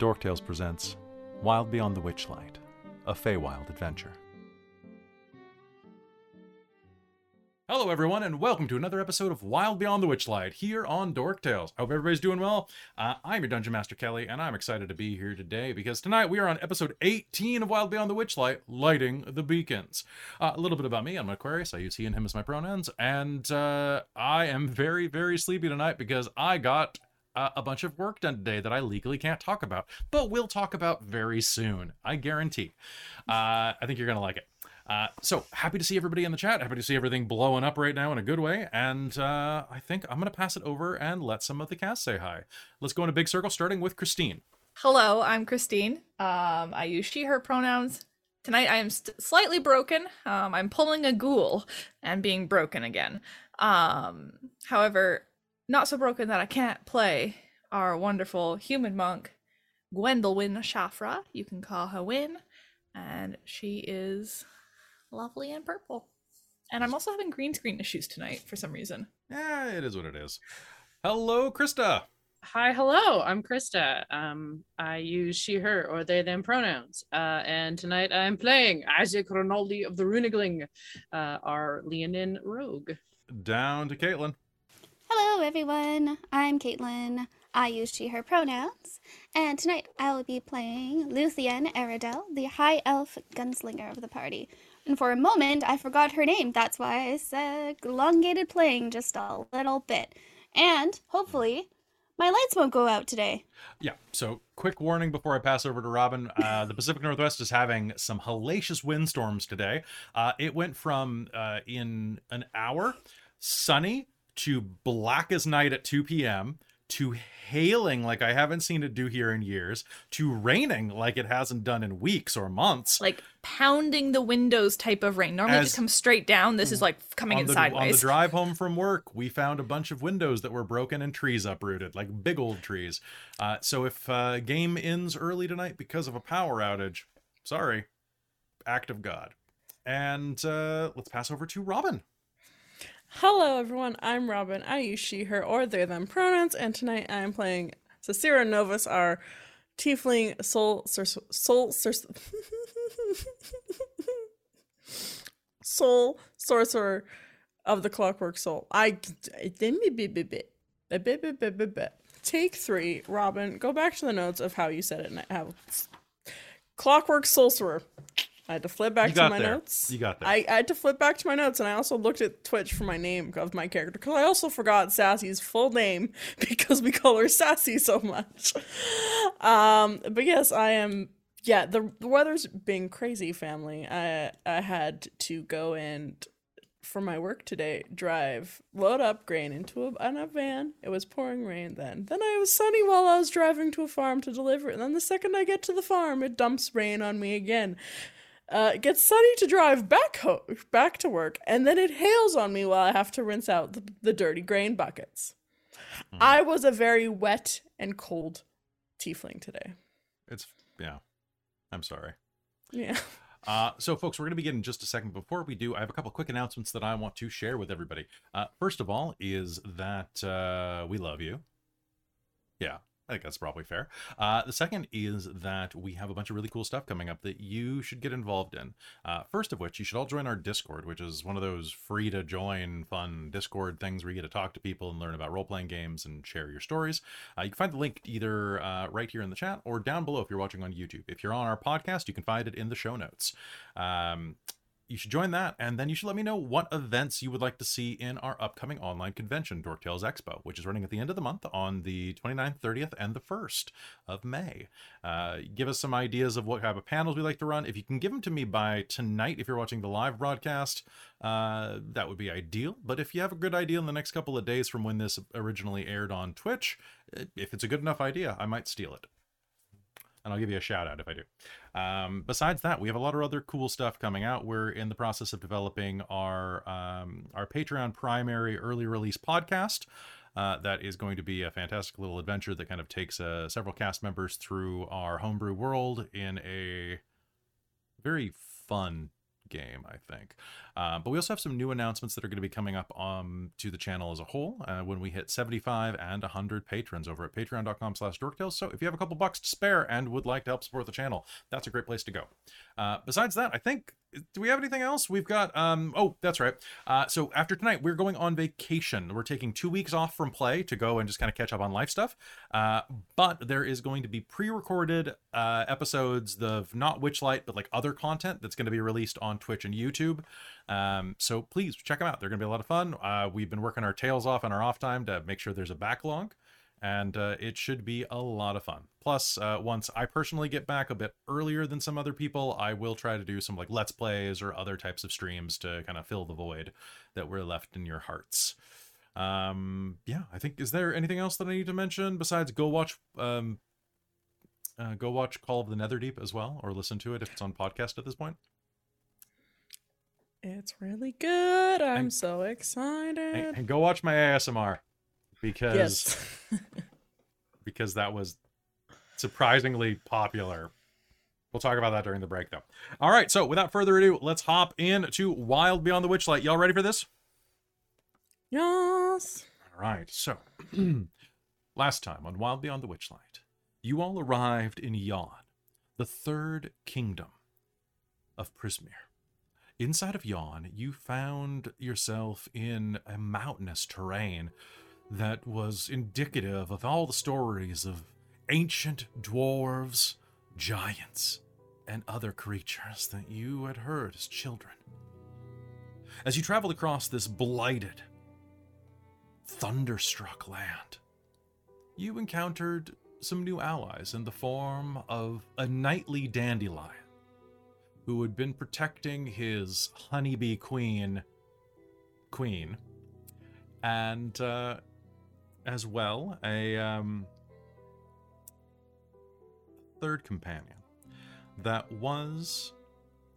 Dorktales presents Wild Beyond the Witchlight, a Feywild adventure. Hello, everyone, and welcome to another episode of Wild Beyond the Witchlight here on Dork Tales. I hope everybody's doing well. Uh, I'm your Dungeon Master Kelly, and I'm excited to be here today because tonight we are on episode 18 of Wild Beyond the Witchlight, Lighting the Beacons. Uh, a little bit about me I'm Aquarius. I use he and him as my pronouns, and uh, I am very, very sleepy tonight because I got uh, a bunch of work done today that I legally can't talk about, but we'll talk about very soon. I guarantee. Uh, I think you're going to like it. Uh, so happy to see everybody in the chat. Happy to see everything blowing up right now in a good way. And uh, I think I'm going to pass it over and let some of the cast say hi. Let's go in a big circle, starting with Christine. Hello, I'm Christine. Um, I use she, her pronouns. Tonight I am st- slightly broken. Um, I'm pulling a ghoul and being broken again. Um, however, not so broken that I can't play our wonderful human monk, Gwendolyn Shafra. You can call her Win. And she is lovely and purple. And I'm also having green screen issues tonight for some reason. Yeah, it is what it is. Hello, Krista. Hi, hello. I'm Krista. Um, I use she, her, or they, them pronouns. Uh, and tonight I'm playing Isaac Rinaldi of the Runigling, uh, our Leonin rogue. Down to Caitlin. Hello, everyone. I'm Caitlin. I use she, her pronouns. And tonight I will be playing Luthien Eridel, the high elf gunslinger of the party. And for a moment, I forgot her name. That's why I said elongated playing just a little bit. And hopefully, my lights won't go out today. Yeah. So, quick warning before I pass over to Robin. Uh, the Pacific Northwest is having some hellacious windstorms today. Uh, it went from uh, in an hour sunny to black as night at 2 p.m. to hailing like I haven't seen it do here in years to raining like it hasn't done in weeks or months. Like pounding the windows type of rain. Normally it just comes straight down. This is like coming in the, on the drive home from work, we found a bunch of windows that were broken and trees uprooted, like big old trees. Uh, so if uh, game ends early tonight because of a power outage, sorry, act of God. And uh, let's pass over to Robin. Hello, everyone. I'm Robin. I use she, her, or they, them pronouns, and tonight I am playing Cicera Novus, our tiefling soul, soul, soul sorcerer of the Clockwork Soul. I take three, Robin. Go back to the notes of how you said it, and I have Clockwork Sorcerer. I had to flip back to my there. notes. You got there. I, I had to flip back to my notes, and I also looked at Twitch for my name of my character because I also forgot Sassy's full name because we call her Sassy so much. Um, but yes, I am. Yeah, the, the weather's been crazy, family. I I had to go and for my work today drive load up grain into a, in a van. It was pouring rain then. Then I was sunny while I was driving to a farm to deliver it. And then the second I get to the farm, it dumps rain on me again uh, it gets sunny to drive back ho- back to work, and then it hails on me while I have to rinse out the, the dirty grain buckets. I was a very wet and cold tiefling today. It's, yeah, I'm sorry. Yeah. Uh, so, folks, we're going to begin in just a second. Before we do, I have a couple quick announcements that I want to share with everybody. Uh, first of all, is that uh, we love you. Yeah, I think that's probably fair. Uh, the second is that we have a bunch of really cool stuff coming up that you should get involved in. Uh, first of which, you should all join our Discord, which is one of those free to join, fun Discord things where you get to talk to people and learn about role playing games and share your stories. Uh, you can find the link either uh, right here in the chat or down below if you're watching on YouTube. If you're on our podcast, you can find it in the show notes. Um, you should join that, and then you should let me know what events you would like to see in our upcoming online convention, Dork Tales Expo, which is running at the end of the month on the 29th, 30th, and the 1st of May. Uh, give us some ideas of what type of panels we like to run. If you can give them to me by tonight, if you're watching the live broadcast, uh, that would be ideal. But if you have a good idea in the next couple of days from when this originally aired on Twitch, eh, if it's a good enough idea, I might steal it and I'll give you a shout out if I do. Um, besides that, we have a lot of other cool stuff coming out. We're in the process of developing our um, our Patreon primary early release podcast. Uh, that is going to be a fantastic little adventure that kind of takes uh, several cast members through our homebrew world in a very fun game, I think. Uh, but we also have some new announcements that are going to be coming up um, to the channel as a whole uh, when we hit 75 and 100 patrons over at patreon.com slash dorktales. So if you have a couple bucks to spare and would like to help support the channel, that's a great place to go. Uh, besides that, I think do we have anything else? We've got um oh, that's right. Uh so after tonight we're going on vacation. We're taking 2 weeks off from play to go and just kind of catch up on life stuff. Uh but there is going to be pre-recorded episodes of not Witchlight but like other content that's going to be released on Twitch and YouTube. Um so please check them out. They're going to be a lot of fun. Uh we've been working our tails off on our off time to make sure there's a backlog and uh, it should be a lot of fun. Plus, uh, once I personally get back a bit earlier than some other people, I will try to do some like let's plays or other types of streams to kind of fill the void that we're left in your hearts. Um, yeah, I think is there anything else that I need to mention besides go watch um, uh, go watch Call of the Netherdeep as well, or listen to it if it's on podcast at this point. It's really good. I'm And- so excited. And, and go watch my ASMR because yes. because that was surprisingly popular. We'll talk about that during the break, though. All right, so without further ado, let's hop into Wild Beyond the Witchlight. Y'all ready for this? yes. All right, so last time on Wild Beyond the Witchlight, you all arrived in Yon, the third kingdom of Prismeer. Inside of Yon, you found yourself in a mountainous terrain that was indicative of all the stories of ancient dwarves, giants, and other creatures that you had heard as children. As you traveled across this blighted, thunderstruck land, you encountered some new allies in the form of a knightly dandelion who had been protecting his honeybee queen, queen, and uh, as well a um, third companion that was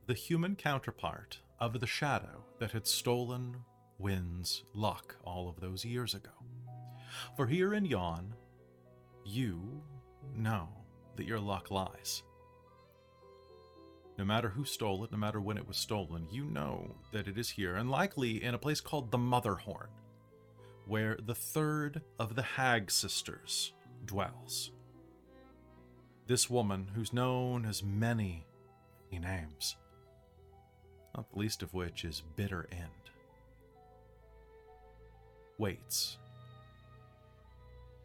the human counterpart of the shadow that had stolen Wynn's luck all of those years ago. For here in Yon, you know that your luck lies. No matter who stole it, no matter when it was stolen, you know that it is here, and likely in a place called the Motherhorn, where the third of the Hag sisters dwells. This woman, who's known as many, many names, not the least of which is Bitter End, waits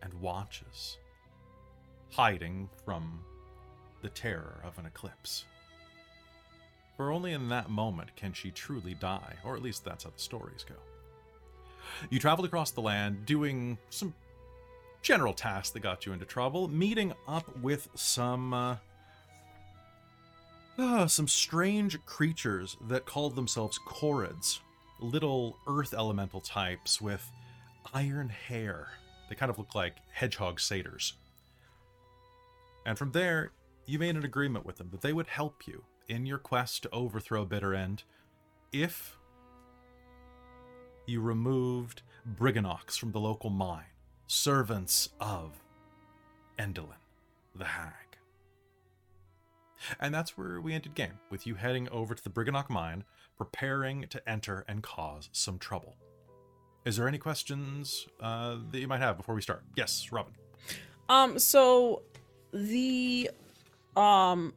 and watches, hiding from the terror of an eclipse. For only in that moment can she truly die, or at least that's how the stories go. You traveled across the land doing some general tasks that got you into trouble, meeting up with some uh, uh, some strange creatures that called themselves Korreds, little earth elemental types with iron hair. They kind of look like hedgehog satyrs. And from there, you made an agreement with them that they would help you in your quest to overthrow Bitter End if you removed Brigganocks from the local mine, servants of Endelyn, the Hag. And that's where we ended game, with you heading over to the Brigganock mine, preparing to enter and cause some trouble. Is there any questions uh, that you might have before we start? Yes, Robin. Um, so the um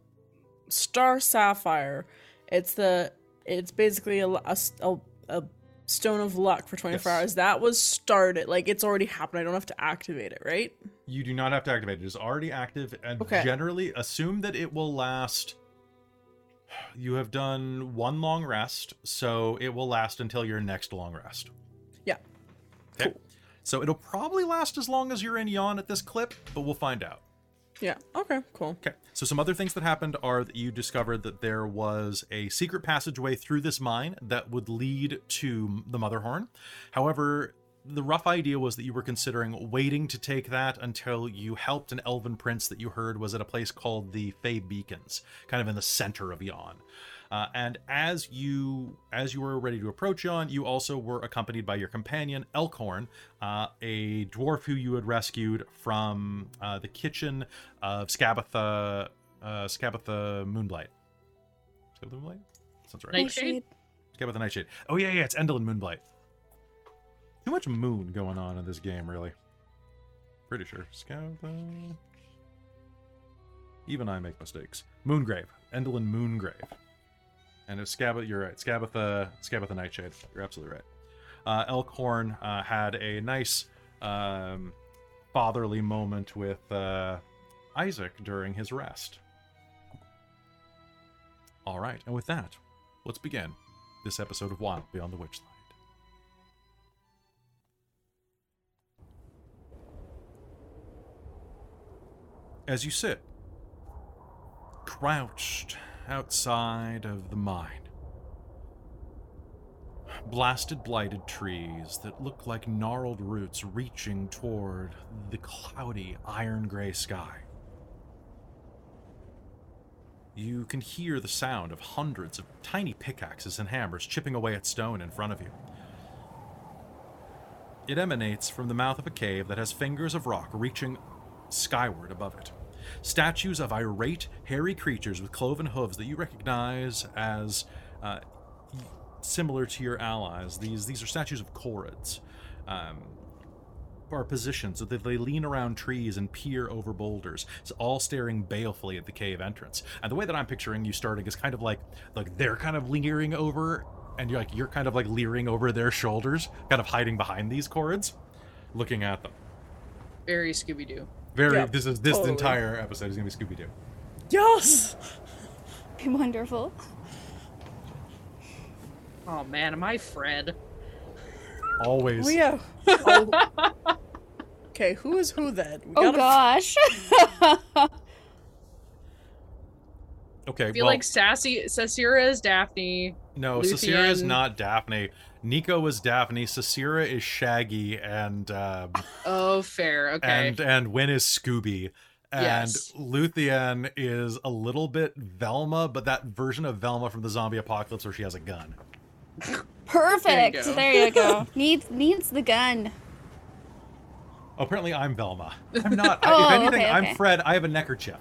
star sapphire, it's the it's basically a, a, a, a stone of luck for 24 Yes. hours. That was started. Like it's already happened. I don't have to activate it, right? You do not have to activate it. It is already active, and Okay. generally assume that it will last. You have done one long rest, so it will last until your next long rest. Yeah. Okay. So it'll probably last as long as you're in Yon at this clip, but we'll find out. Yeah. Okay, cool. Okay. So some other things that happened are that you discovered that there was a secret passageway through this mine that would lead to the Motherhorn. However, the rough idea was that you were considering waiting to take that until you helped an elven prince that you heard was at a place called the Fey Beacons, kind of in the center of Yon. Uh, and as you as you were ready to approach Yon, you also were accompanied by your companion Elkhorn, uh, a dwarf who you had rescued from uh, the kitchen of Skabatha uh, Skabatha Moonblight. Skabatha Moonblight? Sounds right. Nightshade? Skabatha Nightshade. Oh yeah, yeah, it's Endelyn Moonblight. Too much moon going on in this game, really. Pretty sure. Scabba. Even I make mistakes. Moongrave. Endelyn Moongrave. And it's Scabba, you're right. Skabatha, Skabatha Nightshade. You're absolutely right. Uh, Elkhorn uh, had a nice um, fatherly moment with uh, Isaac during his rest. All right, and with that, let's begin this episode of Wild Beyond the Witchlight. As you sit, crouched outside of the mine, blasted, blighted trees that look like gnarled roots reaching toward the cloudy, iron gray sky. You can hear the sound of hundreds of tiny pickaxes and hammers chipping away at stone in front of you. It emanates from the mouth of a cave that has fingers of rock reaching skyward above it. Statues of irate, hairy creatures with cloven hooves that you recognize as uh, similar to your allies. These these are statues of Korreds. Um, are positioned so that they lean around trees and peer over boulders, it's all staring balefully at the cave entrance. And the way that I'm picturing you starting is kind of like like they're kind of leering over, and you're like you're kind of like leering over their shoulders, kind of hiding behind these cords, looking at them. Very Scooby Doo. Very. Yeah, this is this totally. entire episode is gonna be Scooby Doo. Yes. Be wonderful. Oh man, am I Fred? Always. Oh yeah. Oh. Okay, who is who then? We Oh gotta- gosh. Okay. I feel well, like Sassy Sasira is Daphne. no, Sasira is not Daphne. Nico is Daphne. Sasira is Shaggy, and um, Oh, fair. Okay. and and Win is Scooby. And Yes. Luthien is a little bit Velma, but that version of Velma from the zombie apocalypse where she has a gun. Perfect. go. There you go. needs needs the gun. Apparently, I'm Velma. I'm not. Oh, if anything, okay, I'm. Fred. I have a neckerchief.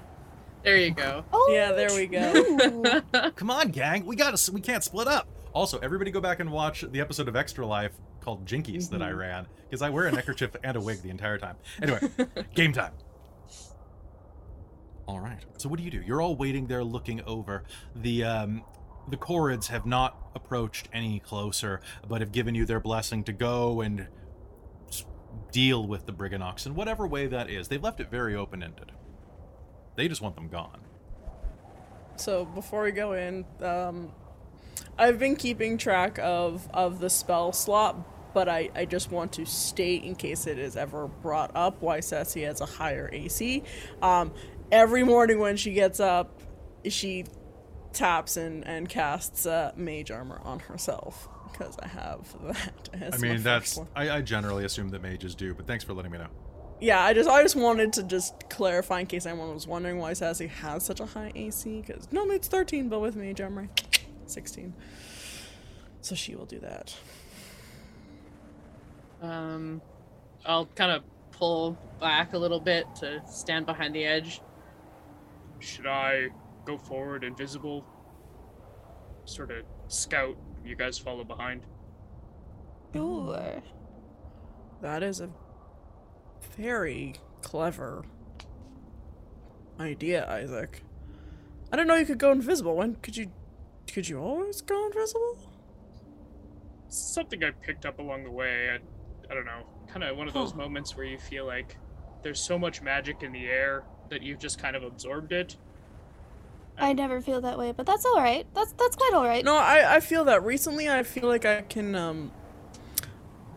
there you go. Oh Yeah, there we go. Come on, gang. We got to. We can't split up. Also, everybody go back and watch the episode of Extra Life called Jinkies that I ran because I wear a neckerchief and a wig the entire time. Anyway, game time. All right. So what do you do? You're all waiting there, looking over. The um, the Korreds have not approached any closer, but have given you their blessing to go and deal with the Brigganocks in whatever way that is. They've left it very open-ended. They just want them gone. So before we go in, um, I've been keeping track of of the spell slot, but I I just want to state in case it is ever brought up why Sassy has a higher AC. Um, every morning when she gets up, she taps and and casts uh, mage armor on herself because I have that. As I mean, that's. I, I generally assume that mages do, but thanks for letting me know. yeah. I just I just wanted to just clarify in case anyone was wondering why Sassy has such a high AC because normally it's thirteen, but with mage armor, sixteen. So she will do that. Um, I'll kind of pull back a little bit to stand behind the edge. Should I go forward invisible? Sort of scout, you guys follow behind. Sure. That is a very clever idea, Isaac. I didn't know you could go invisible. When could you? Could you always go invisible? Something I picked up along the way. I, I don't know. Kind of one of those Huh. moments where you feel like there's so much magic in the air that you've just kind of absorbed it. I never feel that way, but that's all right. That's that's quite all right. No, I, I feel that recently. I feel like I can um.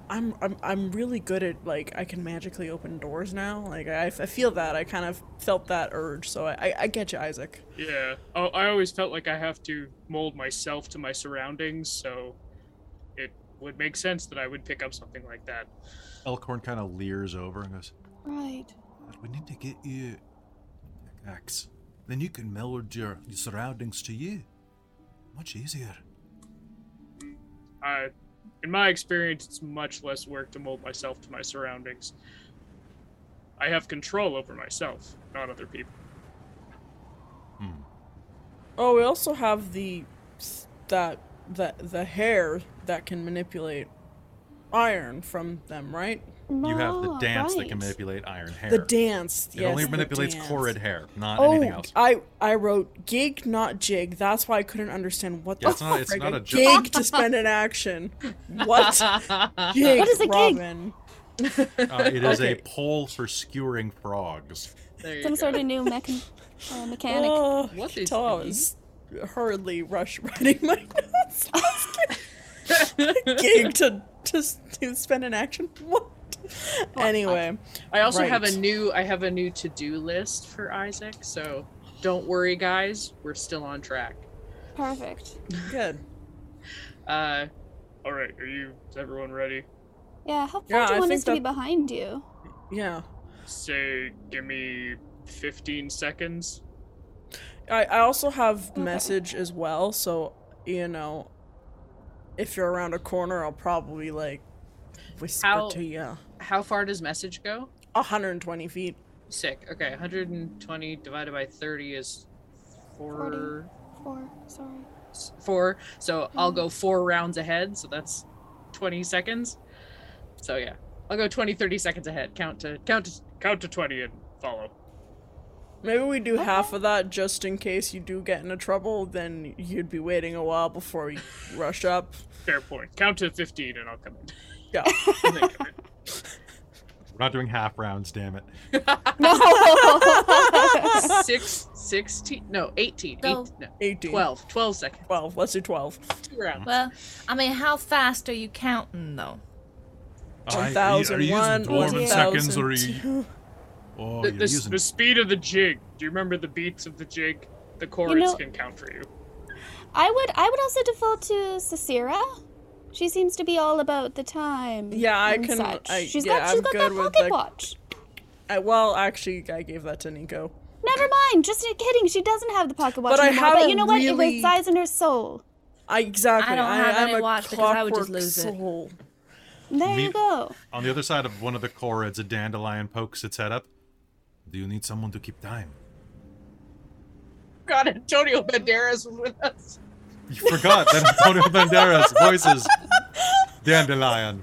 I'm, I'm I'm really good at like I can magically open doors now. Like I, I feel that I kind of felt that urge. So I I, I get you, Isaac. Yeah. Oh, I always felt like I have to mold myself to my surroundings, so it would make sense that I would pick up something like that. Elkhorn kind of leers over and goes, Right. "But we need to get you axe. Then you can meld your, your surroundings to you. Much easier. I, in my experience, it's much less work to mold myself to my surroundings. I have control over myself, not other people. Hmm. Oh, we also have the that the the hair that can manipulate iron from them, right? You have the dance that can manipulate iron hair. The dance. It yes, only manipulates dance. Korred hair, not Oh, anything else. I I wrote gig, not jig. That's why I couldn't understand what Yeah, the it's not- it's frick not a a ju- gig to spend an action. What? Gig, What is a gig? Uh, it is a pole for skewering frogs. Some go. sort of new mechan- uh, mechanic. Oh, What you can is tell I gig? was hurriedly rush writing my notes. gig to to to spend an action. What? Anyway, I also have a new I have a new to-do list for Isaac, so don't worry guys, we're still on track. Perfect. good. Uh All right, are you? Is everyone ready? Yeah, how far Yeah, do I you want us to be behind you? Yeah. Say, give me 15 seconds. I, I also have Okay. message as well, so you know, if you're around a corner, I'll probably like whisper How- to you. How far does message go? 120 feet. Sick. Okay, 120 divided by 30 is 4 Four. Sorry. 4. So I'll go 4 rounds ahead, so that's 20 seconds. So yeah. I'll go 20 30 seconds ahead. Count to count to Count to 20 and follow. Maybe we do half of that just in case you do get into trouble. Then you'd be waiting a while before you rush up. Fair point. Count to 15 and I'll come in. Yeah. And then come in. We're not doing half rounds, damn it. No. Six, 16, no, 18, So- eight, no, 18. 12, 12 seconds. 12. Let's do 12. Two rounds. Well, I mean, how fast are you counting though? Uh, are are you using dwarven seconds or are you? Oh, The, you're the, using. the speed of the jig. Do you remember the beats of the jig? The chords know- can count for you. I would I would also default to Cicera. She seems to be all about the time. Yeah, I and can- Such. I- she's yeah, got she's I'm got that pocket the- watch. I, well, actually, I gave that to Nico. Never mind. Just kidding. She doesn't have the pocket watch But I anymore. have but a you know what? It really- resides in her soul. I exactly. I don't have I'm any a watch because I would just clockwork lose it. There Me- you go. On the other side of one of the korreds, a dandelion pokes its head up. Do you need someone to keep time? God, Antonio Banderas was with us. You forgot that Antonio Banderas voices dandelion.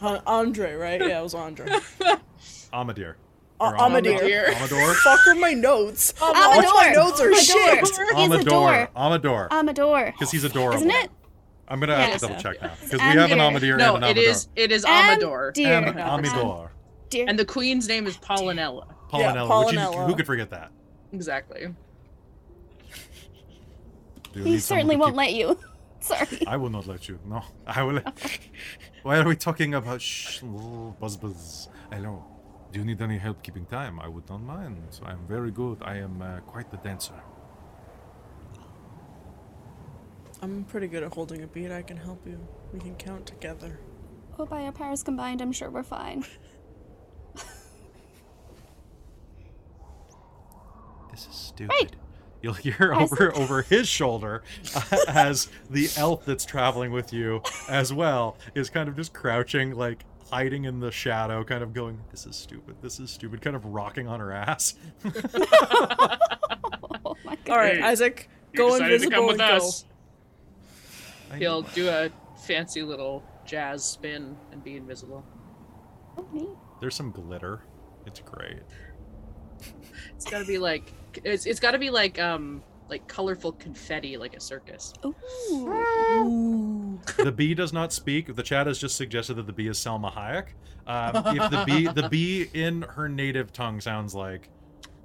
Uh, Andre, right? Yeah, it was Andre. Amadir. Uh, Amadir. Amadir. Amador. Fuck are my notes? Amador. my notes are Amador. shit. He's a Amador. Amador. Amador. Because he's adorable. Isn't it? I'm gonna have Yes. to double check now. Because we have an Amadir. Amadir No, and an it Amador. is it is Am- Amador. Dear. Am- Am- Amidor. Dear. And the queen's name is Paulinella. Paulinella. which you- who could forget that? Exactly. Do you he need certainly won't keep- let you. Sorry. I will not let you. No, I will. Why are we talking about shh, oh, buzz buzz? I know. Do you need any help keeping time? I would not mind. So I'm very good. I am uh, quite the dancer. I'm pretty good at holding a beat. I can help you. We can count together. Oh, by our powers combined, I'm sure we're fine. This is stupid. Right. You'll hear I over over his shoulder uh, as the elf that's traveling with you as well is kind of just crouching, like hiding in the shadow, kind of going, "This is stupid. This is stupid," kind of rocking on her ass. Oh my god. All right, Hey, Isaac, You go to come invisible with and go. us. I- He'll do a fancy little jazz spin and be invisible. Oh. There's some glitter. It's great. It's gotta be like it's it's gotta be like um like colorful confetti like a circus. Ooh. the bee does not speak. The chat has just suggested that the bee is Salma Hayek. Um, if the bee, the bee in her native tongue sounds like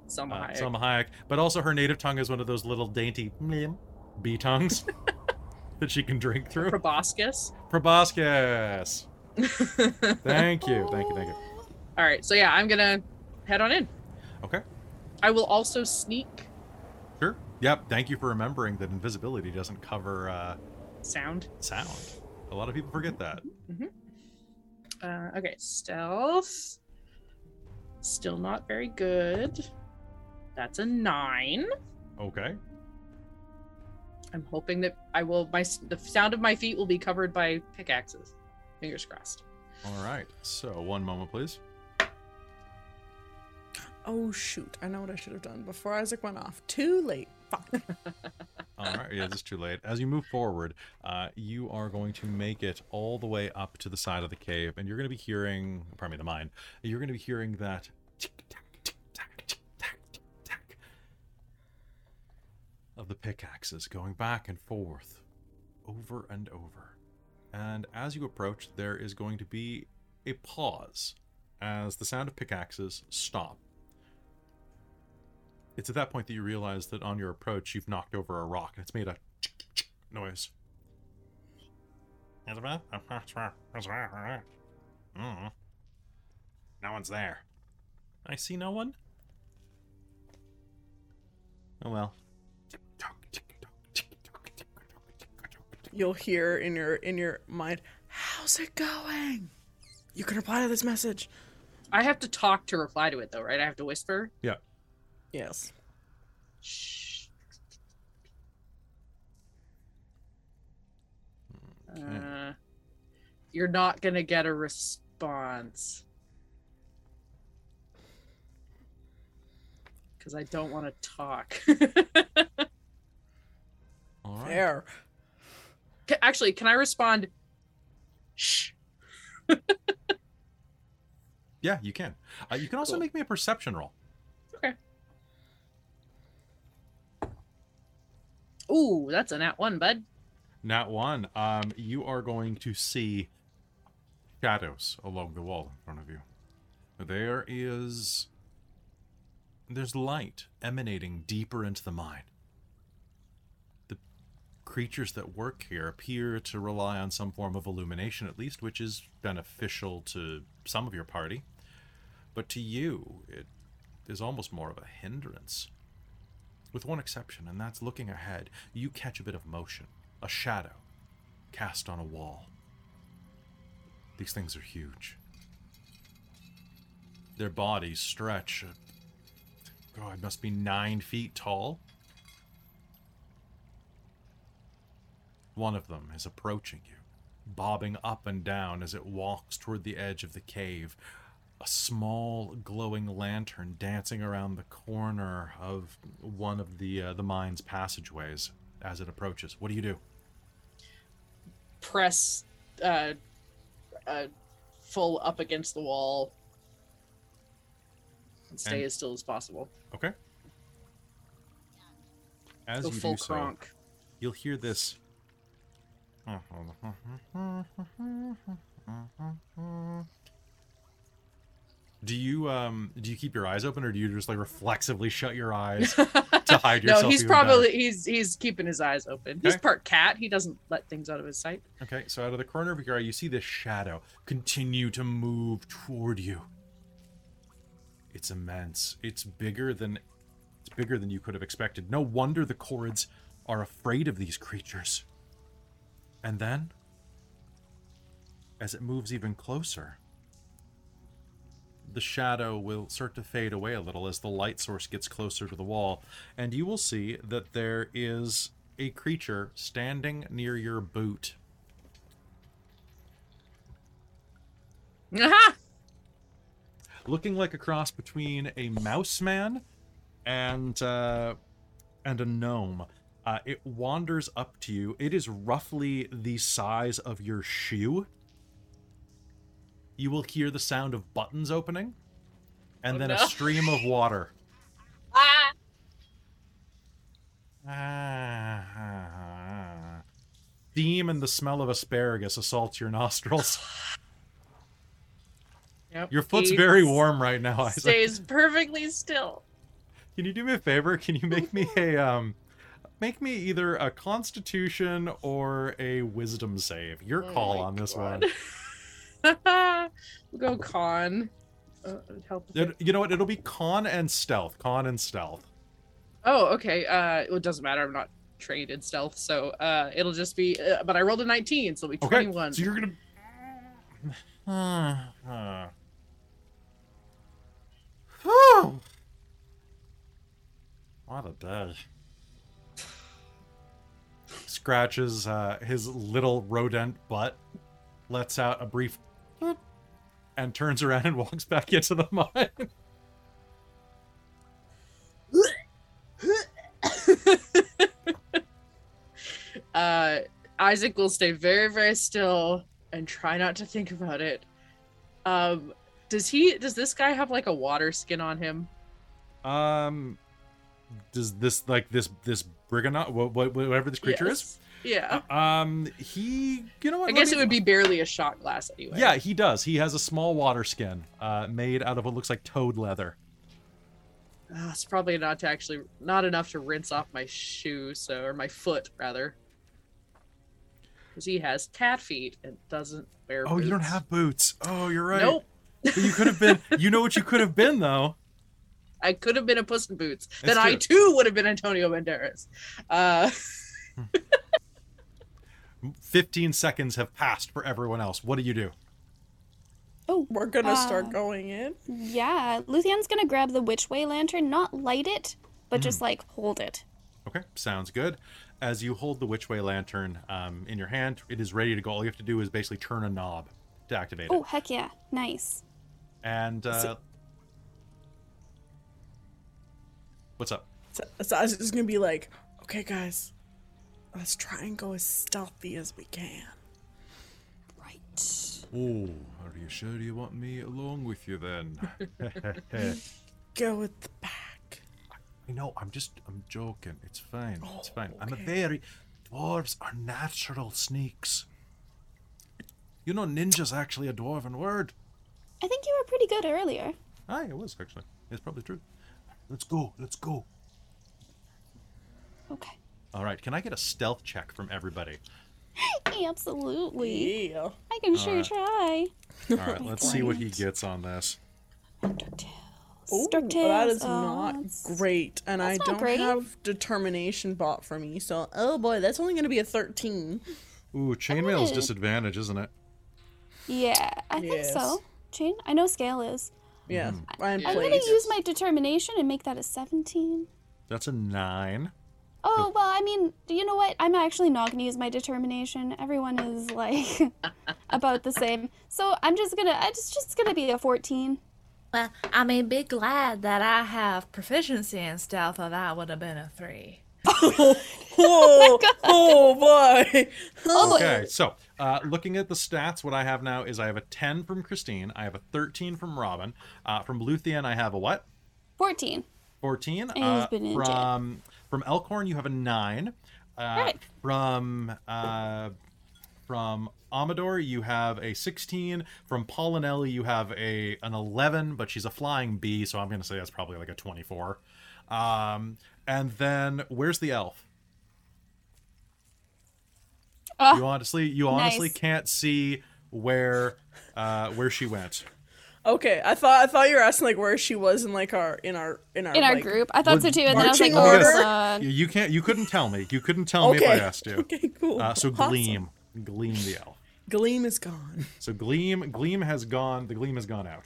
Salma uh, Hayek. Salma Hayek, but also her native tongue is one of those little dainty bee tongues that she can drink through. Proboscis. Proboscis. Thank you, thank you, thank you. All right, so yeah, I'm gonna head on in. Okay, I will also sneak sure. Yep. Thank you for remembering that invisibility doesn't cover uh, sound. sound. A lot of people forget that. Uh, okay, stealth. Still not very good. That's a nine. Okay. I'm hoping that I will. My the sound of my feet will be covered by pickaxes. Fingers crossed. All right. So one moment, please. Oh shoot! I know what I should have done before Isaac went off. Too late. Fuck. All right, yeah, it's too late. As you move forward, uh, you are going to make it all the way up to the side of the cave, and you're going to be hearing, pardon me, the mine. You're going to be hearing that tick tack, tick tack, tick tack, tick tack of the pickaxes going back and forth, over and over. And as you approach, there is going to be a pause as the sound of pickaxes stop. It's at that point that you realize that on your approach, you've knocked over a rock and it's made a noise. Mm. No one's there. I see no one. Oh well. You'll hear in your in your mind, "How's it going?" You can reply to this message. I have to talk to reply to it though, right? I have to whisper. Yeah. Yes. Shh. Okay. Uh, you're not gonna get a response because I don't want to talk. All right. Fair. Ca- Actually, can I respond? Shh. Yeah, you can. Uh, you can also Cool. make me a perception roll. Ooh, that's a nat one, bud. Nat one. Um, you are going to see shadows along the wall in front of you. There is. There's light emanating deeper into the mine. The creatures that work here appear to rely on some form of illumination, at least, which is beneficial to some of your party. But to you, it is almost more of a hindrance. With one exception, and that's looking ahead, you catch a bit of motion, a shadow cast on a wall. These things are huge. Their bodies stretch. God, it must be nine feet tall. One of them is approaching you, bobbing up and down as it walks toward the edge of the cave. A small glowing lantern dancing around the corner of one of the uh, the mine's passageways as it approaches. What do you do? Press uh, uh, full up against the wall and stay And- as still as possible. Okay. As Go you full do so, cronk. you'll hear this. Do you um do you keep your eyes open or do you just like reflexively shut your eyes to hide yourself? no, he's even better? probably he's he's keeping his eyes open. He's part cat. He doesn't let things out of his sight. Okay, so out of the corner of your eye, you see this shadow continue to move toward you. It's immense. It's bigger than it's bigger than you could have expected. No wonder the Korreds are afraid of these creatures. And then, as it moves even closer, the shadow will start to fade away a little as the light source gets closer to the wall, and you will see that there is a creature standing near your boot. Aha! looking like a cross between a mouse man and uh, and a gnome. Uh, it wanders up to you. It is roughly the size of your shoe. You will hear the sound of buttons opening, and Oh, then no. a stream of water. Ah! Steam and the smell of asparagus assaults your nostrils. Yep. Your foot's very warm right now, Isaac. Stays perfectly still. Can you do me a favor? Can you make me a um make me either a constitution or a wisdom save? Your Oh call on this God. one. We'll go con. Uh, help. It- you know what? It'll be con and stealth. Con and stealth. Oh, okay. Uh, it doesn't matter. I'm not trained in stealth, so uh, it'll just be. Uh, but I rolled a 19, so it'll be Okay. 21. So you're gonna Uh, Whew. What a day. Scratches uh, his little rodent butt, lets out a brief "Boop," and turns around and walks back into the mine. Uh, Isaac will stay very, very still and try not to think about it. Um, does he? Does this guy have like a water skin on him? Um, does this like this this what whatever this creature is? Yeah. Uh, um, he you know what? I guess me- it would be barely a shot glass anyway. Yeah, he does. He has a small water skin, uh, made out of what looks like toad leather. Ah, it's probably not to actually not enough to rinse off my shoe, so or my foot rather. Because he has cat feet and doesn't wear. Oh, you don't have boots. Oh, you're right. Nope. But you could have been. You know what you could have been though. I could have been a Puss in Boots. That's then I too would have been Antonio Banderas. Uh, Fifteen seconds have passed for everyone else. What do you do? Oh, We're gonna Uh, start going in. yeah. Luthien's gonna grab the Witch Way lantern, not light it, but just like hold it. Okay, sounds good. As you hold the Witchway lantern um, in your hand, it is ready to go. All you have to do is basically turn a knob to activate it. Oh, heck yeah. Nice. And uh, So- what's up? So, so I was just gonna be like, okay, guys, let's try and go as stealthy as we can. Right. Oh, are you sure you want me along with you then? Go with the pack. I know. I'm just. I'm joking. It's fine. It's Oh, fine. I'm a very. Dwarves are natural sneaks. You know, ninja's actually a dwarven word. I think you were pretty good earlier. Aye, it was actually. It's probably true. Let's go. Let's go. Okay. All right. Can I get a stealth check from everybody? Absolutely. Yeah. I can sure Alright. try. All right. Let's see what he gets on this. Ooh, Dark that Tales, is oh, not great, and I that's not don't great. have determination bought for me. So, oh boy, that's only gonna be a thirteen. Ooh, chainmail is disadvantage, isn't it? Yeah, I Yes. think so. Chain? I know scale is. Yeah, Mm-hmm. I'm I'm gonna use my determination and make that a 17. That's a nine. Oh, well, I mean, you know what? I'm actually not gonna use my determination. Everyone is like about the same. So I'm just gonna, it's just gonna be a 14. Well, I mean, be glad that I have proficiency in stealth, or that would have been a three. oh, oh boy. Oh, boy. Okay, so uh, looking at the stats, what I have now is I have a 10 from Christine, I have a 13 from Robin. Uh, from Luthien, I have a what? 14. 14. he's Uh, been in from from Elkhorn, you have a 9. Uh, Right. From uh, from Amador, you have a 16. From Paulinella, you have a an 11, but she's a flying bee, so I'm going to say that's probably like a 24. Um, and then where's the elf? Ah, You honestly, you honestly nice. can't see where uh where she went. Okay, I thought I thought you were asking like where she was in like our in our in our in our like, group. I thought so too, and then I was like, oh, order? God. You, you can't. You couldn't tell me. You couldn't tell me if I asked you. Okay, cool. Uh, so Awesome. Gleam, Gleam the elf. Gleam is gone. So Gleam, Gleam has gone. The Gleam has gone out.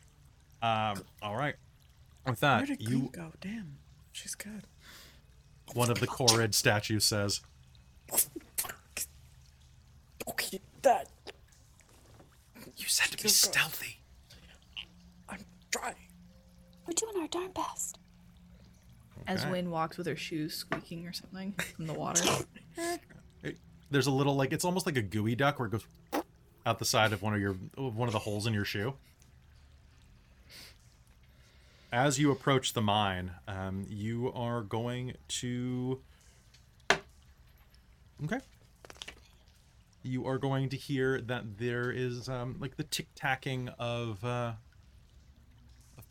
Um. All right. With that, Where that, did Gleam go? Damn, she's good. one of the Korred statues says, Okay, that "You said to be Good God. stealthy." I'm trying. We're doing our darn best. As Okay. Wynn walks with her shoes squeaking or something from the water. There's a little like it's almost like a gooey duck where it goes out the side of one of your one of the holes in your shoe. As you approach the mine, um, you are going to. Okay. You are going to hear that there is um, like the tick tacking of uh, of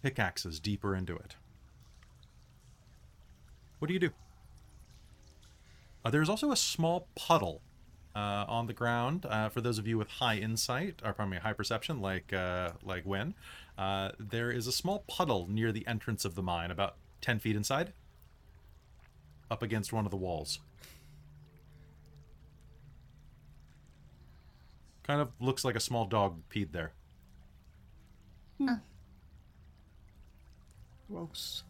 pickaxes deeper into it. What do you do? Uh, there's also a small puddle uh, on the ground. Uh, for those of you with high insight, or pardon me, high perception, like uh, like Win, uh, there is a small puddle near the entrance of the mine, about ten feet inside, up against one of the walls. Kind of looks like a small dog peed there. Gross.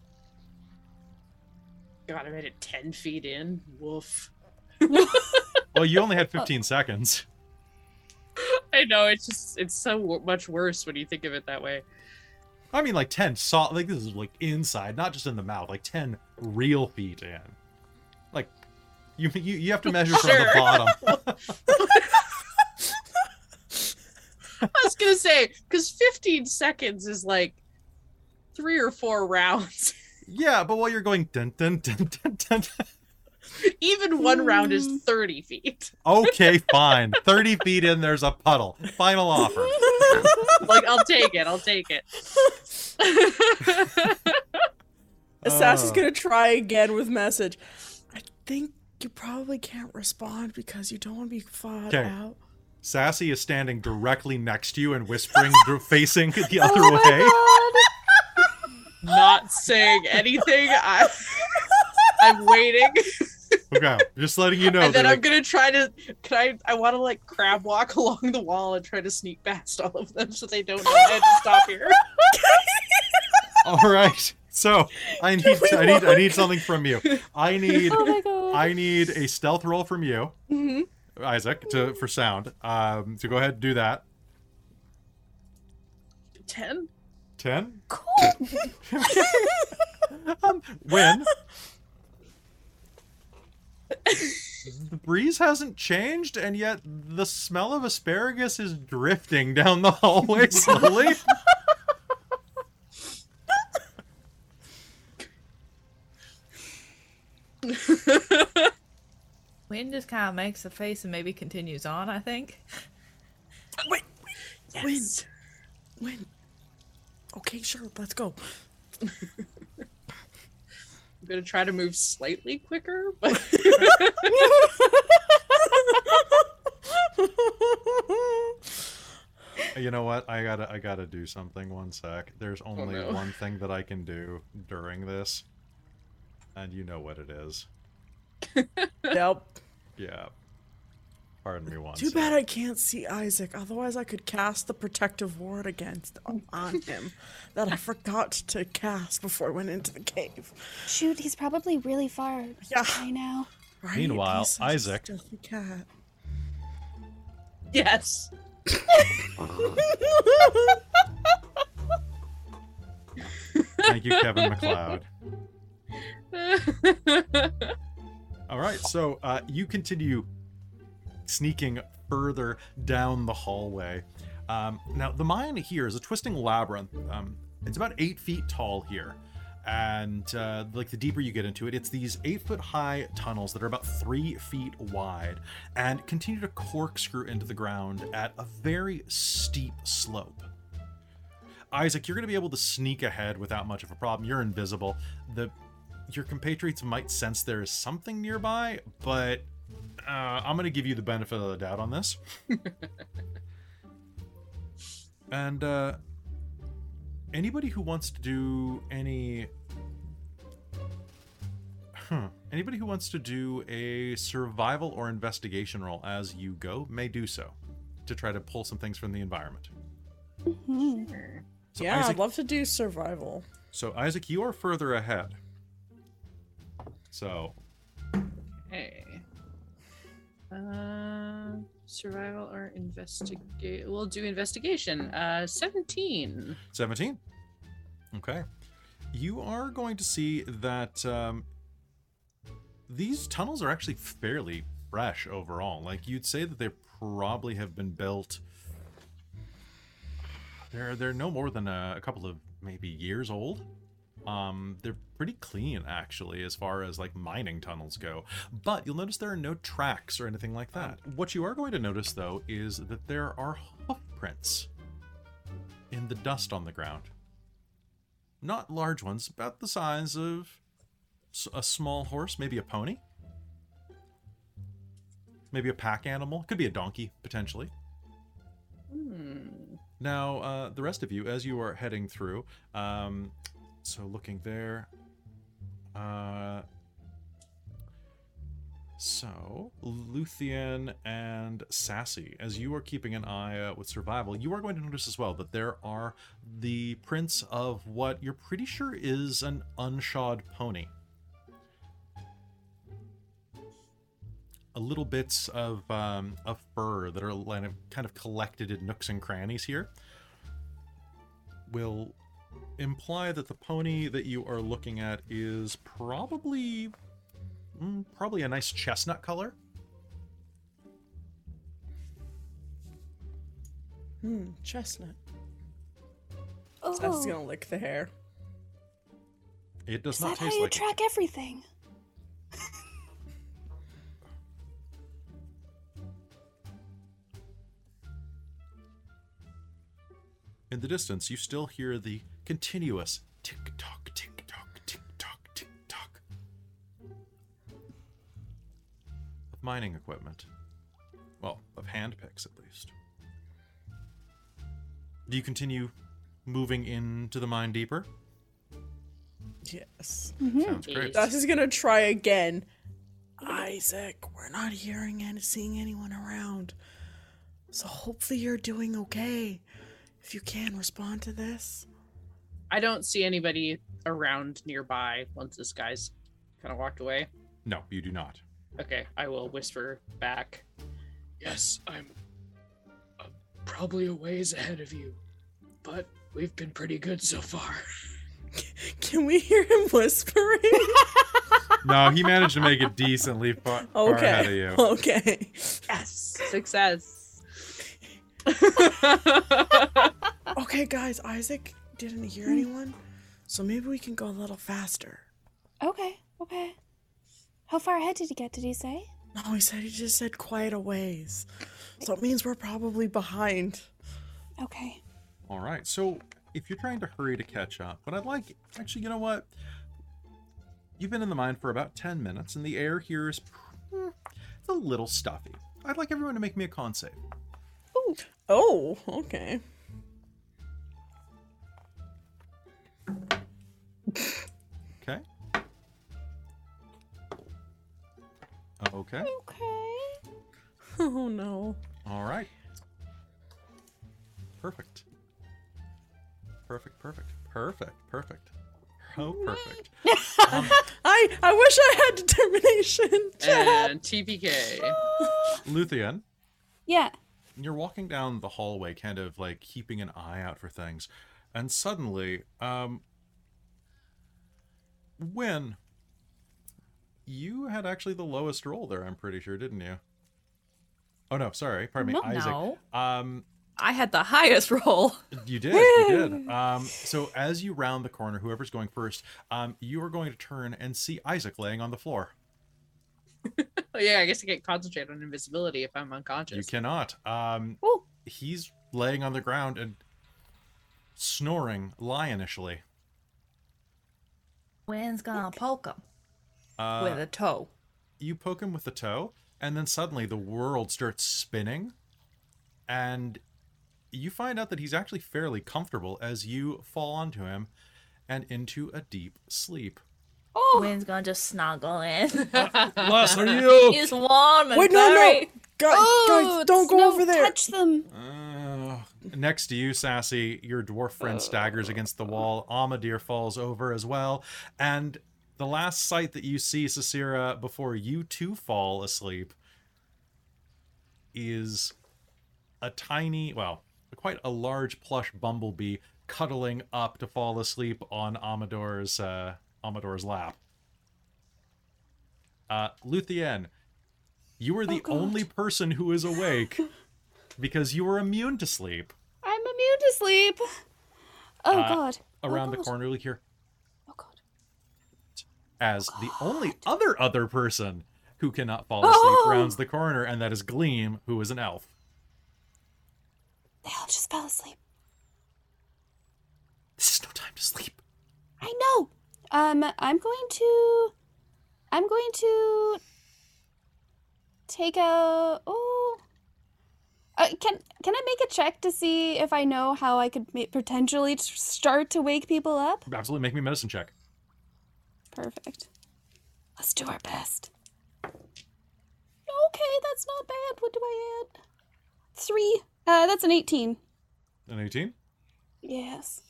God, I made it ten feet in. Woof. Well, you only had 15 seconds. I know it's just it's so w- much worse when you think of it that way. I mean, like 10 saw, like this is like inside, not just in the mouth, like 10 real feet in. Like You you, you have to measure from the bottom. I was gonna say because 15 seconds is like three or four rounds. yeah, but while you're going dun dun dun dun dun. Even one round is Mm. 30 feet. Okay, fine. Thirty feet in, there's a puddle. Final offer. Like I'll take it. I'll take it. Assassin's Oh. gonna try again with message. I think you probably can't respond because you don't want to be fought Okay. out. Sassy is standing directly next to you and whispering, dr- facing the other Oh way. Not saying anything. I, I'm waiting, Okay, just letting you know. and then I'm like, gonna try to. Can I? I want to like crab walk along the wall and try to sneak past all of them so they don't know I had to stop here. All right. So I need I need I need something from you. I need Oh my god. I need a stealth roll from you, hmm Isaac, to for sound. Um, so go ahead and do that. Ten. Ten. Cool. Um, when the breeze hasn't changed, and yet the smell of asparagus is drifting down the hallway slowly. Wind just kind of makes a face and maybe continues on, I think. Wait, Yes. when? Okay, sure, let's go. I'm gonna try to move slightly quicker, but you know what? I gotta I gotta do something. One sec. There's oh, only no. one thing that I can do during this, and you know what it is. yep. Yeah. Pardon me one Too bad I can't see Isaac. Otherwise, I could cast the protective ward against on him that I forgot to cast before I went into the cave. Shoot, he's probably really far Yeah. by now. Right? Meanwhile, He's such a Isaac- stealthy cat. yes. Thank you, Kevin MacLeod. All right, so uh, you continue sneaking further down the hallway. Um, now, the mine here is a twisting labyrinth. Um, it's about eight feet tall here, and uh, like the deeper you get into it, it's these eight-foot high tunnels that are about three feet wide and continue to corkscrew into the ground at a very steep slope. Isaac, you're going to be able to sneak ahead without much of a problem. You're invisible. The your compatriots might sense there is something nearby, but uh, I'm going to give you the benefit of the doubt on this. and uh, anybody who wants to do any, huh, anybody who wants to do a survival or investigation roll as you go may do so to try to pull some things from the environment. Hmm. So yeah, Isaac, I'd love to do survival. So Isaac, you are further ahead. So Okay. Uh, survival or investigate? We'll do investigation. Uh, 17. 17. Okay. You are going to see that um, these tunnels are actually fairly fresh overall. Like you'd say that they probably have been built. They're they're no more than a, a couple of maybe years old. Um, they're pretty clean actually as far as like mining tunnels go. But you'll notice there are no tracks or anything like that. What you are going to notice though is that there are hoof prints in the dust on the ground. Not large ones, about the size of a small horse, maybe a pony. Maybe a pack animal. Could be a donkey, potentially. Hmm. Now, uh, the rest of you, as you are heading through, um, so looking there. Uh, so, Luthien and Sassy, as you are keeping an eye out with survival, you are going to notice as well that there are the prints of what you're pretty sure is an unshod pony. A little bits of um, of fur that are kind of kind of collected in nooks and crannies here will imply that the pony that you are looking at is probably mm, probably a nice chestnut color. Hmm, chestnut. Oh, That's gonna lick the hair. It does is not that how you like track everything? In the distance, you still hear the continuous tick tock, tick tock, tick tock, tick tock of mining equipment. Well, of hand picks at least. Do you continue moving into the mine deeper? Yes. Mm-hmm. Sounds great. That's just gonna try again. Isaac, we're not hearing and seeing anyone around. So hopefully you're doing okay. If you can respond to this. I don't see anybody around nearby once this guy's kind of walked away. No, you do not. Okay, I will whisper back. Yes, I'm uh, probably a ways ahead of you, but we've been pretty good so far. Can we hear him whispering? No, he managed to make it decently far, far ahead of okay. you. Okay. Yes, success. Okay, guys, Isaac didn't hear anyone. So maybe we can go a little faster. Okay, okay. How far ahead did he get? Did he say? No, he said he just said quite a ways. So it means we're probably behind. Okay. All right. So if you're trying to hurry to catch up, what I'd like, actually, you know what? You've been in the mine for about 10 minutes, and the air here is hmm, it's a little stuffy. I'd like everyone to make me a con save. Oh, okay. Okay. Okay. Okay. Oh no. All right. Perfect. Perfect. Perfect. Perfect. Perfect. Oh, perfect. Um, I I wish I had determination. and TPK. Luthien, Yeah. you're walking down the hallway, kind of like keeping an eye out for things, and suddenly, um, when you had actually the lowest roll there, I'm pretty sure, didn't you? Oh no, sorry, pardon me, No. Isaac. No. Um, I had the highest roll. You did. You did. Um, so as you round the corner, whoever's going first, um, you are going to turn and see Isaac laying on the floor. Oh, yeah, I guess I can't concentrate on invisibility if I'm unconscious. You cannot. Um, he's laying on the ground and snoring lionishly. When's gonna poke him Uh, with a toe? you poke him with the toe, and then suddenly the world starts spinning, and you find out that he's actually fairly comfortable as you fall onto him and into a deep sleep. Oh. When's gonna just snuggle in? Les, are you? He's warm and Wait, no, no, very- guys, Oh, guys, don't go no, over there. Touch them. Uh, next to you, Sassy, your dwarf friend staggers against the wall. Amadir falls over as well. And the last sight that you see, Cicera, before you too fall asleep, is a tiny, well, quite a large plush bumblebee cuddling up to fall asleep on Amador's uh, Amador's lap. Uh, Luthien, you are the Oh, only person who is awake because you are immune to sleep. I'm immune to sleep. Oh Uh, god. Around oh, the God. corner look here, Oh god. as the only other other person who cannot fall asleep Oh! rounds the corner, and that is Gleam, who is an elf. They all just fell asleep. This is no time to sleep. I know. Um, I'm going to. I'm going to take a. Oh. Uh, can can I make a check to see if I know how I could ma- potentially t- start to wake people up? Absolutely, make me a medicine check. Perfect. Let's do our best. Okay, that's not bad. What do I add? Three. Uh, that's an eighteen. An eighteen. Yes.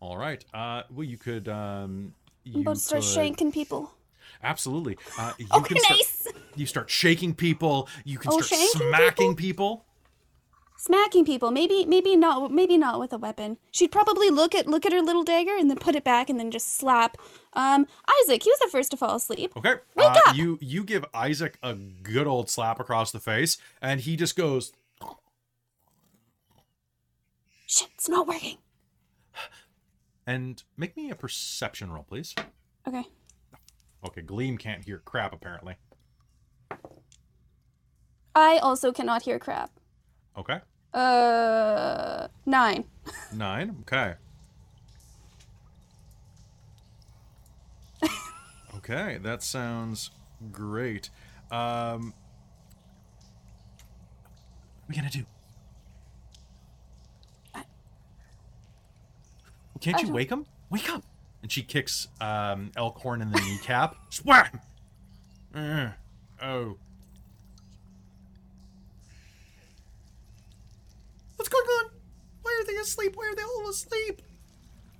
All right. Uh, well, you could. Um, I'm you about to start could- shanking people. Absolutely. Uh, you Okay, can start, nice. You start shaking people. You can Oh, start smacking people. smacking people. Maybe maybe not maybe not with a weapon. She'd probably look at look at her little dagger and then put it back and then just slap. Um, Isaac, he was the first to fall asleep. Okay. Wake uh, up! You you give Isaac a good old slap across the face, and he just goes. Shit, it's not working. And make me a perception roll, please. Okay. Okay, Gleam can't hear crap apparently. I also cannot hear crap. Okay. Uh, nine. Nine. Okay. okay, that sounds great. Um, what are we gonna do? Can't I you don't- wake him? Wake up! And she kicks um, Elkhorn in the kneecap. Swam! Oh. What's going on? Why are they asleep? Why are they all asleep?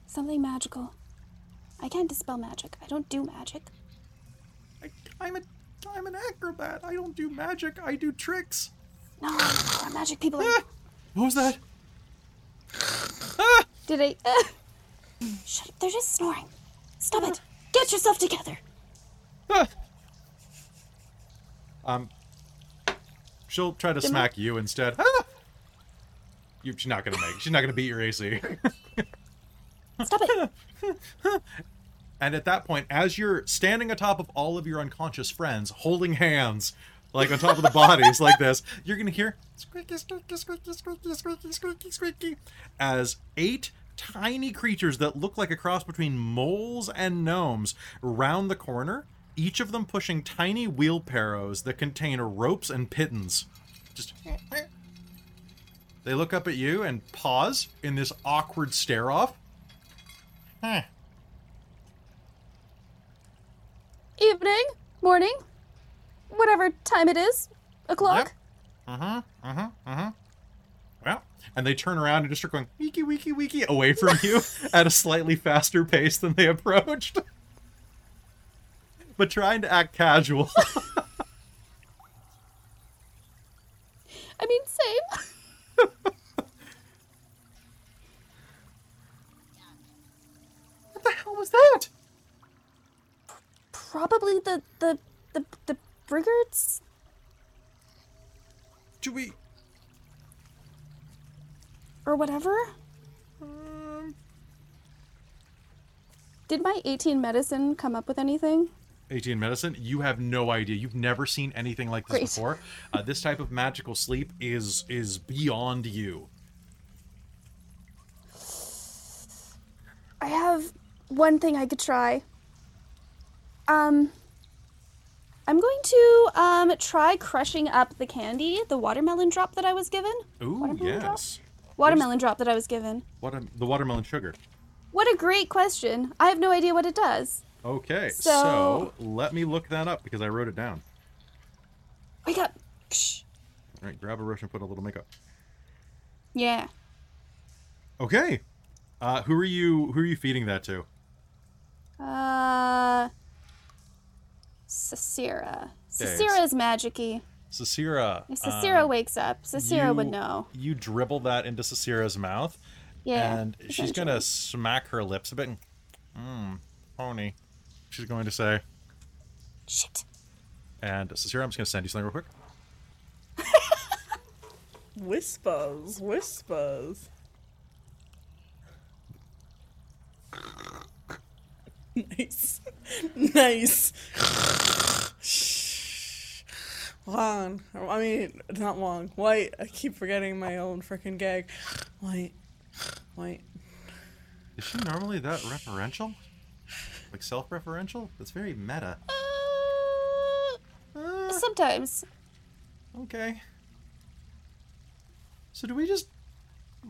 Something magical. I can't dispel magic. I don't do magic. I, I'm a I'm an acrobat. I don't do magic. I do tricks. No, our magic people are. Ah! What was that? Ah! Did I? Uh, shut up! They're just snoring. Stop it! Get yourself together. Ah! Um, she'll try to Did smack you instead. Ah! You, she's not gonna make. She's not gonna beat your AC. Stop it! And at that point, as you're standing atop of all of your unconscious friends, holding hands, like on top of the bodies, like this, you're gonna hear squeaky, squeaky, squeaky, squeaky, squeaky, squeaky, squeaky, as eight tiny creatures that look like a cross between moles and gnomes round the corner, each of them pushing tiny wheelbarrows that contain ropes and pitons. Just. They look up at you and pause in this awkward stare off. Huh. Evening, morning, whatever time it is. O'clock. Yep. Uh huh. Uh huh. Uh huh. Well, and they turn around and just start going weeky, weeky, weeky away from you at a slightly faster pace than they approached. But trying to act casual. I mean, same. what the hell was that? Probably the the the the Briggards. Do we? or whatever. Um, Did my 18 medicine come up with anything? 18 medicine you have no idea you've never seen anything like this Great. before uh, this type of magical sleep is is beyond you I have one thing I could try. Um, I'm going to um try crushing up the candy, the watermelon drop that I was given. ooh Watermelon drop? yes Watermelon drop that I was given. what the watermelon sugar What a great question. I have no idea what it does. Okay So- so let me look that up because i wrote it down Wake up. Shh. all right grab a brush and put a little makeup Yeah. okay uh who are you who are you feeding that to Uh. Cicera. Cicera is magicy. Cicera. If Cicera um, wakes up, Cicera would know. You dribble that into Cicera's mouth, Yeah. and she's gonna smack her lips a bit. Mmm, pony. She's going to say, Shit. and Cicera, I'm just gonna send you something real quick. Whispers, whispers. nice. nice. Long. I mean, not long. White. I keep forgetting my own freaking gag. White. White. Is she normally that referential? Like self-referential? That's very meta. Uh, Uh, sometimes. okay. So do we just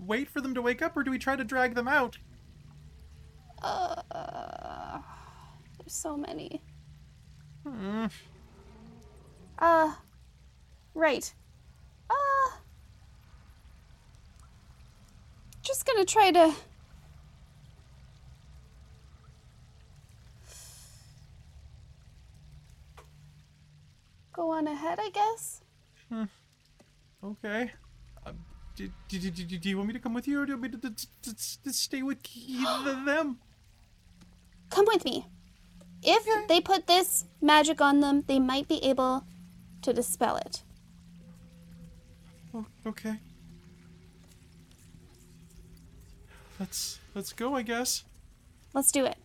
wait for them to wake up, or do we try to drag them out? Uh, there's so many. Hmm. Uh, right. Uh, just gonna try to. Go on ahead, I guess. Okay. Uh, do, do, do, do, do you want me to come with you, or do you want me to, to, to, to stay with them? Come with me. If they put this magic on them, they might be able to dispel it. Oh, okay. Let's let's go, I guess. Let's do it.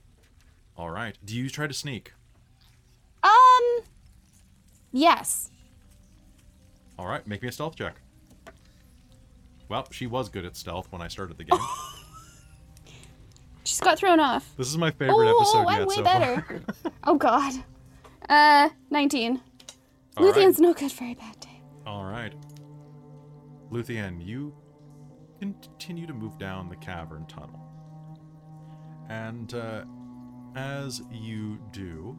All right. Do you try to sneak? Um. Yes. All right. Make me a stealth check. Well, she was good at stealth when I started the game. She just got thrown off. This is my favorite Oh, episode I'm yet way so better. far. Oh God. Uh, 19. Luthien's Luthion's no good for a bad day. All right. Luthien, you continue to move down the cavern tunnel. And uh, as you do,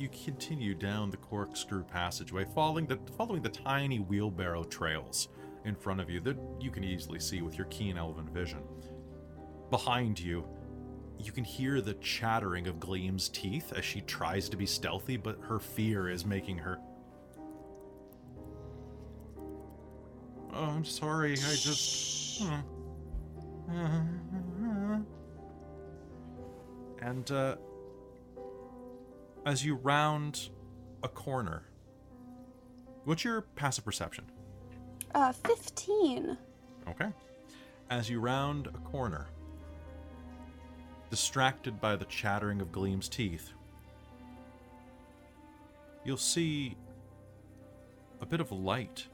you continue down the corkscrew passageway, following the following the tiny wheelbarrow trails in front of you that you can easily see with your keen elven vision. Behind you, you can hear the chattering of Gleam's teeth as she tries to be stealthy, but her fear is making her. Oh, I'm sorry. I just. Uh, uh, uh, and uh, as you round a corner, what's your passive perception? Uh, 15. Okay. As you round a corner, distracted by the chattering of Gleam's teeth, you'll see a bit of light.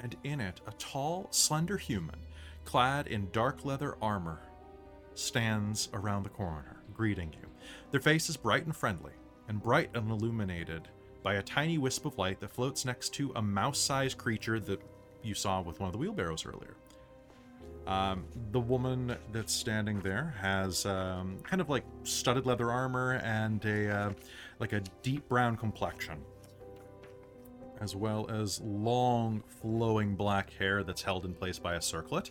And in it, a tall, slender human, clad in dark leather armor, stands around the corner, greeting you. Their face is bright and friendly, and bright and illuminated by a tiny wisp of light that floats next to a mouse sized creature that you saw with one of the wheelbarrows earlier. Um, the woman that's standing there has um, kind of like studded leather armor and a uh, like a deep brown complexion, as well as long flowing black hair that's held in place by a circlet.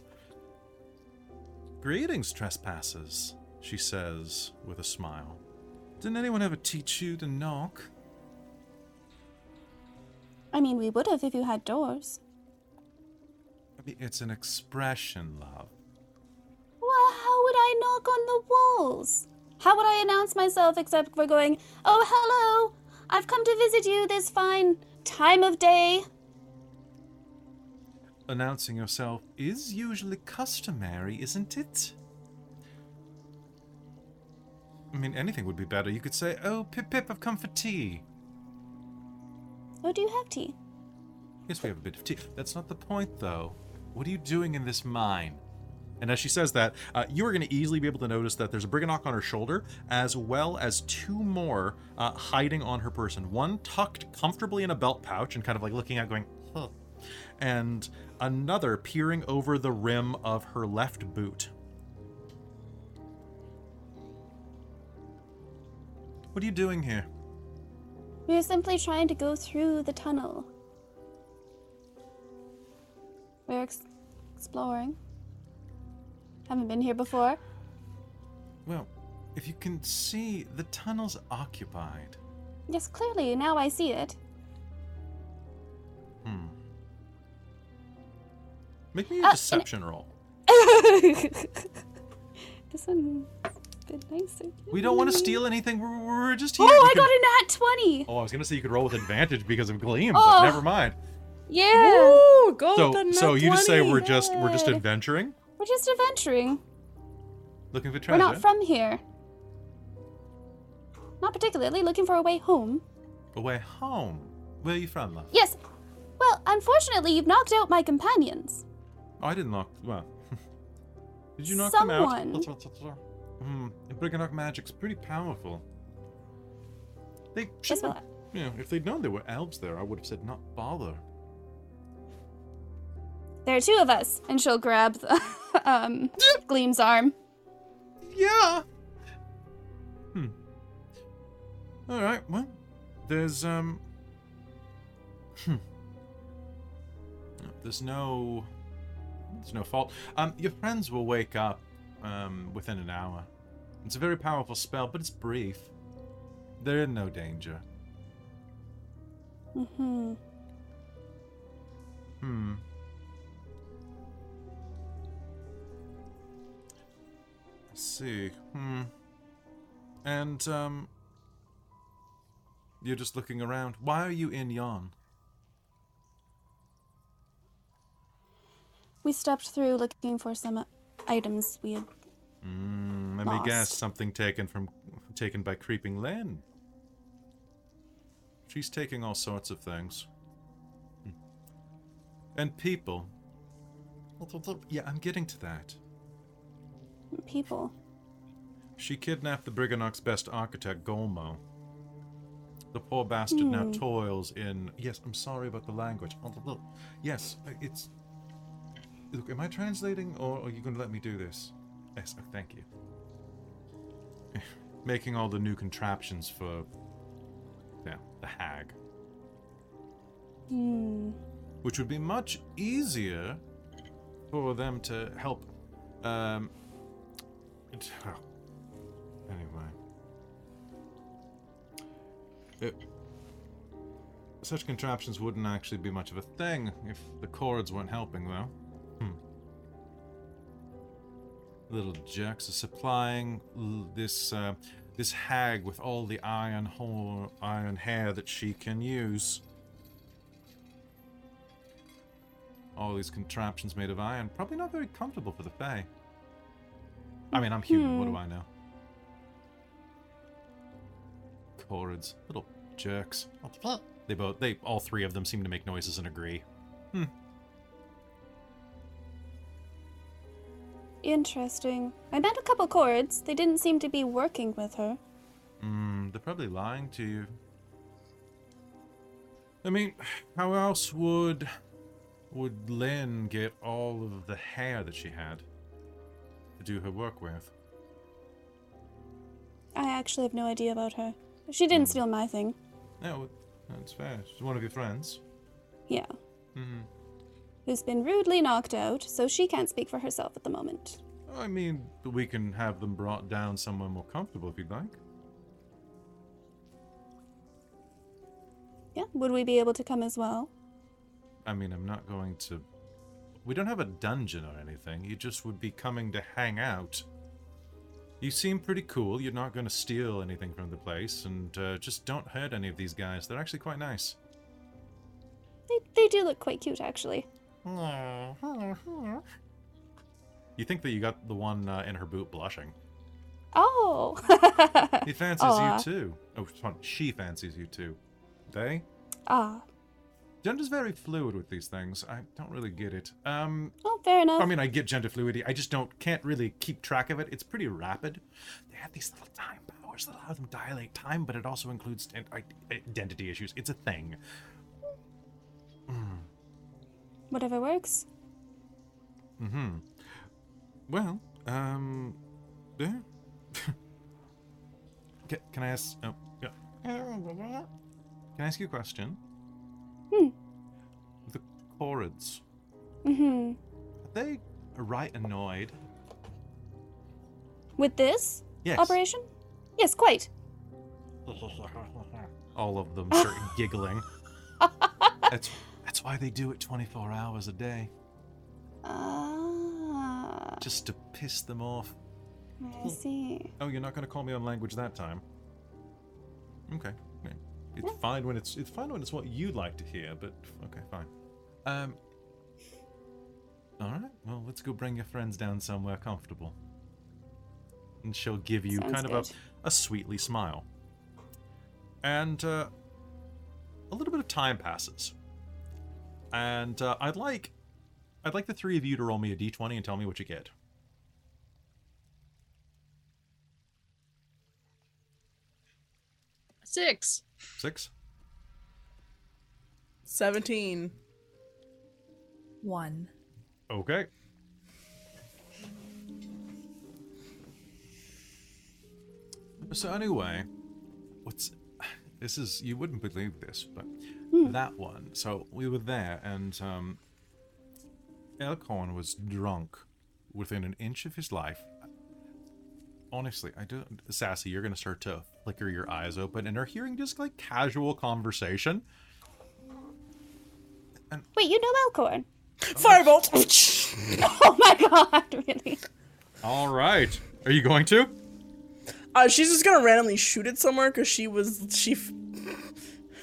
Greetings, trespassers, she says with a smile. Didn't anyone ever teach you to knock? I mean, we would have if you had doors. I mean, it's an expression, love. Well, how would I knock on the walls? How would I announce myself except for going, Oh, hello! I've come to visit you this fine time of day. Announcing yourself is usually customary, isn't it? I mean, anything would be better. You could say, Oh, Pip Pip, I've come for tea. Oh, do you have tea? Yes, we have a bit of tea. That's not the point, though. What are you doing in this mine? And as she says that, uh, you are going to easily be able to notice that there's a Brigganock on her shoulder, as well as two more uh, hiding on her person. One tucked comfortably in a belt pouch and kind of like looking out, going, huh. And another peering over the rim of her left boot. What are you doing here? We are simply trying to go through the tunnel. We're ex- exploring. Haven't been here before. Well, if you can see, the tunnel's occupied. Yes, clearly, now I see it. Make me a Uh, and- deception roll. this one's a bit nicer. We don't want to steal anything. We're, we're just here. Oh, You I can- got a nat 20! Oh, I was gonna say you could roll with advantage because of Gleam, Oh. but never mind. Yeah! Ooh, go So, with the nat so you just say we're just we're just adventuring, We're just adventuring. looking for We're not from here. Not particularly, looking for a way home. Away home. Where are you from, love? Yes. Well, unfortunately, you've knocked out my companions. Oh, I didn't knock. Well, did you knock them out? Someone. Let's- let's- let's- Hmm. and Brigganock magic's pretty powerful. They should. Yes, well, You know, if they'd known there were elves there, I would have said not bother. there are two of us, and she'll grab the, um, Gleam's arm. Yeah. Hmm. All right. Well, there's um. Hmm. There's no. There's no fault. Um, your friends will wake up, um, within an hour. It's a very powerful spell, but it's brief. They're in no danger. Mm-hmm. Hmm. Let's see. Hmm. And, um. You're just looking around. Why are you in Yon? We stepped through looking for some uh, items we had. Hmm. Let me guess, something taken from. taken by Creeping Lynn. She's taking all sorts of things. Hmm. And people. Yeah, I'm getting to that. people. She kidnapped the Brigganock's best architect, Golmo. The poor bastard now Hmm. toils in. Yes, I'm sorry about the language. Yes, it's. Look, am I translating, or are you going to let me do this? Yes, oh, thank you. Making all the new contraptions for. Yeah, the hag. Hmm. Which would be much easier for them to help. Um. it- oh. Anyway. It, such contraptions wouldn't actually be much of a thing if the korreds weren't helping, though. Hmm. Little jerks are supplying this uh, this hag with all the iron hor- iron hair that she can use. All these contraptions made of iron, probably not very comfortable for the Fae. I mean, I'm human. What do I know? Korreds, little jerks. They both, they, all three of them seem to make noises and agree. Hmm. Interesting. I met a couple Korreds. They didn't seem to be working with her. Hmm, they're probably lying to you. I mean, how else would would Lynn get all of the hair that she had to do her work with? I actually have no idea about her. She didn't Hmm. steal my thing. No, that's fair. She's one of your friends. Yeah. Hmm. Who's been rudely knocked out, so she can't speak for herself at the moment. I mean, we can have them brought down somewhere more comfortable if you'd like. Yeah. Would we be able to come as well? I mean, I'm not going to. We don't have a dungeon or anything. You just would be coming to hang out. You seem pretty cool. You're not going to steal anything from the place, and uh, just don't hurt any of these guys. They're actually quite nice. They, they do look quite cute, actually. You think that you got the one uh, in her boot blushing? Oh! He fancies Aw. you too. Oh. She fancies you too. They? ah. Gender's very fluid with these things. I don't really get it. Um, Oh, fair enough. I mean, I get gender fluidity. I just don't can't really keep track of it. It's pretty rapid. They have these little time powers that allow them to dilate time, but it also includes ident- identity issues. It's a thing. Whatever works. Mm-hmm. Well, um, yeah. can, can I ask? Oh, yeah. Can I ask you a question? Hmm. The Korreds, Mm-hmm. are they right annoyed? With this Yes. operation? Yes, quite. All of them start giggling. That's that's why they do it 24 hours a day, Ah. just to piss them off. I see. Oh, you're not going to call me on language that time. Okay. yeah. It's fine when it's it's fine when it's what you'd like to hear, but okay, fine. Um. All right. Well, let's go bring your friends down somewhere comfortable. And she'll give you Sounds kind of a, a sweetly smile. And uh, a little bit of time passes. And uh, I'd like I'd like the three of you to roll me a d20 and tell me what you get. Six. Six. 17. One. Okay. So anyway, what's this is you wouldn't believe this, but that one. So we were there, and um, Elkhorn was drunk within an inch of his life. Honestly, I don't. Sassy, you're gonna start to flicker your eyes open and are hearing just like casual conversation. Wait, you know Elkhorn? Firebolt. Oh my god, really? All right. Are you going to? uh, she's just gonna randomly shoot it somewhere because she was she.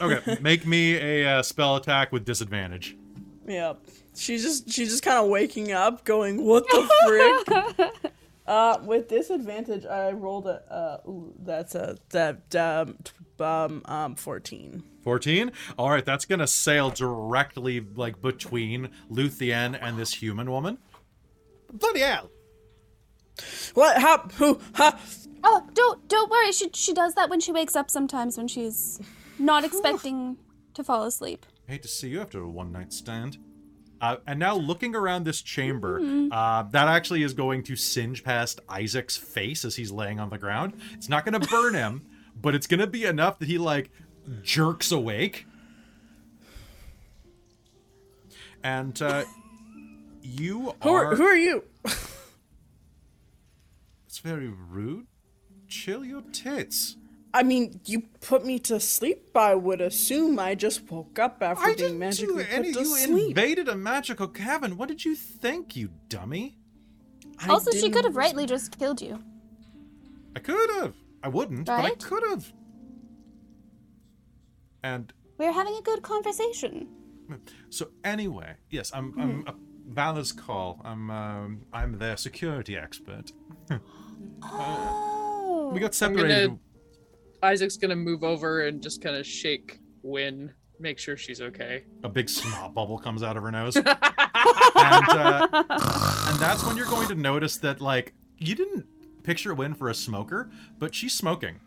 F- Okay. Make me a uh, spell attack with disadvantage. Yeah, she's just she's just kind of waking up, going, "What the frick?" uh, with disadvantage, I rolled a uh, ooh, that's a that um um um fourteen. 14 all right that's gonna sail directly like between luthien and this human woman bloody hell What? How? Who? Ha? Oh, don't don't worry. She she does that when she wakes up sometimes when she's not expecting to fall asleep. hate to see you after a one night stand uh, and now looking around this chamber Mm-hmm. uh, that actually is going to singe past isaac's face as he's laying on the ground it's not gonna burn him but it's gonna be enough that he like jerks awake and uh, you Who are are who are you? It's very rude. Chill your tits. I mean, you put me to sleep. I would assume I just woke up after I being didn't do magically any. put to You sleep. invaded a magical cavern. What did you think, you dummy? I also, she could have rightly just killed you. I could have. I wouldn't, but I could have. And We're having a good conversation. so, anyway, yes, I'm. I'm Hmm. a Valor's call. I'm. Um, I'm their security expert. Oh. We got I'm separated. Gonna- Isaac's gonna move over and just kind of shake Win, make sure she's okay. A big snot bubble comes out of her nose, and uh, and that's when you're going to notice that like you didn't picture Win for a smoker, but she's smoking. Her,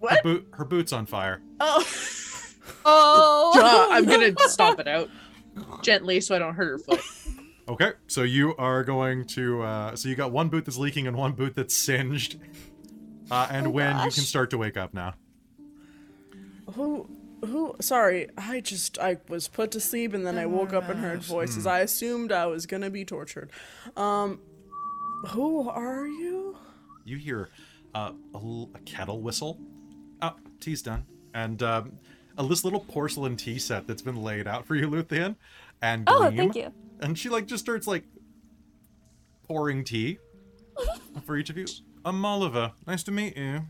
What? boot, her boots on fire. Oh. oh. Uh, I'm gonna stomp it out gently so I don't hurt her foot. Okay, so you are going to. Uh, so you got one boot that's leaking and one boot that's singed. Uh, and Oh, when you can start to wake up now. Who? Who? Sorry, I just I was put to sleep and then I woke up and heard voices. I assumed I was gonna be tortured. Um, who are you? You hear uh, a, l- a kettle whistle. Oh, tea's done. And um, a this little porcelain tea set that's been laid out for you, Luthien. And Oh, thank you. And she like just starts like pouring tea for each of you. I'm Oliver. Nice to meet you.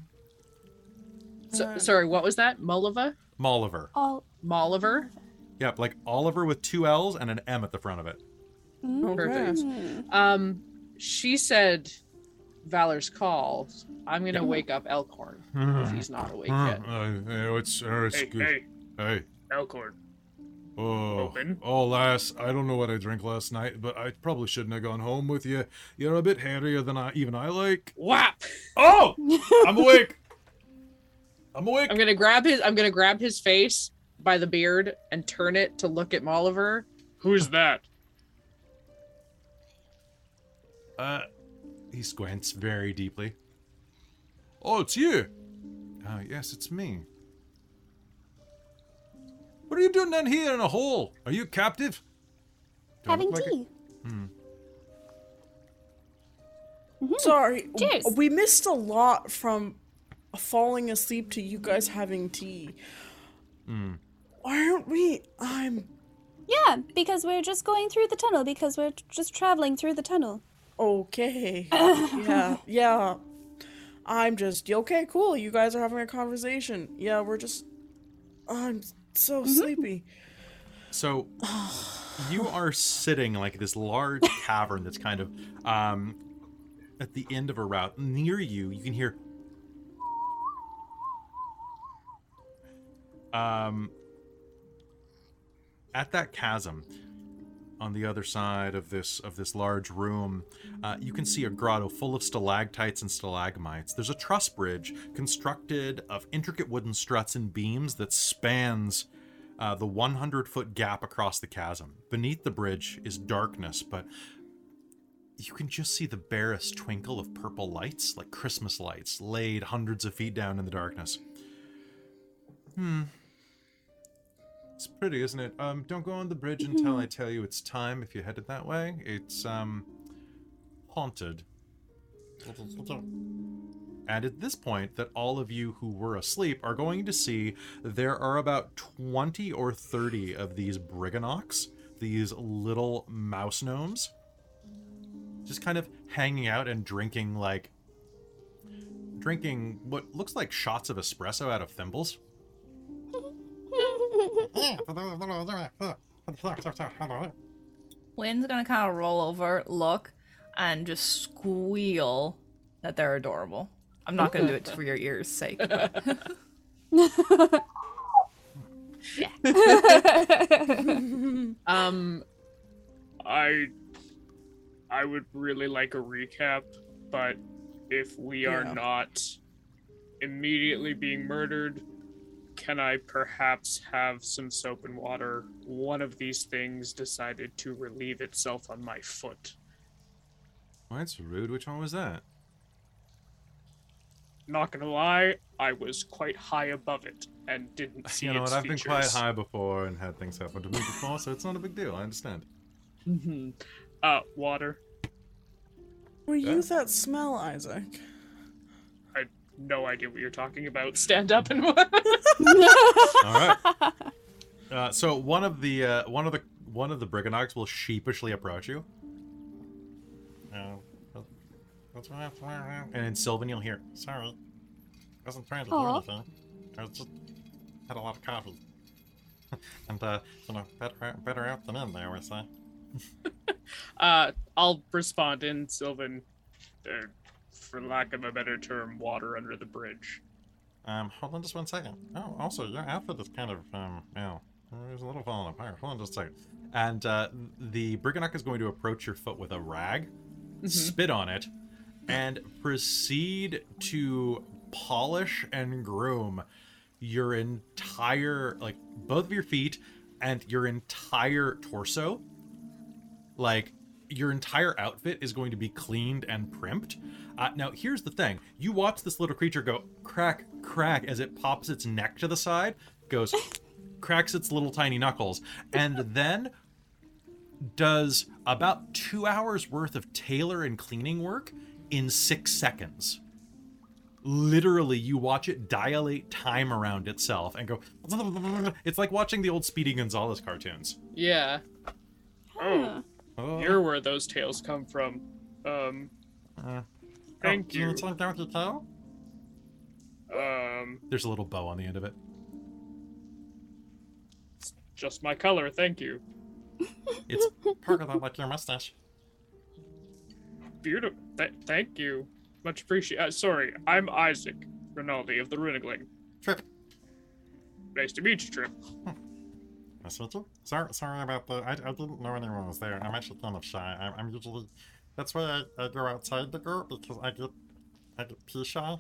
So, sorry, what was that? Mullova? Molliver. All. Molliver? Yep, like Oliver with two L's and an M at the front of it. Perfect. Mm. Um, she said Valor's call. I'm gonna wake up Elkhorn if he's not awake yet. Uh, it's, uh, it's Hey, good. hey, Hey. Elkhorn. Oh, Open. oh, lass, I don't know what I drank last night, but I probably shouldn't have gone home with you. You're a bit hairier than I even I like. Whap! Oh, I'm awake. I'm awake. I'm gonna grab his. I'm gonna grab his face by the beard and turn it to look at Molliver. Who's that? Uh, he squints very deeply. Oh, it's you. Oh, yes, it's me. What are you doing down here in a hole? Are you captive? Do Having look like a- tea. Sorry, Cheers. we missed a lot from falling asleep to you guys having tea. Hmm. Why aren't we? I'm Yeah, because we're just going through the tunnel because we're just traveling through the tunnel. okay. yeah, yeah. I'm just okay. Cool. You guys are having a conversation. Yeah, we're just. I'm so sleepy. So you are sitting like this large cavern that's kind of um at the end of a route. Near you, you can hear um at that chasm on the other side of this of this large room uh, you can see a grotto full of stalactites and stalagmites there's a truss bridge constructed of intricate wooden struts and beams that spans uh, the 100 foot gap across the chasm. Beneath the bridge is darkness, but you can just see the barest twinkle of purple lights, like Christmas lights, laid hundreds of feet down in the darkness. Hmm. It's pretty, isn't it? Um, don't go on the bridge until I tell you it's time if you're headed that way. It's, um, haunted. And at this point, that all of you who were asleep are going to see there are about 20 or 30 of these Brigganocks, these little mouse gnomes, just kind of hanging out and drinking like drinking what looks like shots of espresso out of thimbles. Lynn's gonna kind of roll over, look, and just squeal that they're adorable. I'm not gonna do it for your ears' sake. But Um, I I would really like a recap, but if we are Yeah. not immediately being murdered, can I perhaps have some soap and water? One of these things decided to relieve itself on my foot. Well, that's rude. Which one was that? Not gonna lie, I was quite high above it and didn't see it. you know its what? I've been quite high before and had things happen to me before, so it's not a big deal. I understand. mhm. Uh, water. We Yeah. use that smell, Isaac. No idea what you're talking about. stand up and All right. Uh, so one of the uh, one of the one of the Brigganocks will sheepishly approach you. Uh, that's right, that's right. And in Sylvan, you'll hear, "Sorry, wasn't trying to do Aw. anything. I was just had a lot of coffee, and uh, you know, better out, better out than in, they always say." Uh, I'll respond in Sylvan, uh, for lack of a better term, water under the bridge. Um, hold on just one second. Oh, also, your outfit is kind of, um, you know, it's a little falling apart. Hold on just a second. And uh, the Brigganock is going to approach your foot with a rag, spit on it, and proceed to polish and groom your entire, like, both of your feet and your entire torso. Like, your entire outfit is going to be cleaned and primped. Uh, now, here's the thing: you watch this little creature go crack, crack as it pops its neck to the side, goes, cracks its little tiny knuckles, and then does about two hours worth of tailor and cleaning work in six seconds. Literally, you watch it dilate time around itself and go. It's like watching the old Speedy Gonzales cartoons. yeah. Oh, Oh, you're where those tales come from. Um, uh, thank oh, you you. take down your tail? Um, There's a little bow on the end of it. It's just my color, thank you. It's part of that, like your mustache. Beautiful. Th- thank you. Much appreciated. Uh, sorry, I'm Isaac Rinaldi of the Runigling. Trip. Nice to meet you, Trip. To you. Sorry, sorry about the. I, I didn't know anyone was there. I'm actually kind of shy. I'm, I'm usually. That's why I, I go outside the group because I get. I get pee shy.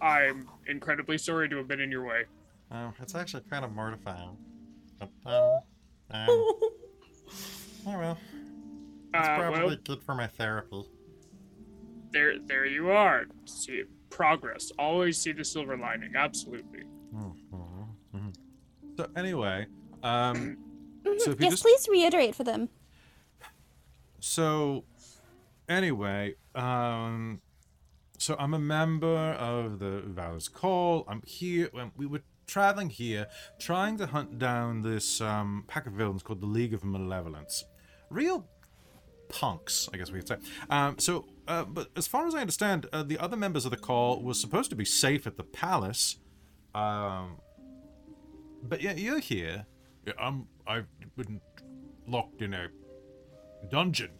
I'm incredibly sorry to have been in your way. Oh, it's actually kind of mortifying. But, um. um oh well. It's Uh, probably well, good for my therapy. there, there you are. See progress. Always see the silver lining. Absolutely. Mhm, mhm. So, anyway. Um. So if you yes, just please reiterate for them. So, anyway, um, so I'm a member of the Valor's Call. I'm here. We were traveling here, trying to hunt down this um, pack of villains called the League of Malevolence. Real punks, I guess we could say. Um, so, uh, but as far as I understand, uh, the other members of the Call were supposed to be safe at the palace. Um, but yeah, you're here. Yeah, I'm. I've been locked in a dungeon.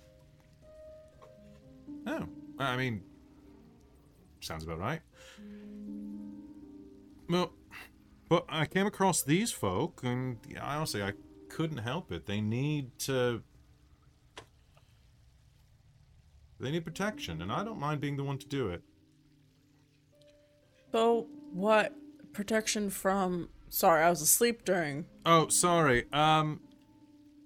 Oh, I mean, sounds about right. Well, but I came across these folk, and yeah, honestly, I couldn't help it. They need to. They need protection, and I don't mind being the one to do it. So, what protection from? Sorry, I was asleep during. Oh, sorry. Um,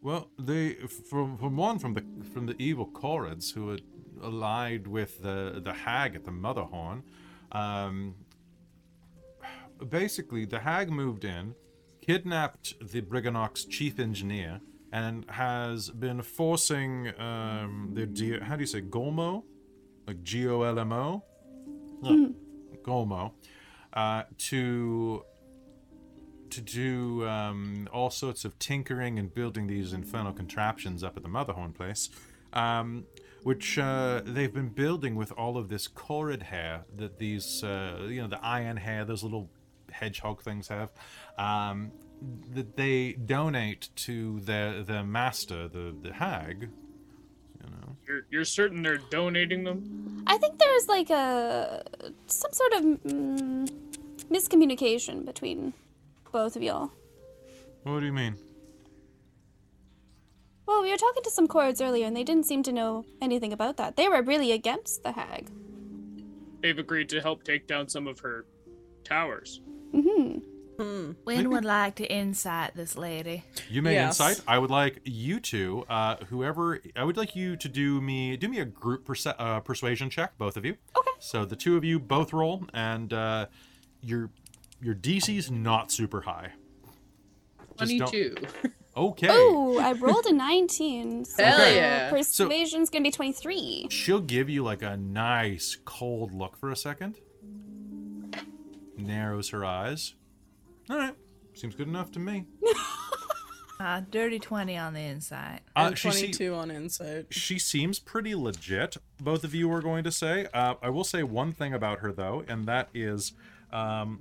well, they from from one from the from the evil Korreds who had allied with the the hag at the Motherhorn. Um, basically, the hag moved in, kidnapped the Brigganock's chief engineer, and has been forcing um the D- how do you say Golmo, like G O L M O, no, Gomo, uh, to to do um, all sorts of tinkering and building these infernal contraptions up at the Motherhorn place, um, which uh, they've been building with all of this Korred hair that these, uh, you know, the iron hair, those little hedgehog things have, um, that they donate to their their master, the the hag. You know, You're, you're certain they're donating them? I think there's like a some sort of mm, miscommunication between both of y'all. what do you mean? Well, we were talking to some korreds earlier, and they didn't seem to know anything about that. They were really against the hag. They've agreed to help take down some of her towers. Mm-hmm. Hmm. Wynn would like to insight this lady. You may Yes. insight. I would like you two, uh, whoever, I would like you to do me do me a group perce- uh, persuasion check, both of you. Okay. So the two of you both roll, and uh, your your DC's not super high. Just don't- 22. Okay. Oh, I rolled a 19. So Hell yeah. Persuasion's gonna be 23. She'll give you like a nice cold look for a second. Narrows her eyes. All right. Seems good enough to me. Uh, dirty 20 on the inside. Uh, And she 22 on insight. she seems pretty legit both of you are going to say uh, i will say one thing about her though and that is um,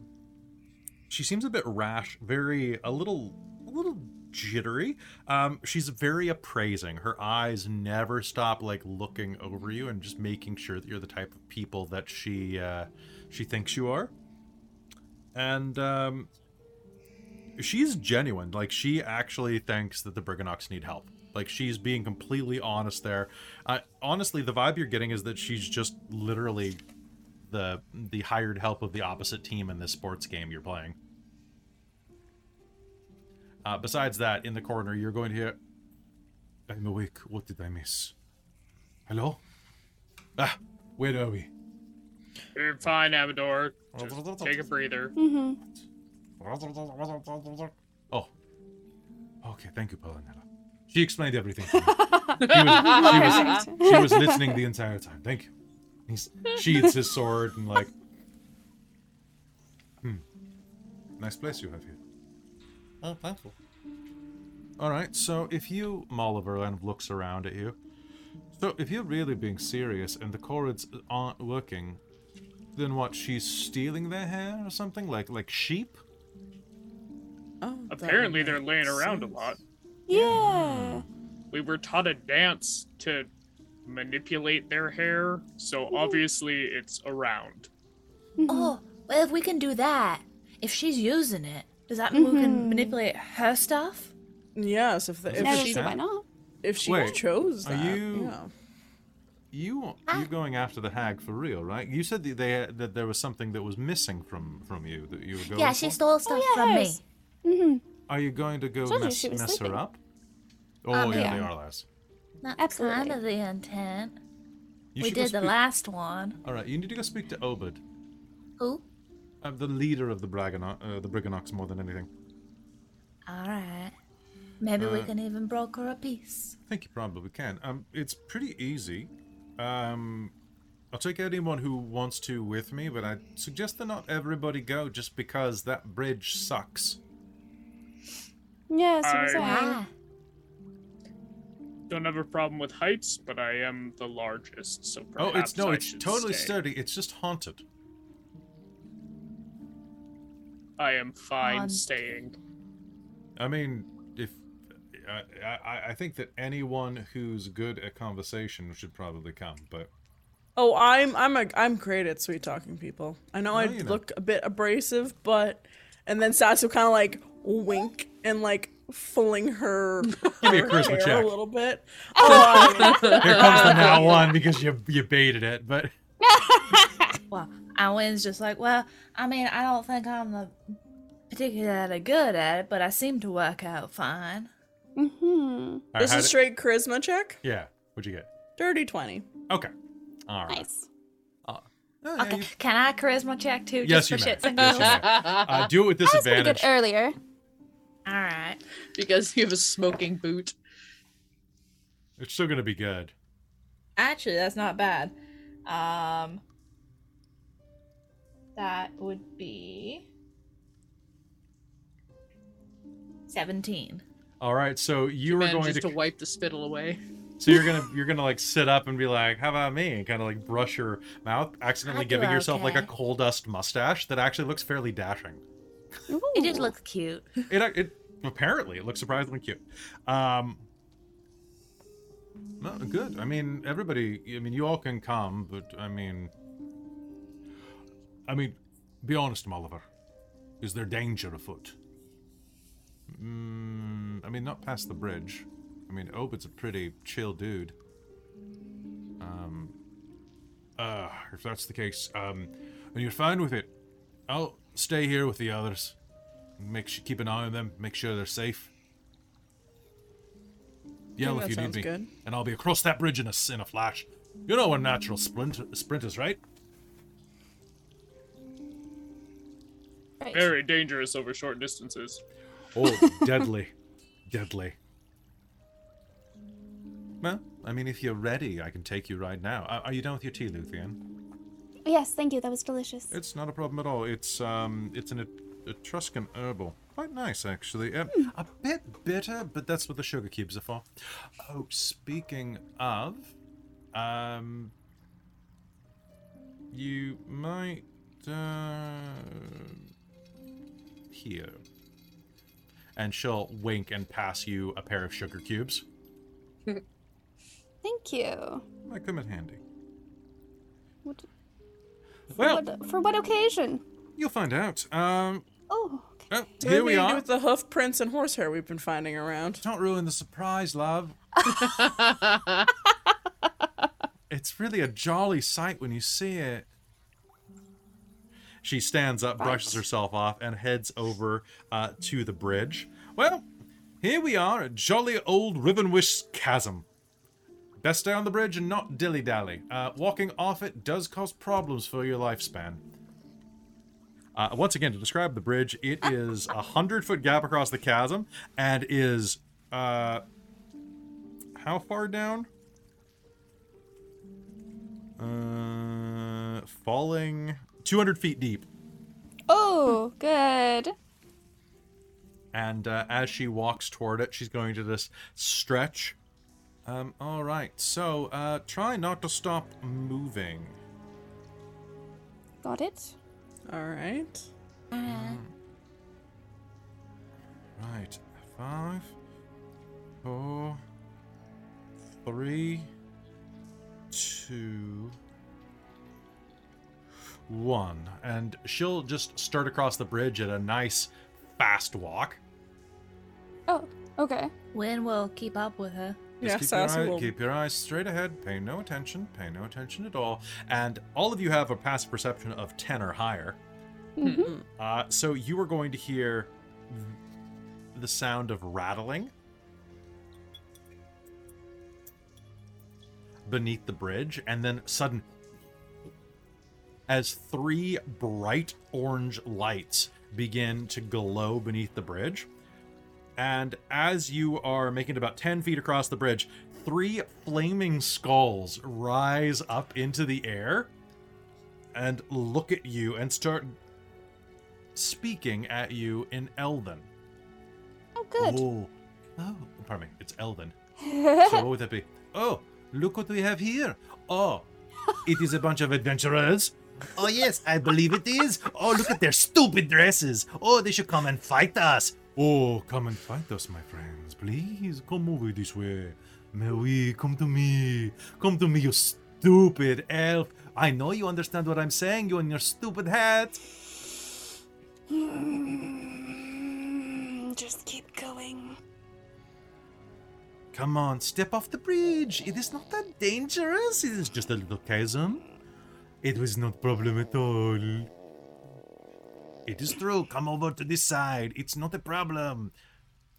she seems a bit rash very a little a little jittery. Um, she's very appraising. Her eyes never stop like looking over you and just making sure that you're the type of people that she uh, she thinks you are. And um, she's genuine. Like she actually thinks that the Brigganocks need help. Like she's being completely honest there. Uh, honestly the vibe you're getting is that she's just literally the the hired help of the opposite team in this sports game you're playing uh, besides that in the corner you're going to hear i'm awake what did i miss hello ah where are we You're fine, Amador. Just take a breather. Mm-hmm. Oh. Okay, thank you, Paulinella. She explained everything to me. She was, she, was, she was listening the entire time. Thank you. He sheathes his sword and like, hmm, nice place you have here. Oh, thankful. All right, so if you, Molliver, kind of looks around at you. So if you're really being serious and the Korreds aren't working, then what? She's stealing their hair or something, like like sheep? Oh, Apparently, they're make laying around a lot. Yeah. We were taught a dance to manipulate their hair, so obviously it's around. Oh, well, if we can do that, if she's using it, does that mean we can manipulate her stuff? Yes, if, the, if it she see why not. if she Wait, chose are that. you- Yeah. You you going after the hag for real, right? You said that they that there was something that was missing from from you that you were going. Yeah, she for? stole stuff yeah, from me. Mm-hmm. Are you going to go mess, mess her up? Oh Um, yeah, yeah. they are last. That's Absolutely. kind of the intent. You we should go did the speak- last one. All right, you need to go speak to Obed, Who? uh, the leader of the Bragano- uh, the Brigganocks, more than anything. All right. Maybe we Uh, can even broker a peace. I think you probably can. Um, it's pretty easy. Um, I'll take anyone who wants to with me, but I suggest that not everybody go just because that bridge sucks. Yeah, so I- I. Why? Don't have a problem with heights, but I am the largest, so Oh, perhaps it's no, I it's totally stay. sturdy. It's just haunted. I am fine On- staying. I mean, if I, I, I think that anyone who's good at conversation should probably come, but Oh, I'm I'm a I'm great at sweet talking people. I know I you know. look a bit abrasive, but and then Sasu kind of like wink and like fling her, Give me a charisma hair check. a little bit. Oh, here comes the now one because you you baited it. But Well, Awen's just like, well, I mean, I don't think I'm the particularly good at it, but I seem to work out fine. Mm-hmm. All right, this how is did- straight charisma check. Yeah, what'd you get? Dirty twenty. Okay, all right. Nice. Oh, yeah, Okay, you- can I charisma check too? Yes, just you for may. shits and Yes, you giggles? may. Uh, do it with I was pretty good disadvantage. earlier. All right. because you have a smoking boot. It's still gonna be good. Actually, that's not bad. Um, that would be 17. All right, so you were going Manages to, to wipe the spittle away. so you're gonna you're gonna like sit up and be like, "How about me?" and kind of like brush your mouth, accidentally I do giving yourself like a coal dust mustache that actually looks fairly dashing. It did look cute. It it apparently it looks surprisingly cute. Um, no, good. I mean, everybody. I mean, you all can come, but I mean, I mean, be honest, Oliver. Is there danger afoot? Mm, I mean, not past the bridge. I mean, Obed's a pretty chill dude. Um, uh, if that's the case, um, and you're fine with it, I'll stay here with the others. Make sure, keep an eye on them. Make sure they're safe. Yell if you need me, good. and I'll be across that bridge in a s- in a flash. You know we're natural sprint sprinters, right? Right. Very dangerous over short distances. Oh, deadly, deadly. Well, I mean, if you're ready, I can take you right now. Are- Are you done with your tea, Luthien? Yes, thank you. That was delicious. It's not a problem at all. It's um, it's an Etruscan herbal. Quite nice, actually. Um, a bit bitter, but that's what the sugar cubes are for. Oh, speaking of, um, you might uh, here, and she'll wink and pass you a pair of sugar cubes. Thank you. Might come in handy. What, for, Well, what, for what occasion? you'll find out. Um, Oh, okay. oh, What here do we you do are. with the hoof prints and horsehair we've been finding around. Don't ruin the surprise, love. It's really a jolly sight when you see it. She stands up, brushes herself off, and heads over uh, to the bridge. Well, here we are at jolly old Rivenwish Chasm. Best stay on the bridge and not dilly dally. Uh, walking off it does cause problems for your lifespan. Uh, once again, to describe the bridge, it is a hundred foot gap across the chasm and is uh, how far down? Uh, falling 200 feet deep. Oh, good. And uh, as she walks toward it, she's going to just stretch. Um, all right. So uh, try not to stop moving. Got it. All right. Right. Five, four, three, two, one. And she'll just start across the bridge at a nice, fast walk. Oh, okay. Win will keep up with her. Just Yeah, keep, Sassy your eye, will- keep your eyes straight ahead. Pay no attention. Pay no attention at all. And all of you have a passive perception of 10 or higher. Mm-hmm. Uh, so you are going to hear the sound of rattling beneath the bridge, and then sudden as three bright orange lights begin to glow beneath the bridge. And as you are making it about 10 feet across the bridge, three flaming skulls rise up into the air and look at you and start speaking at you in Elven. Oh, good. Oh, oh, pardon me, it's Elven. so what would that be? Oh, look what we have here. Oh, it is a bunch of adventurers. Oh yes, I believe it is. Oh, look at their stupid dresses. Oh, they should come and fight us. Oh, come and fight us, my friends. Please come over this way. May we come to me? Come to me, you stupid elf. I know you understand what I'm saying, you and your stupid hat. Mm, Just keep going. Come on, step off the bridge. It is not that dangerous. It is just a little chasm. It was not problem at all. It is true. Come over to this side. It's not a problem.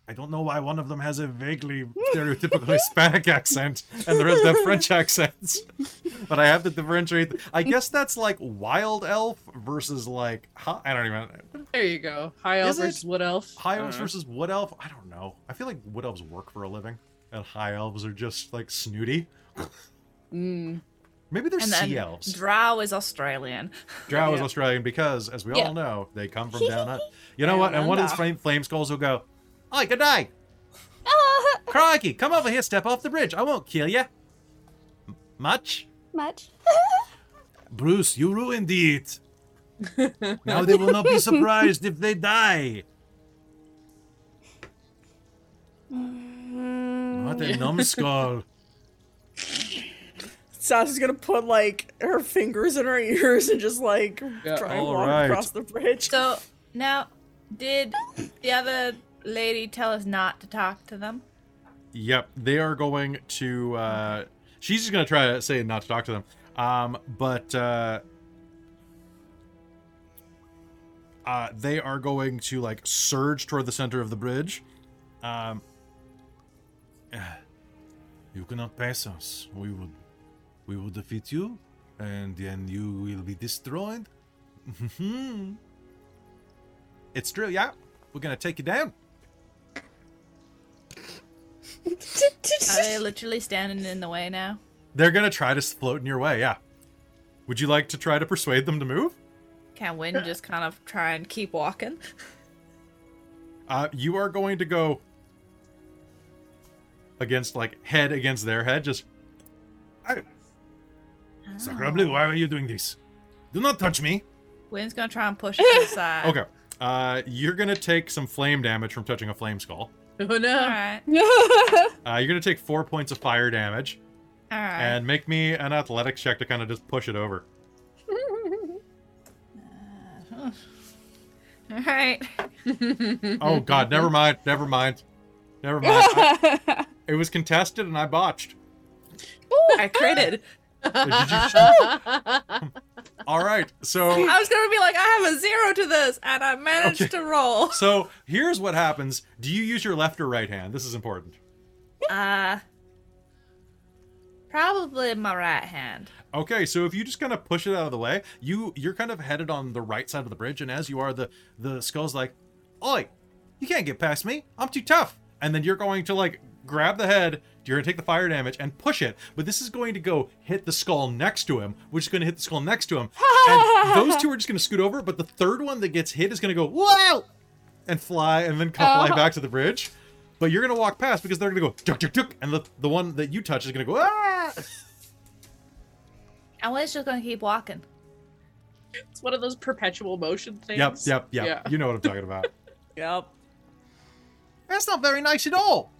I don't know why one of them has a vaguely stereotypical Hispanic accent and the rest have French accents. But I have to differentiate. I guess that's like wild elf versus like huh? I don't even There you go. High elf Is it? versus wood elf. high elves versus wood elf. I don't know. I feel like wood elves work for a living, and high elves are just like snooty. Mm. Maybe they're and then sea elves. Drow is Australian. Drow is Australian because, as we Yeah. all know, they come from down under. You know what? And one of these flame, flame skulls will go, "Oi, good day, crikey! Come over here, step off the bridge. I won't kill you. Much, much. Bruce. You ruined it. now they will not be surprised if they die. What a numbskull. Sassy's gonna put like her fingers in her ears and just like Yeah. try and walk right. across the bridge. So now, did the other lady tell us not to talk to them? Yep, they are going to. Uh, she's just going to try to say not to talk to them. Um, but uh, uh, they are going to like surge toward the center of the bridge. Um, you cannot pass us. We will, we will defeat you, and then you will be destroyed. it's true. Yeah, we're gonna take you down. Are they literally standing in the way now? They're gonna try to float in your way, yeah. Would you like to try to persuade them to move? Can Win just kind of try and keep walking? Uh, you are going to go against like head against their head, just. Oh. Sakura Blue, why are you doing this? Do not touch me. Win's gonna try and push it to the side. Okay. Uh, you're gonna take some flame damage from touching a flame skull. Oh no. All right. Uh, you're gonna take four points of fire damage, All right. and make me an athletics check to kind of just push it over. All right. Oh God, never mind, never mind, never mind. I- it was contested, and I botched. I critted. Did you? All right. So I was gonna be like, I have a zero to this, and I managed Okay. to roll. so here's what happens. Do you use your left or right hand? This is important. Uh, probably my right hand. Okay, so if you just kind of push it out of the way, you you're kind of headed on the right side of the bridge, and as you are, the the skull's like, "Oi, you can't get past me. I'm too tough." And then you're going to like grab the head. You're gonna take the fire damage and push it, but this is going to go hit the skull next to him, which is going to hit the skull next to him. and those two are just going to scoot over, but the third one that gets hit is going to go wow and fly, and then come fly Oh. back to the bridge. But you're gonna walk past because they're gonna go tuk tuk tuk, and the the one that you touch is gonna go ah. And Win's just gonna keep walking. It's one of those perpetual motion things. Yep, yep, yep. Yeah. You know what I'm talking about. Yep. That's not very nice at all.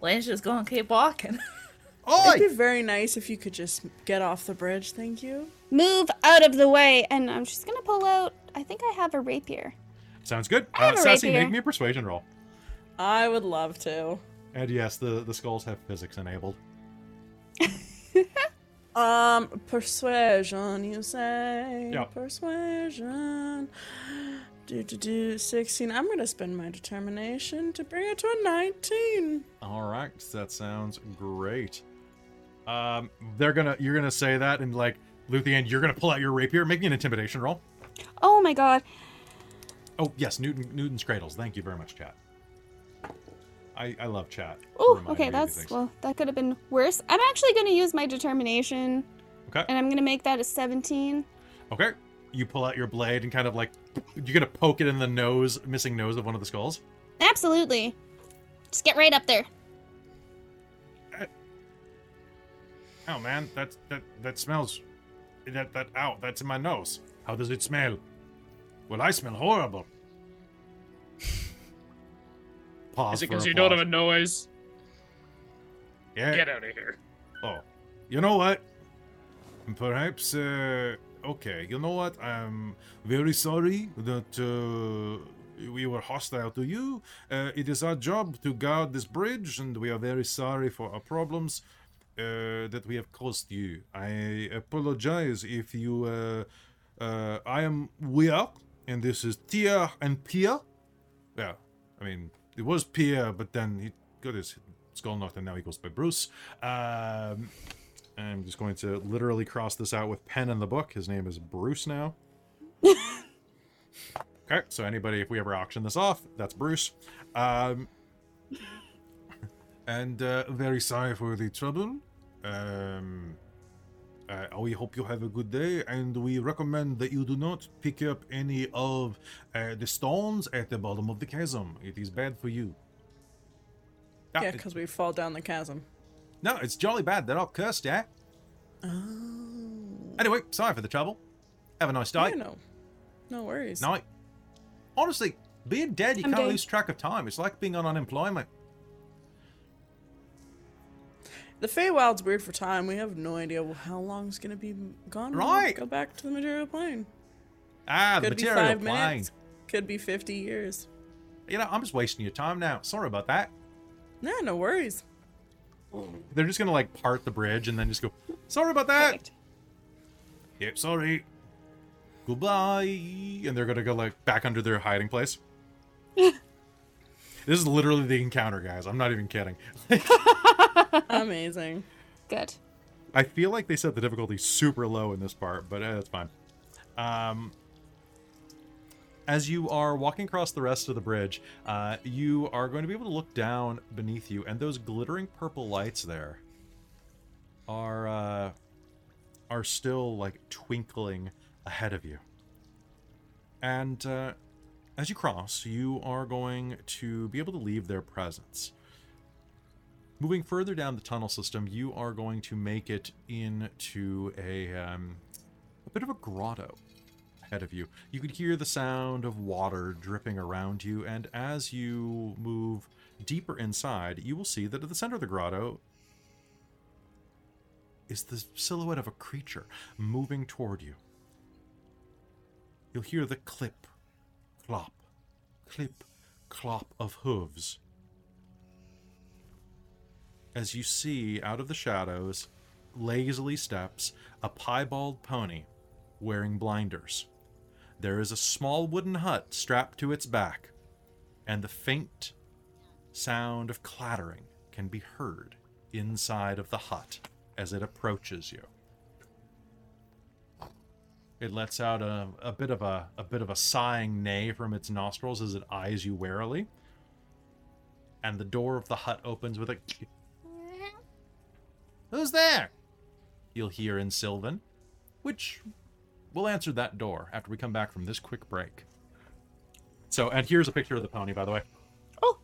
Win's just gonna keep walking. It'd be very nice if you could just get off the bridge, thank you. Move out of the way, and I'm just gonna pull out. I think I have a rapier. Sounds good. I have Uh, a Sassy, rapier. make me a persuasion roll. I would love to. And yes, the, the skulls have physics enabled. Um, persuasion, you say? Yep. Persuasion. Do do do. Sixteen. I'm gonna spend my determination to bring it to a nineteen. All right, that sounds great. Um, they're gonna, you're gonna say that, and like Luthien, you're gonna pull out your rapier. Make me an intimidation roll. Oh my god. Oh yes, Newton, Newton's cradles. Thank you very much, chat. I, I love chat. Oh, okay. That's these well. That could have been worse. I'm actually gonna use my determination, okay. and I'm gonna make that a 17. Okay. You pull out your blade and kind of like you're gonna poke it in the nose, missing nose of one of the skulls. Absolutely. Just get right up there. Oh man, that that that smells. That that ow, that's in my nose. How does it smell? Well, I smell horrible. Pause. Is it because you don't have a noise? Yeah. Get out of here. Oh, you know what? Perhaps. Uh, okay. You know what? I'm very sorry that uh, we were hostile to you. Uh, it is our job to guard this bridge, and we are very sorry for our problems uh, that we have caused you. I apologize if you. Uh, uh, I am Weir, and this is Tia and Pia. Yeah, I mean, it was Pierre, but then he got his skull knocked, and now he goes by Bruce. Um, I'm just going to literally cross this out with pen in the book. His name is Bruce now. okay, so anybody, if we ever auction this off, that's Bruce. Um, and uh, very sorry for the trouble. Um, uh, we hope you have a good day, and we recommend that you do not pick up any of uh, the stones at the bottom of the chasm. It is bad for you. Ah, Yeah, because we fall down the chasm. No, it's jolly bad. They're all cursed, yeah. Oh. Anyway, sorry for the trouble. Have a nice day. no. No worries. Night. Honestly, being dead, you I'm can't day. lose track of time. It's like being on unemployment. The Feywild's weird for time. We have no idea how long it's gonna be gone. Right. Go back to the material plane. Ah, the Could be five plane. minutes. Could be 50 years. You know, I'm just wasting your time now. Sorry about that. Yeah, no worries. They're just gonna like part the bridge and then just go. Sorry about that. Perfect. Yep, sorry. Goodbye. And they're gonna go like back under their hiding place. this is literally the encounter, guys. I'm not even kidding. Amazing. Good. I feel like they set the difficulty super low in this part, but uh, that's fine. Um, as you are walking across the rest of the bridge, uh, you are going to be able to look down beneath you, and those glittering purple lights there are uh, are still like twinkling ahead of you. And uh, as you cross, you are going to be able to leave their presence. Moving further down the tunnel system, you are going to make it into a um, a bit of a grotto ahead of you. You could hear the sound of water dripping around you, and as you move deeper inside, you will see that at the center of the grotto is the silhouette of a creature moving toward you. You'll hear the clip, clop, clip, clop of hooves as you see out of the shadows lazily steps a piebald pony wearing blinders. There is a small wooden hut strapped to its back, and the faint sound of clattering can be heard inside of the hut as it approaches you. It lets out a, a bit of a, a bit of a sighing neigh from its nostrils as it eyes you warily. And the door of the hut opens with a Who's there? You'll hear in Sylvan, which we'll answer that door after we come back from this quick break. So, and here's a picture of the pony, by the way. Oh.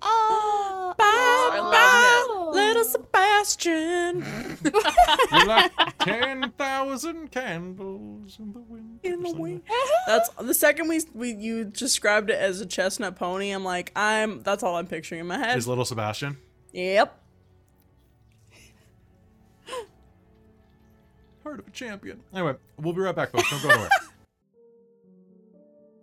oh. Bye, oh, I love bye, little Sebastian. You're like 10,000 candles in the wind. In the wind. That's the second we we you described it as a chestnut pony. I'm like, I'm. That's all I'm picturing in my head. Is little Sebastian. Yep. Heart of a champion. Anyway, we'll be right back, folks. Don't go anywhere.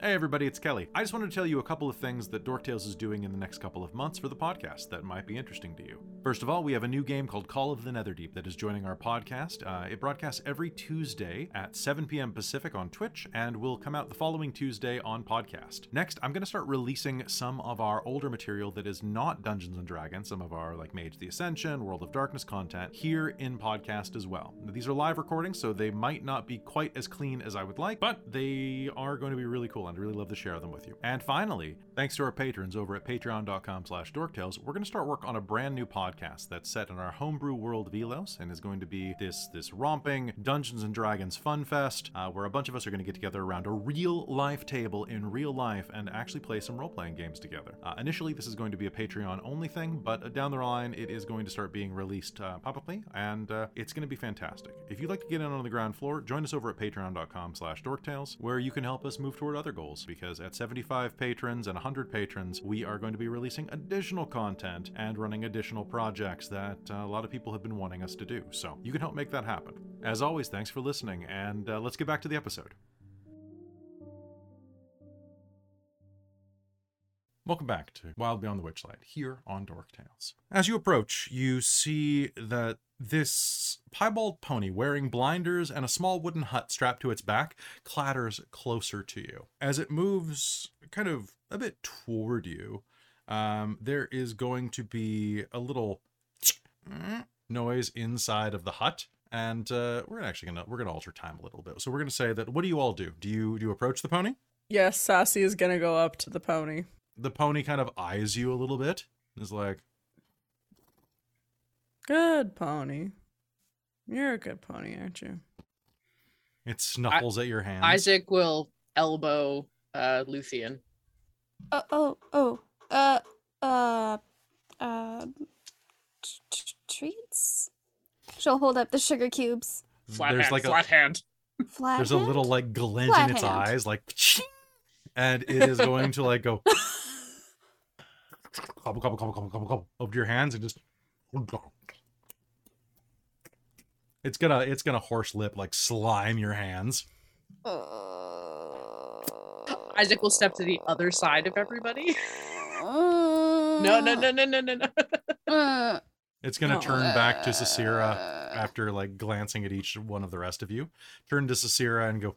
Hey everybody, it's Kelly. I just wanted to tell you a couple of things that Dorktales is doing in the next couple of months for the podcast that might be interesting to you. First of all, we have a new game called Call of the Netherdeep that is joining our podcast. Uh, it broadcasts every Tuesday at 7 p.m. Pacific on Twitch and will come out the following Tuesday on podcast. Next, I'm going to start releasing some of our older material that is not Dungeons and Dragons, some of our like Mage the Ascension, World of Darkness content here in podcast as well. These are live recordings, so they might not be quite as clean as I would like, but they are going to be really cool I'd really love to share them with you. And finally, thanks to our patrons over at patreon.com slash dorktales, we're going to start work on a brand new podcast that's set in our homebrew world Velos and is going to be this this romping Dungeons and Dragons fun fest uh, where a bunch of us are going to get together around a real life table in real life and actually play some role-playing games together. Uh, initially, this is going to be a Patreon only thing, but down the line, it is going to start being released uh, publicly, and uh, it's going to be fantastic. If you'd like to get in on the ground floor, join us over at patreon.com slash dorktales, where you can help us move toward other goals, because at 75 patrons and 100 patrons, we are going to be releasing additional content and running additional projects that uh, a lot of people have been wanting us to do. So you can help make that happen. As always, thanks for listening, and uh, let's get back to the episode. Welcome back to Wild Beyond the Witchlight here on Dork Tales. As you approach, you see that this piebald pony wearing blinders and a small wooden hut strapped to its back clatters closer to you. As it moves kind of a bit toward you, um, there is going to be a little noise inside of the hut. And uh, we're actually gonna we're gonna alter time a little bit. So we're gonna say that what do you all do? Do you do you approach the pony? Yes, Sassy is gonna go up to the pony. The pony kind of eyes you a little bit. Is like, Good pony. You're a good pony, aren't you? It snuffles at your hand. Isaac will elbow uh Luthien. Oh, oh, oh. Uh, uh, uh. t- t- treats? She'll hold up the sugar cubes. Flat there's hand, like flat a hand. Flat there's a little like glint Flat in its hand. eyes, like, and it is going to like go gobble gobble gobble gobble gobble gobble over your hands and just. It's gonna it's gonna horse lip like slime your hands. Uh, Isaac will step to the other side of everybody. no, No, no, no, no, no, no, no. Uh, It's gonna turn back to Sasira uh, after like glancing at each one of the rest of you. Turn to Sasira and go.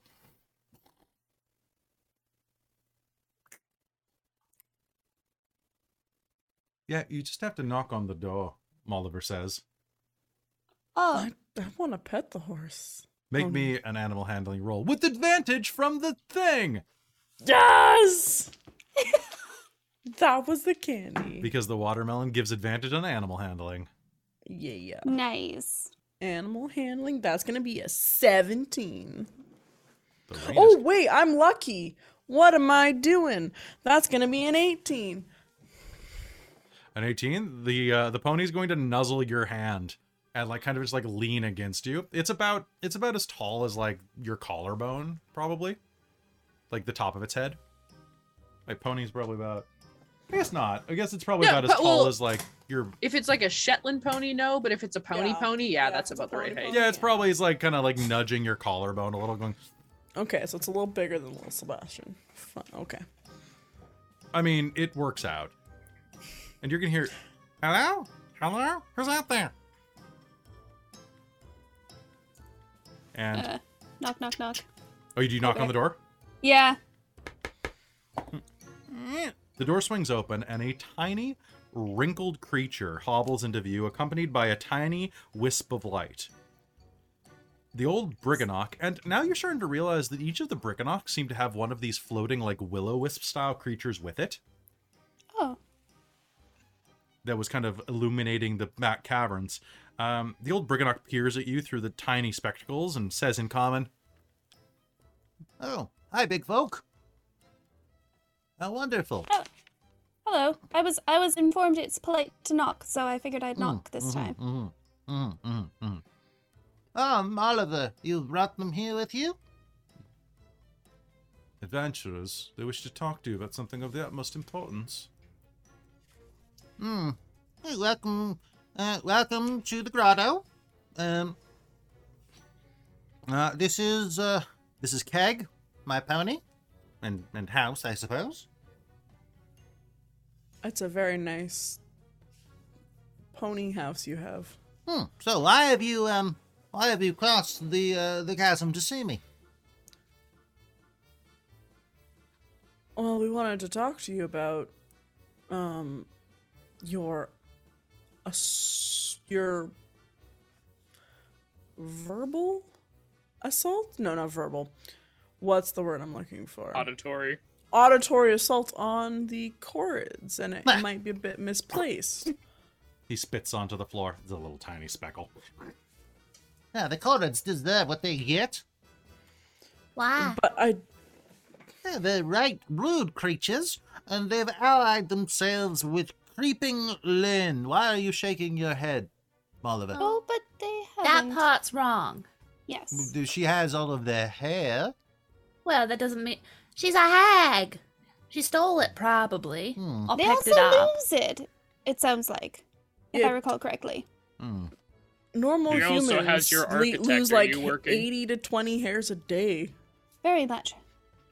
Yeah, you just have to knock on the door, Molliver says. Oh, I, I want to pet the horse. Make Oh, me an animal handling roll with advantage from the thing Yes! that was the candy. because the watermelon gives advantage on animal handling. Yeah. Yeah. Nice. Animal handling, that's going to be a 17. Oh, is- wait, I'm lucky. What am I doing? That's going to be an 18. An 18. The uh, the pony's going to nuzzle your hand and like kind of just like lean against you. It's about it's about as tall as like your collarbone, probably. Like the top of its head. Like pony's probably about I guess not. I guess it's probably Yeah, about as but- tall well- as like your If it's like a Shetland pony, no. But if it's a pony Yeah. pony, yeah, Yeah, that's if it's a about the right height. Yeah, it's probably it's like kind of like nudging your collarbone a little going Okay, so it's a little bigger than little Sebastian. Fun. Okay. I mean, it works out. And you're gonna hear Hello? Hello? Who's out there? And Uh, knock, knock, knock. oh, you do knock on the door? Yeah. The door swings open, and a tiny, wrinkled creature hobbles into view, accompanied by a tiny wisp of light. The old Brigganock, and now you're starting to realize that each of the Brigganocks seem to have one of these floating, like willow wisp style creatures with it. That was kind of illuminating the back caverns. Um, the old Brigganock peers at you through the tiny spectacles and says in common, Oh, hi, big folk. How wonderful. Hello. I was I was informed it's polite to knock, so I figured I'd knock this Mhm, time. mhm, mhm, mhm, mhm. Um, Oliver, you brought them here with you? Adventurers, they wish to talk to you about something of the utmost importance. Hmm. Hey, welcome, uh, welcome to the grotto. Um, uh, this is, uh, this is Keg, my pony, and, and house, I suppose. It's a very nice pony house you have. Hmm. So why have you, um, why have you crossed the, uh, the chasm to see me? Well, we wanted to talk to you about um your ass- your verbal assault? No, not verbal. What's the word I'm looking for? Auditory. Auditory assault on the korreds, and it might be a bit misplaced. He spits onto the floor. It's a little tiny speckle. Yeah, the Korreds deserve what they get. Why? but I Yeah, they're right rude creatures, and they've allied themselves with Creeping Lynn. Why are you shaking your head, Oliver? Oh, but they That haven't. part's wrong. Yes. She has all of their hair. Well, that doesn't mean she's a hag. She stole it, probably, Hmm. or They also it up. lose it. It sounds like, if I recall correctly. Hmm. normal He also humans has your lose like you 80 to 20 hairs a day. Very much.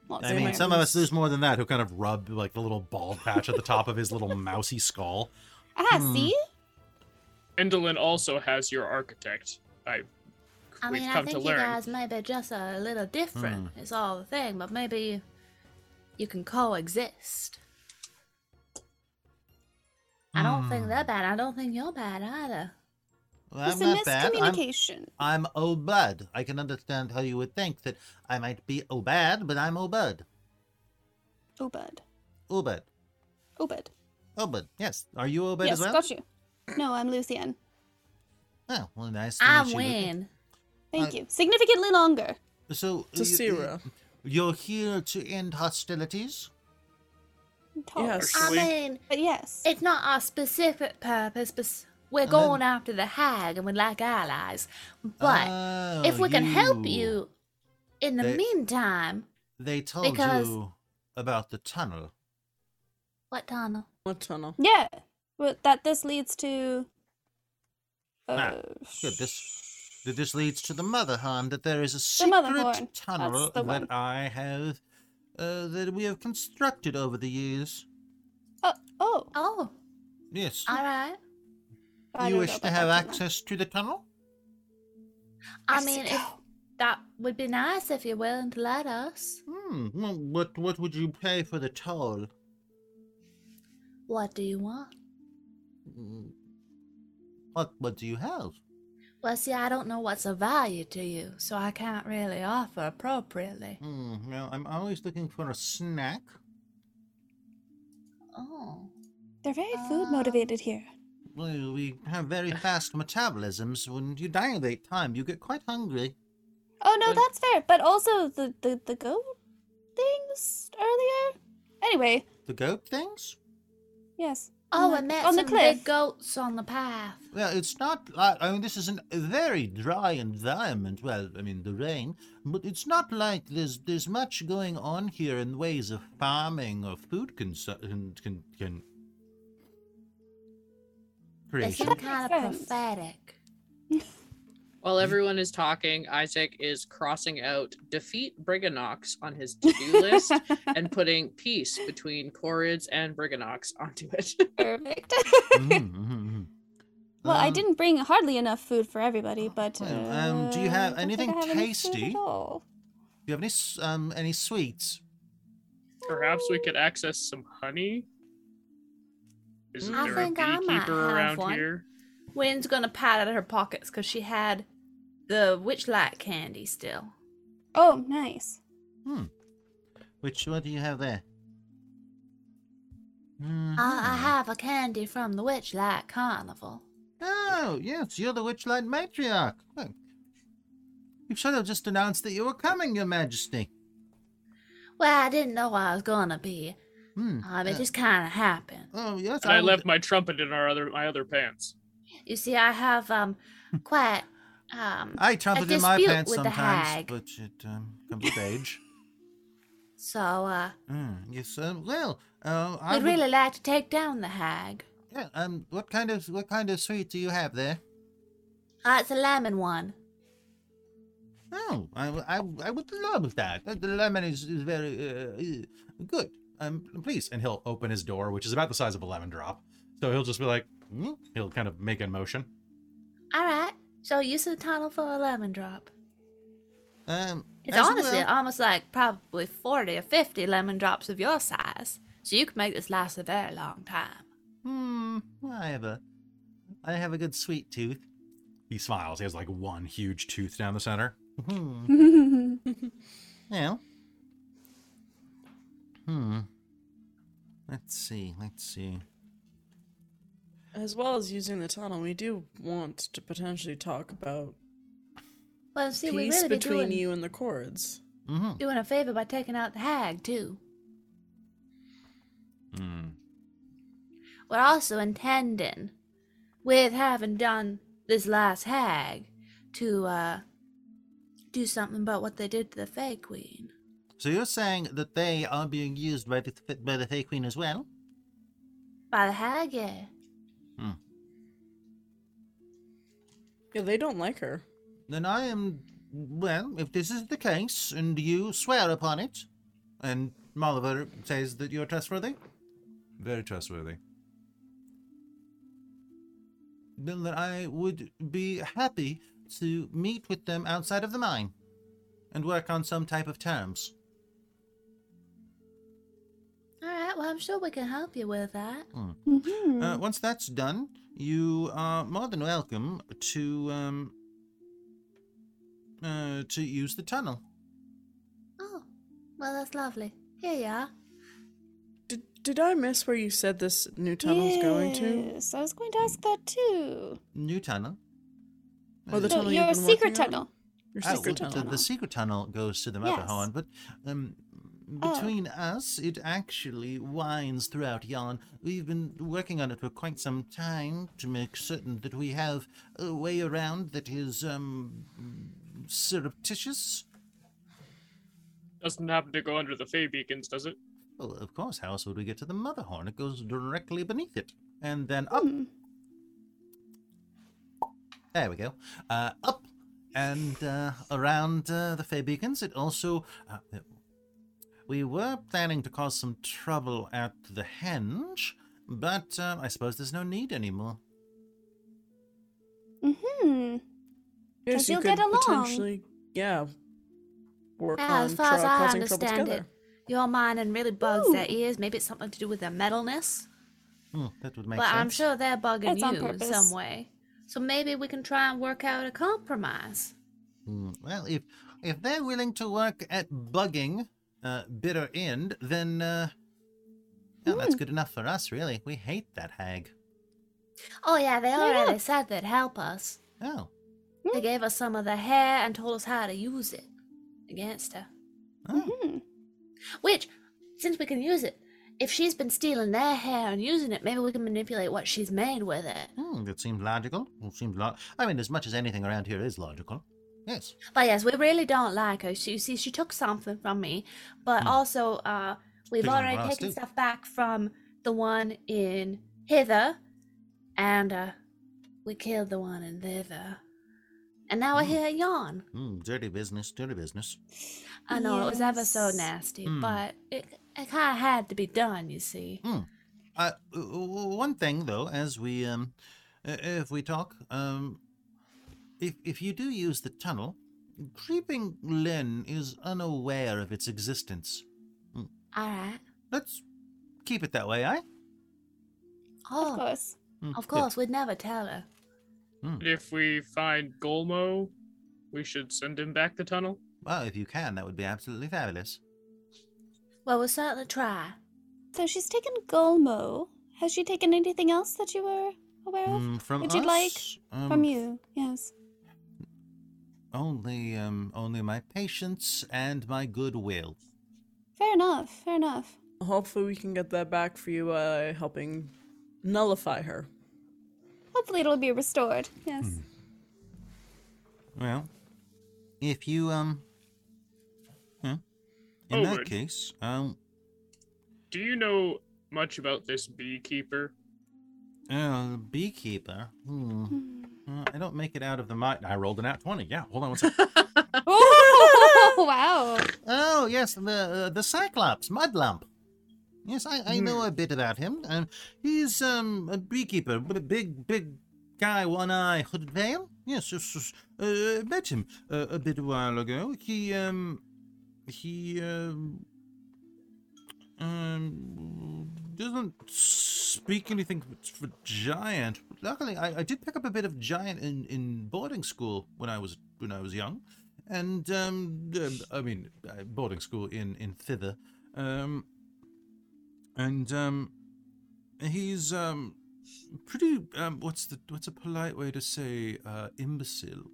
Well, I mean, some of us lose- lose more than that. Who kind of rub like the little bald patch at the top of his little mousy skull. ah, Hmm. see? Endelyn also has your architect. I. I mean, come I to think you learn. guys may be just a little different. It's all the thing, but maybe you can coexist. I don't think they're bad. I don't think you're bad either. Well, It's I'm a not bad. I'm, miscommunication. I'm Obud. I can understand how you would think that I might be Obad, but I'm Obud. Obed. Obud. Obed. Obud. Yes. Are you Obud yes, as well? Yes, got you. No, I'm Lucian. Oh, well, nice to I meet you. Thank Uh, you. Significantly longer. So, To you- Sierra. you're here to end hostilities? Taller. Yes. I mean, But yes. it's not our specific purpose, but we're And going then- after the hag and we'd like allies. But Oh, if we can help you in the They- meantime, They told because- you about the tunnel. what tunnel? What tunnel? yeah. But that this leads to. Uh, Ah, Good. This this leads to the Motherhorn. That there is a secret tunnel That's the one. that I have uh, that we have constructed over the years. oh, oh. Oh, Yes. all right. I you wish to have that tunnel. access to the tunnel? I Yes, mean, if that would be nice if you're willing to let us. Hmm. Well, what what would you pay for the toll? What do you want? Mm, What what do you have? Well, see, I don't know what's of value to you, so I can't really offer appropriately. Hmm. Well, I'm always looking for a snack. Oh. They're very food Uh, motivated here. Well, we have very fast metabolisms. When you dilate time, you get quite hungry. Oh no, But- that's fair. But also the the the goat things earlier. Anyway, The goat things? yes. Oh, on we the- met on some the cliff. big goats on the path. Well, it's not. like I mean, this is an, a very dry environment. Well, I mean, the rain, but it's not like there's there's much going on here in ways of farming or food consumption. Con, con, They creation. seem kind of prophetic. While everyone is talking, Isaac is crossing out defeat Brigganocks on his to-do list and putting peace between Korreds and Brigganocks onto it. Perfect. Mhm, mhm, mhm. well, I Um, didn't bring hardly enough food for everybody, but Well, um, do you have uh, I don't think anything I have tasty? at all. Do you have any um any sweets? Perhaps we could access some honey. Isn't I there think a I might beekeeper have around one. here? Wynn's gonna pat at her pockets because she had the witchlight candy still. Oh, nice. Hmm. Which what do you have there? I, I Mhm. have a candy from the Witchlight Carnival. Oh, yes, you're the Witchlight Matriarch. Well, you should have just announced that you were coming, Your Majesty. Well, I didn't know I was gonna be. Hmm. Um, it uh, just kind of happened. oh, yes. And I would- left my trumpet in our other my other pants. You see, I have um quite um I trumpet in my pants sometimes, but it um, comes with age. so uh Mm, yes, uh, well, uh, I we'd really like to take down the hag. Yeah, um, what kind of what kind of sweet do you have there? Uh, it's a lemon one. Oh, I, I, I would love that. Uh, The lemon is, is very uh, uh, good. Um, please, and he'll open his door, which is about the size of a lemon drop. So he'll just be like, Hmm? he'll kind of make a motion. All right. So use the tunnel for a lemon drop. Um, It's honestly well- almost like probably 40 or 50 lemon drops of your size. So you can make this last a very long time. Hmm. I have a, I have a good sweet tooth. He smiles. He has like one huge tooth down the center. Hmm. Well. Hmm. Let's see. Let's see. As well as using the tunnel, we do want to potentially talk about Well, see, we peace really be between doing, you and the Korreds. Mm-hmm. doing a favor by taking out the hag, too. Hmm. We're also intending, with having done this last hag, to uh do something about what they did to the Fey Queen. So you're saying that they are being used by the by the Fey Queen as well? By the hag, yeah. Hmm. Yeah, they don't like her. Then I am. Well, if this is the case, and you swear upon it, and Molliver says that you're trustworthy, Very trustworthy. then that I would be happy to meet with them outside of the mine, and work on some type of terms. All right, well, I'm sure we can help you with that. Mhm. Uh, once that's done, you are more than welcome to um uh to use the tunnel. Oh, well, that's lovely. Here you are. Did, did I miss where you said this new tunnel's going to? Yes, I was going to ask that too. New tunnel. Or the So tunnel you've your been secret working on? tunnel. Your Oh, secret well, tunnel. The, the secret tunnel goes to the Yes. Motherhorn, but um, Oh. between us, it actually winds throughout yon. We've been working on it for quite some time to make certain that we have a way around that is um, surreptitious. Doesn't happen to go under the Fey beacons, does it? Well, of course, how else would we get to the Motherhorn? It goes directly beneath it. And then up. Hmm. There we go. Uh, up and uh, around uh, the Fey Beacons. It also. We were planning to cause some trouble at the Henge, but uh, I suppose there's no need anymore. Mm-hmm. Yes, you you'll could get along. potentially, yeah, work Yeah, on as far as I causing trouble understand it, together. your mining really bugs Ooh. their ears. Maybe it's something to do with their metalness. Hmm, that would make but sense. I'm sure they're bugging That's on you in some purpose. way. So maybe we can try and work out a compromise. Hmm, Well, if if they're willing to work at bugging uh, bitter end, then uh, well, that's good enough for us. Really, we hate that hag. Oh yeah, they Yeah. already said they'd help us. Oh, They gave us some of their hair and told us how to use it against her. oh. hmm Which, since we can use it, if she's been stealing their hair and using it, maybe we can manipulate what she's made with it. Hmm, that seems logical. It seems lo- I mean, as much as anything around here is logical. Yes. But yes, we really don't like her. She, you see, she took something from me, but Hmm. also, uh, we've Took something already taken too. stuff back from the one in hither, and uh, we killed the one in thither, and now we're Hmm. here at Yon. Hmm, dirty business. Dirty business. I know it was ever so nasty, Hmm. but it it kind of had to be done. You see. Uh, w- w- one thing though, as we um, uh, if we talk, um, if if you do use the tunnel, creeping Len is unaware of its existence. All right. Let's keep it that way, eh? Oh, Of course. Hmm, Of good. course, we'd never tell her. Hmm. If we find Golmo, we should send him back the tunnel. Well, if you can, that would be absolutely fabulous. Well, we'll certainly try. So she's taken Golmo. Has she taken anything else that you were aware of? Hmm, from Would you like um, From you, yes. Only, um, only my patience and my goodwill. Fair enough. Fair enough. Hopefully, we can get that back for you by helping nullify her. Hopefully, it'll be restored. Yes. Hmm. Well, if you um, huh? in Owen. that case, um, Do you know much about this beekeeper? Uh, beekeeper. Hmm. Hmm. Uh, I don't make it out of the mine. I rolled an at twenty. Yeah, hold on one second. oh wow! oh yes, the uh, the Cyclops Mudlump. Yes, I, I know a bit about him. Um, he's um a beekeeper, but a big big guy, one eye, hooded veil. Yes, yes, yes. Uh, met him uh, a bit a while ago. He um he um um doesn't speak anything for giant. Luckily, I, I did pick up a bit of giant in, in boarding school when I was when I was young, and um, um, I mean uh, boarding school in in thither, um, and um, he's um pretty um what's the what's a polite way to say uh imbecile?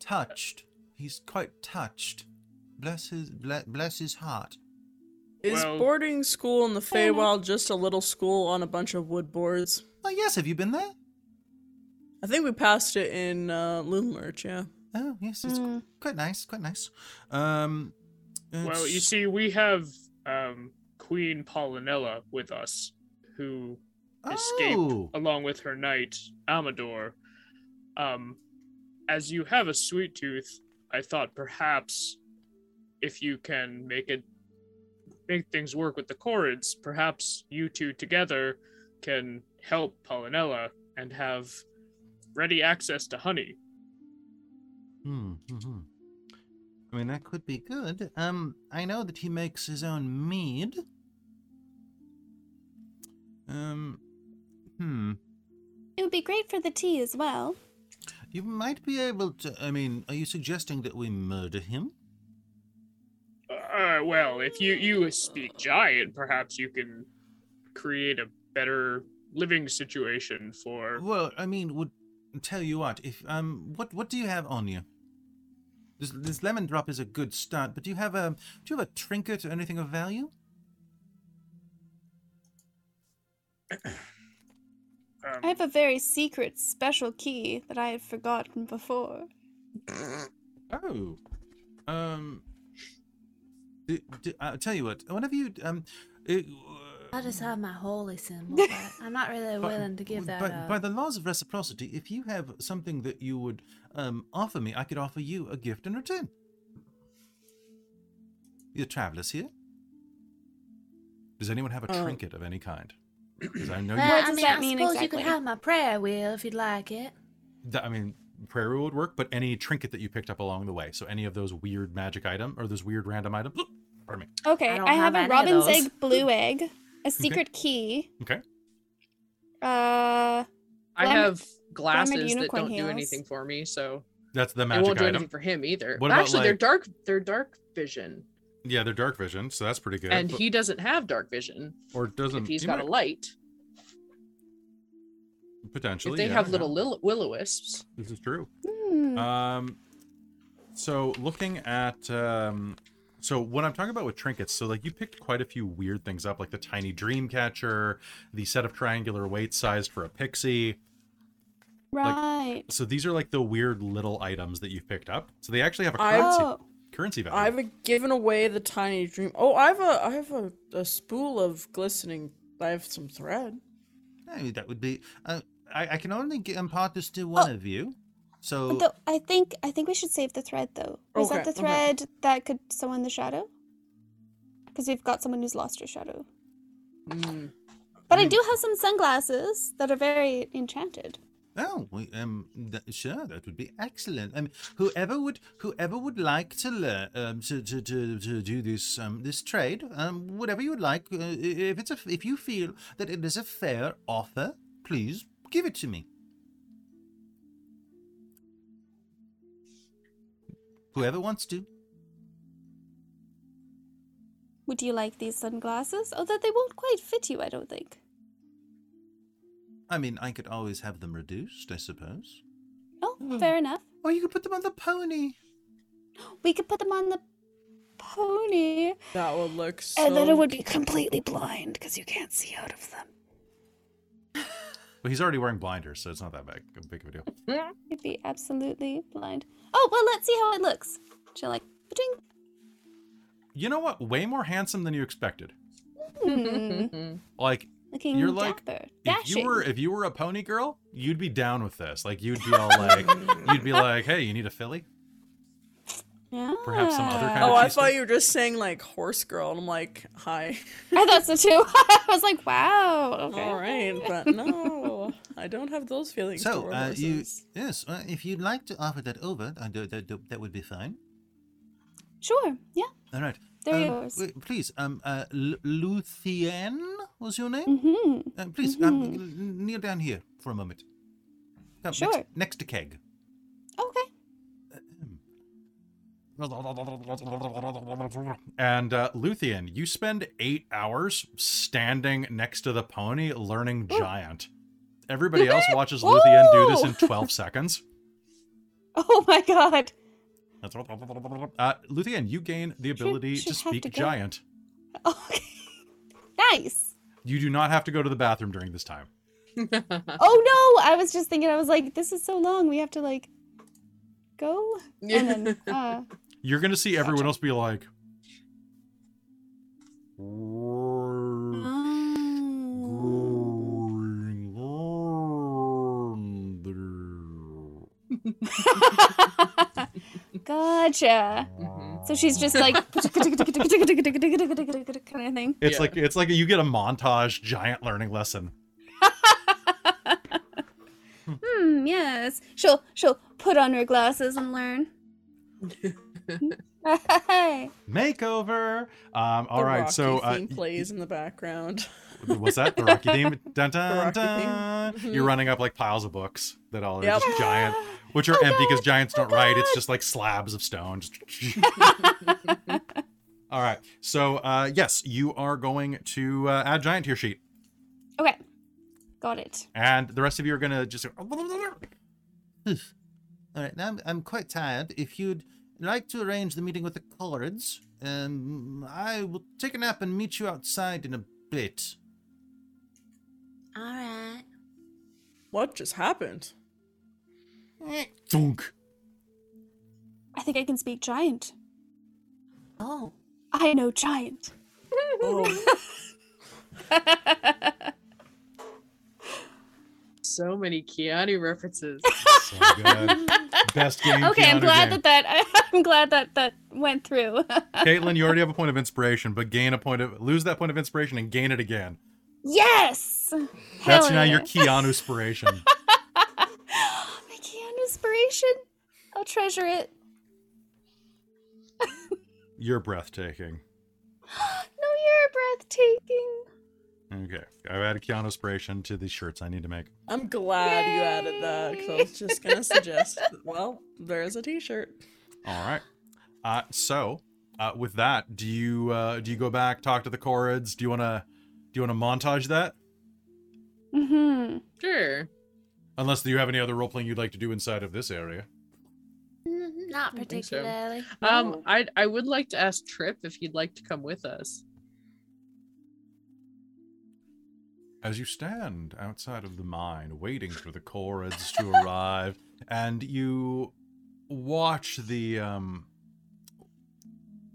Touched. He's quite touched. Bless his bless, bless his heart Is Well- boarding school in the Fair enough. Feywild just a little school on a bunch of wood boards? oh yes have you been there I think we passed it in uh, Loonlurch, yeah. oh yes it's Mm. quite nice quite nice um Well, you see, we have um, Queen Paulinella with us, who escaped Oh. along with her knight Amidor. Um, as you have a sweet tooth, I thought perhaps if you can make it make things work with the Korreds, perhaps you two together can help Paulinella and have ready access to honey. Hmm, hmm, hmm. I mean, that could be good. Um, I know that he makes his own mead. Um, hmm. It would be great for the tea as well. You might be able to. I mean, are you suggesting that we murder him? Uh, well, if you you speak giant, perhaps you can create a better living situation for Well, I mean, would tell you what. If um, what what do you have on you? This this lemon drop is a good start, but do you have a do you have a trinket or anything of value? um, I have a very secret special key that I had forgotten before. Oh, um, d- d- I'll tell you what. Whenever you um, it, I just have my holy symbol, I'm not really By- willing to give that by, up. by the laws of reciprocity, if you have something that you would um, offer me, I could offer you a gift in return. Your travelers here. Does anyone have a Oh. trinket of any kind? Because I know Well, you. What I does mean, that I mean suppose you could have my prayer wheel if you'd like it. That- I mean, prayer would work, but any trinket that you picked up along the way. So any of those weird magic item or those weird random items. Pardon me. Okay, I I, have, have a robin's egg blue egg, a secret key. Okay. Uh, I Glamour- have glasses that don't do anything for me, so That's the it magic won't do item. anything for him either. What But about, actually, they're dark. They're dark vision, Yeah, they're dark vision, so that's pretty good. and but- he doesn't have dark vision or doesn't if he's he got might- a light. Potentially. If they yeah, have yeah. little lil- will o wisps. This is true. hmm. Um, so looking at um, so what I'm talking about with trinkets, so like you picked quite a few weird things up, like the tiny dream catcher, the set of triangular weights sized for a pixie. right. So these are like the weird little items that you've picked up. So they actually have a I've- currency Oh, currency value. I've given away the tiny dream. Oh, I have a I have a, a spool of glistening. I have some thread. No, that would be. Uh, I, I can only impart this to one of you. So Though, I think I think we should save the thread though. Was that Okay, the okay. thread that could summon the shadow? Because we've got someone who's lost her shadow. Mm. But Mm. I do have some sunglasses that are very enchanted. Oh, we, um, th- sure, that would be excellent. Um, whoever would, whoever would like to learn, um, to, to, to, to do this, um, this trade, um, whatever you would like, uh, if it's a, if you feel that it is a fair offer, please give it to me. Whoever wants to. Would you like these sunglasses? Although they won't quite fit you, I don't think. I mean, I could always have them reduced, I suppose. Oh, Hmm. fair enough. Or you could put them on the pony. We could put them on the pony. That would look so. And then it would be completely blind because you can't see out of them. But he's already wearing blinders, so it's not that big, big of a deal. You'd be absolutely blind. Oh, well, let's see how it looks. She'll like, ding. You know what? Way more handsome than you expected. Like Looking You're like- dapper. if you were if you were a pony girl, you'd be down with this. Like you'd be all like you'd be like, "Hey, you need a filly?" Perhaps some other kind Oh, of I thought stick? you were just saying like horse girl, and I'm like, hi. I thought so too. I was like, wow. Okay. All right, but no, I don't have those feelings. So, toward uh, you yes, uh, if you'd like to offer that over, uh, that, that, that would be fine. Sure. Yeah. All right. They're um, yours. wait, please, um, uh, L- Luthien was your name? Mm-hmm. Uh, please, um, kneel down here for a moment. Come, Sure. Next, next to Keg. And uh, Luthien, you spend eight hours standing next to the pony learning giant. Everybody else watches Luthien do this in 12 seconds. Oh my god. Uh, Luthien, you gain the ability should to speak to giant. Okay. nice. You do not have to go to the bathroom during this time. Oh no! I was just thinking. I was like, this is so long. We have to like go and then. Uh, You're going to see everyone Gotcha. else be like, gotcha. So she's just like kind of thing. It's Yeah. like it's like you get a montage giant learning lesson. Hmm. Yes. She'll she'll put on her glasses and learn. Hey. Makeover. Um, all The right, Rocky so uh, theme plays in the background. what's that? The Rocky theme. Dun, dun, Rocky theme. dun. Mhm. You're running up like piles of books that all are Yep. just giant, which are Oh, empty because God. giants don't Oh, write. It's just like slabs of stone. All right, so uh, yes, you are going to uh, add giant to your sheet. Okay. Got it. And the rest of you are gonna just. All right, now I'm, I'm quite tired. If you'd like to arrange the meeting with the Korreds, um, I will take a nap and meet you outside in a bit. All right. What just happened? Thunk. I think I can speak giant. Oh. I know giant. Oh, So many Keanu references. So good. Best game. okay, I'm glad game. that that I'm glad that that went through. Caitlin, you already have a point of inspiration, but gain a point of lose that point of inspiration and gain it again. yes. That's Hell now your yeah. Keanu inspiration. My Keanu inspiration. I'll treasure it. You're breathtaking. No, you're breathtaking. Okay, I've added Keanu inspiration to the shirts I need to make. I'm glad you added that because I was just gonna suggest. Well, there's a T-shirt. All right. Uh, so uh, with that, do you uh, do you go back talk to the Korreds? Do you wanna do you wanna montage that? Mm-hmm. Sure. Unless do you have any other role playing you'd like to do inside of this area? Not I think so. particularly. Um, I I would like to ask Trip if he'd like to come with us. As you stand outside of the mine, waiting for the Korreds to arrive, and you watch the um,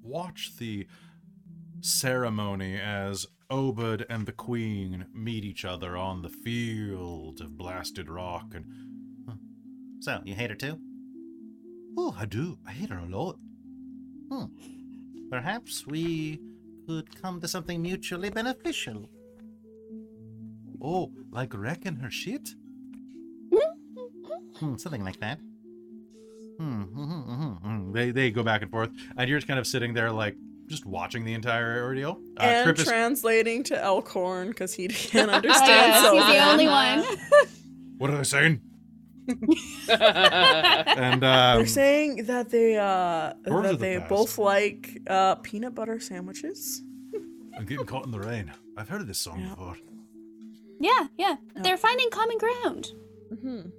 watch the ceremony as Obed and the Queen meet each other on the field of blasted rock, and So, you hate her too? oh, I do, I hate her a lot. Hmm. Perhaps we could come to something mutually beneficial. Oh, like wrecking her shit? Hmm, something like that. Hmm, hmm, hmm, hmm, hmm. They they go back and forth, and you're just kind of sitting there, like just watching the entire ordeal. Uh, and Trip is- translating to Elkhorn because he can't Oh, understand. yes, he's the only one. what are they saying? And um, They're saying that they uh that the they best. both like uh peanut butter sandwiches. I'm getting caught in the rain. I've heard of this song Yeah. before. Yeah, yeah. They're finding common ground. Mm-hmm.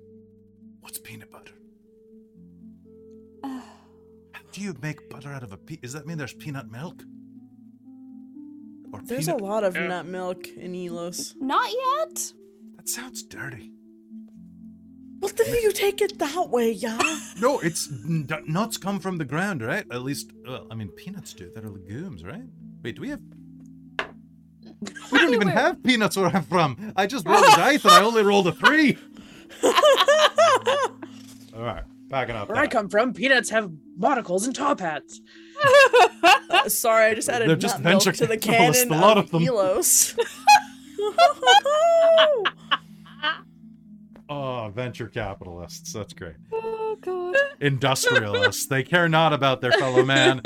What's peanut butter? Uh, How do you make butter out of a pe? Does that mean there's peanut milk? Or There's peanut? a lot of Yeah. nut milk in Elos. not yet. That sounds dirty. Well, then you take it that way, yeah. No, it's n- nuts come from the ground, right? At least, well, I mean, peanuts do. They're legumes, right? Wait, do we have? We don't even have peanuts where I'm from. I just rolled a dice and I only rolled a three. All right, backing up. Where I come from, peanuts have monocles and top hats. Uh, sorry, I just added They're just milk venture to the capitalists, canon a lot of, of them. Elos. Oh, venture capitalists. That's great. Oh god. Industrialists. they care not about their fellow man.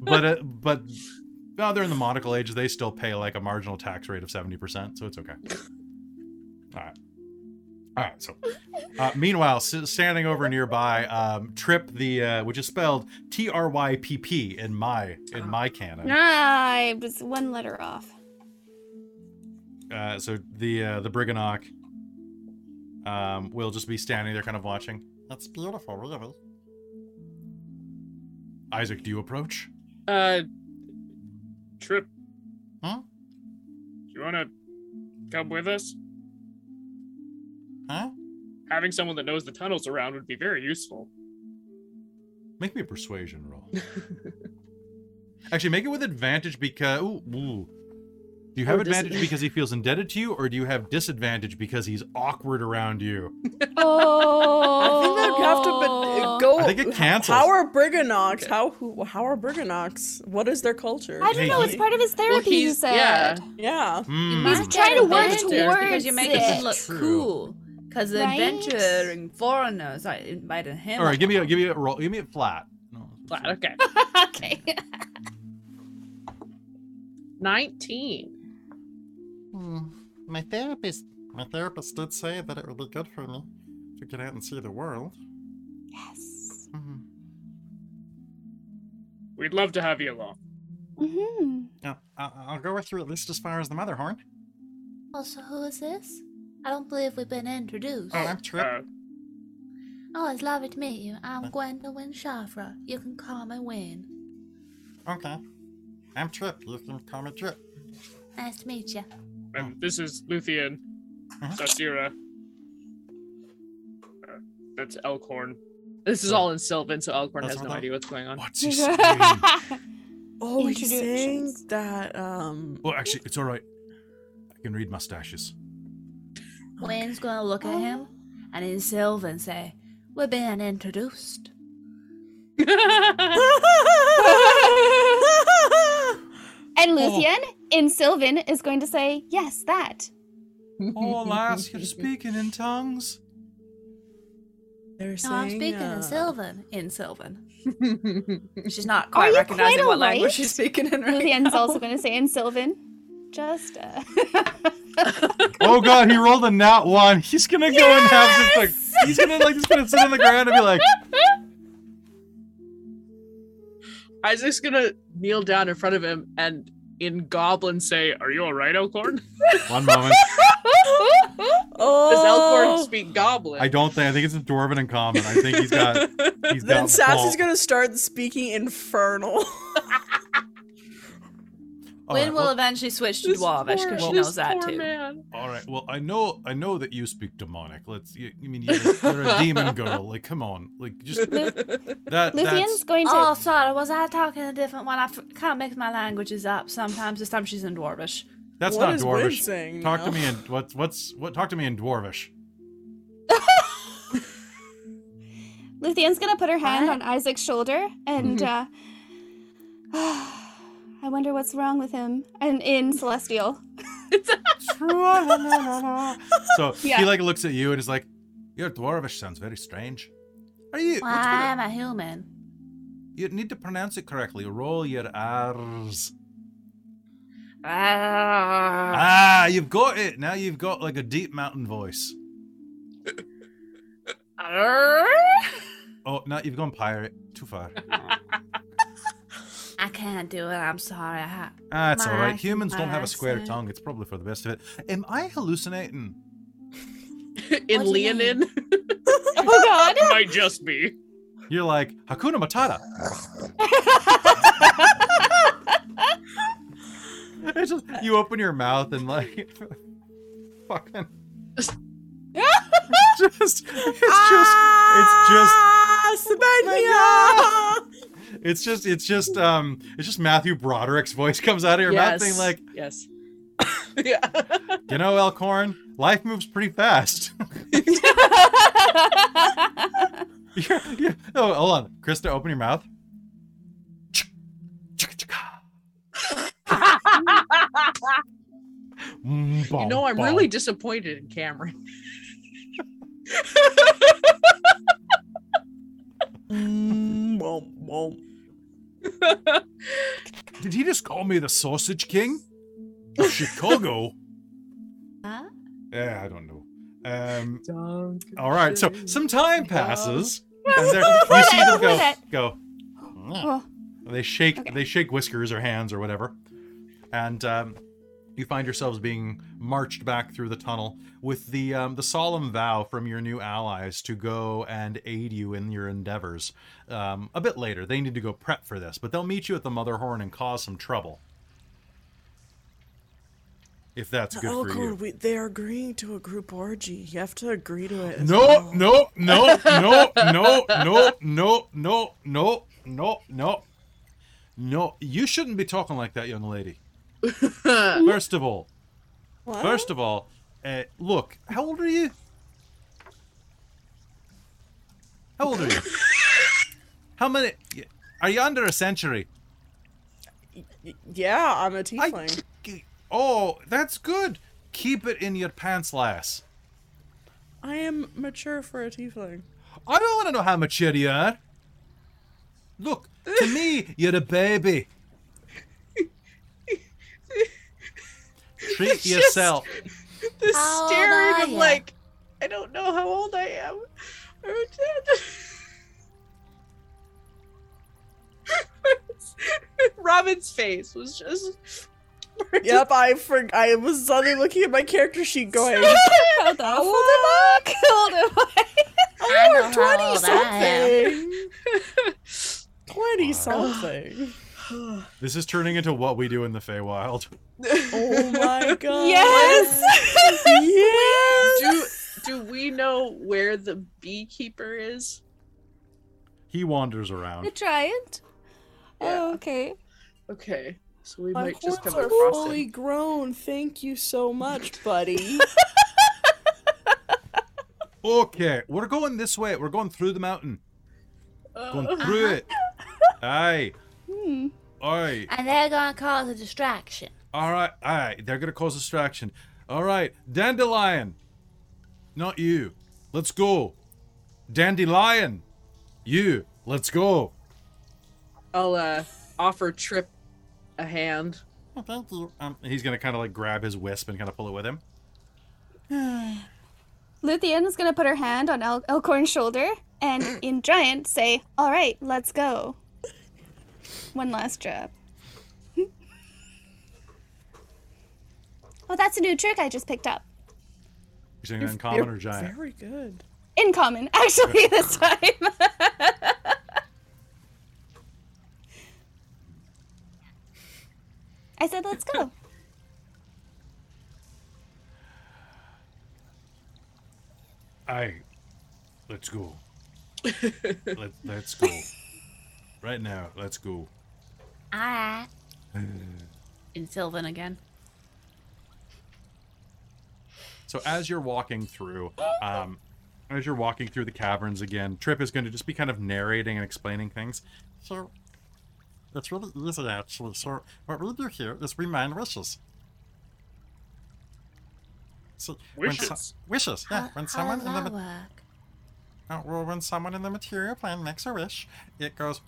But uh, but now they're in the monocle age. They still pay like a marginal tax rate of seventy percent, so it's okay. All right. All right. So, uh, meanwhile, s- standing over nearby, um, Trip the uh, which is spelled T R Y P P in my in my canon. I was one letter off. Uh, so the uh, the Brigganock um, will just be standing there, kind of watching. That's beautiful, really. Isaac, do you approach? Uh, Trip, Huh? do you want to come with us? Huh? Having someone that knows the tunnels around would be very useful. Make me a persuasion roll. Actually, make it with advantage because. Ooh, ooh. Do you have Or dis- advantage because he feels indebted to you, or do you have disadvantage because he's awkward around you? Oh. I think that'd have to be, go. I think it cancels. How are Brigganocks? How who, how are Brigganocks? What is their culture? I don't Hey, know. It's part of his therapy. he he's- said. yeah. yeah. Hmm. He's trying to work advantage towards because you make it. us look True. cool. Because Right? adventuring foreigners are inviting him. All right, give me a give me a roll. Give me a flat. No, Flat, okay. okay. 19. Hmm. My therapist, my therapist did say that it would be good for me to get out and see the world. yes. We'd love to have you along. Mm-hmm. Yeah, I- I'll go with you at least as far as the Motherhorn. Also, who is this? I don't believe we've been introduced. Oh, I'm Trip. Uh, Oh, it's lovely to meet you. I'm Gwendolyn Shafra. You can call me Win. Okay. I'm Trip. You can call me Trip. Nice to meet you. and this is Luthien, Mhm. Sasira. Uh, that's Elkhorn. This is all in Sylvan, so Elkhorn That's has no what idea what's going on. What's he saying? Oh, he's saying that um well, actually, it's all right. I can read mustaches. Wayne's gonna look at him and in Sylvan say, We're being introduced. And Luthien in Sylvan is going to say, yes, that. Oh, lass, you're speaking in tongues. They're No, saying I'm speaking uh, in Sylvan. In Sylvan. She's not Are quite you recognizing quite what language alright? she's speaking in right Luthien's now. also going to say in Sylvan. Just, uh. Oh god, he rolled a nat one. He's gonna go and have just like he's gonna like just gonna sit on the ground and be like, Isaac's gonna kneel down in front of him and in Goblin say, "Are you all right, Elkhorn?" one moment. Oh, Does Elkhorn oh. speak Goblin? I don't think I think it's a dwarven in common. I think he's got he's Then got Sassy's Paul. gonna start speaking infernal. All Win right, will well, eventually switch to This Dwarvish poor- because she knows that too. Man. all right. Well, I know I know that you speak demonic. Let's. You, you mean you're, you're a demon girl? Like, come on. Like, just that. That's Luthien going to. Oh, sorry, was I talking a different one? I f- kind of mix my languages up sometimes. This time she's in Dwarvish. That's What not is Win dwarvish. saying Talk now? to me in what's what's what? Talk to me in dwarvish. Luthien's going to put her hand What? on Isaac's shoulder and, uh. I wonder what's wrong with him. And in Celestial. so Yeah. he like looks at you and is like, "Your dwarvish sounds very strange. Are you? Well, I'm a human. You need to pronounce it correctly. Roll your R's. Ah. Ah, you've got it. Now you've got like a deep mountain voice. Oh, no, you've gone pirate. Too far. I can't do it. I'm sorry. I ha- Ah, it's all right. Humans don't have a square accent. tongue. It's probably for the best of it. Am I hallucinating? in What do you Leonin. Oh, God. Might just be. You're like Hakuna Matata. It's just you open your mouth and like fucking. just it's just it's just Ah, Sabania! it's just it's just um it's just Matthew Broderick's voice comes out of your mouth being like, yes. yeah. you know, Elkhorn, life moves pretty fast. You're- you're- oh, hold on, Krista, open your mouth. Mm, You know, I'm really disappointed in Cameron. Mm, womp, womp. Did he just call me the Sausage King of Chicago? Huh? Yeah, I don't know. Um, Don't all right, so some time passes, and there, you see them go, go. Oh, They shake, Okay. they shake whiskers or hands or whatever, and um, you find yourselves being marched back through the tunnel with the um, the solemn vow from your new allies to go and aid you in your endeavors. Um, a bit later, they need to go prep for this, but they'll meet you at the Motherhorn and cause some trouble. If that's good for you. We, they're agreeing to a group orgy. You have to agree to it. No, well. no, no, no, no, no, no, no, no, no, no. No, you shouldn't be talking like that, young lady. First of all, What? first of all, uh, look, how old are you? How old are you? How many? Are you under a century? Yeah, I'm a tiefling. Oh, that's good. Keep it in your pants, lass. I am mature for a tiefling. I don't want to know how mature you are. Look, to me, you're a baby. Treat It's just- yourself. The How staring of like, I don't know how old I am. I'm dead. Robin's face was just yep, I for I was suddenly looking at my character sheet going, How the fuck? How old am I? Oh, I know how twenty old I am. something. Twenty something. This is turning into what we do in the Feywild. Oh my god. Yes. yes. Do do we know where the beekeeper is? He wanders The around. giant. Yeah. Oh, okay. Okay, so we My might just horns come are across fully him. grown. Thank you so much, buddy. Okay, we're going this way. We're going through the mountain. Going Uh, through it. Aye. Hmm. Aye. And they're gonna cause a distraction. All right. All right. They're gonna cause distraction. All right. Dandelion. Not you. Let's go. Dandelion. You. Let's go. I'll uh offer Trip a hand. Oh, thank you. Um, he's gonna kind of like grab his wisp and kind of pull it with him. Luthien is gonna put her hand on El- Elkhorn's shoulder and, in giant, say, "All right, let's go." One last jab. oh, that's a new trick I just picked up. You're saying uncommon or giant? Very good. In common, actually, this time. I said, "Let's go." Aye. Let's go. Let, let's go. Right now. Let's go. Alright. In Sylvan again. So as you're walking through, um, as you're walking through the caverns again, Trip is going to just be kind of narrating and explaining things. So, it's really easy actually. So, what we do here is we mine wishes. So, when so- Wishes? wishes, yeah. When how someone does in the ma- work? uh, well, when someone in the material plane makes a wish, it goes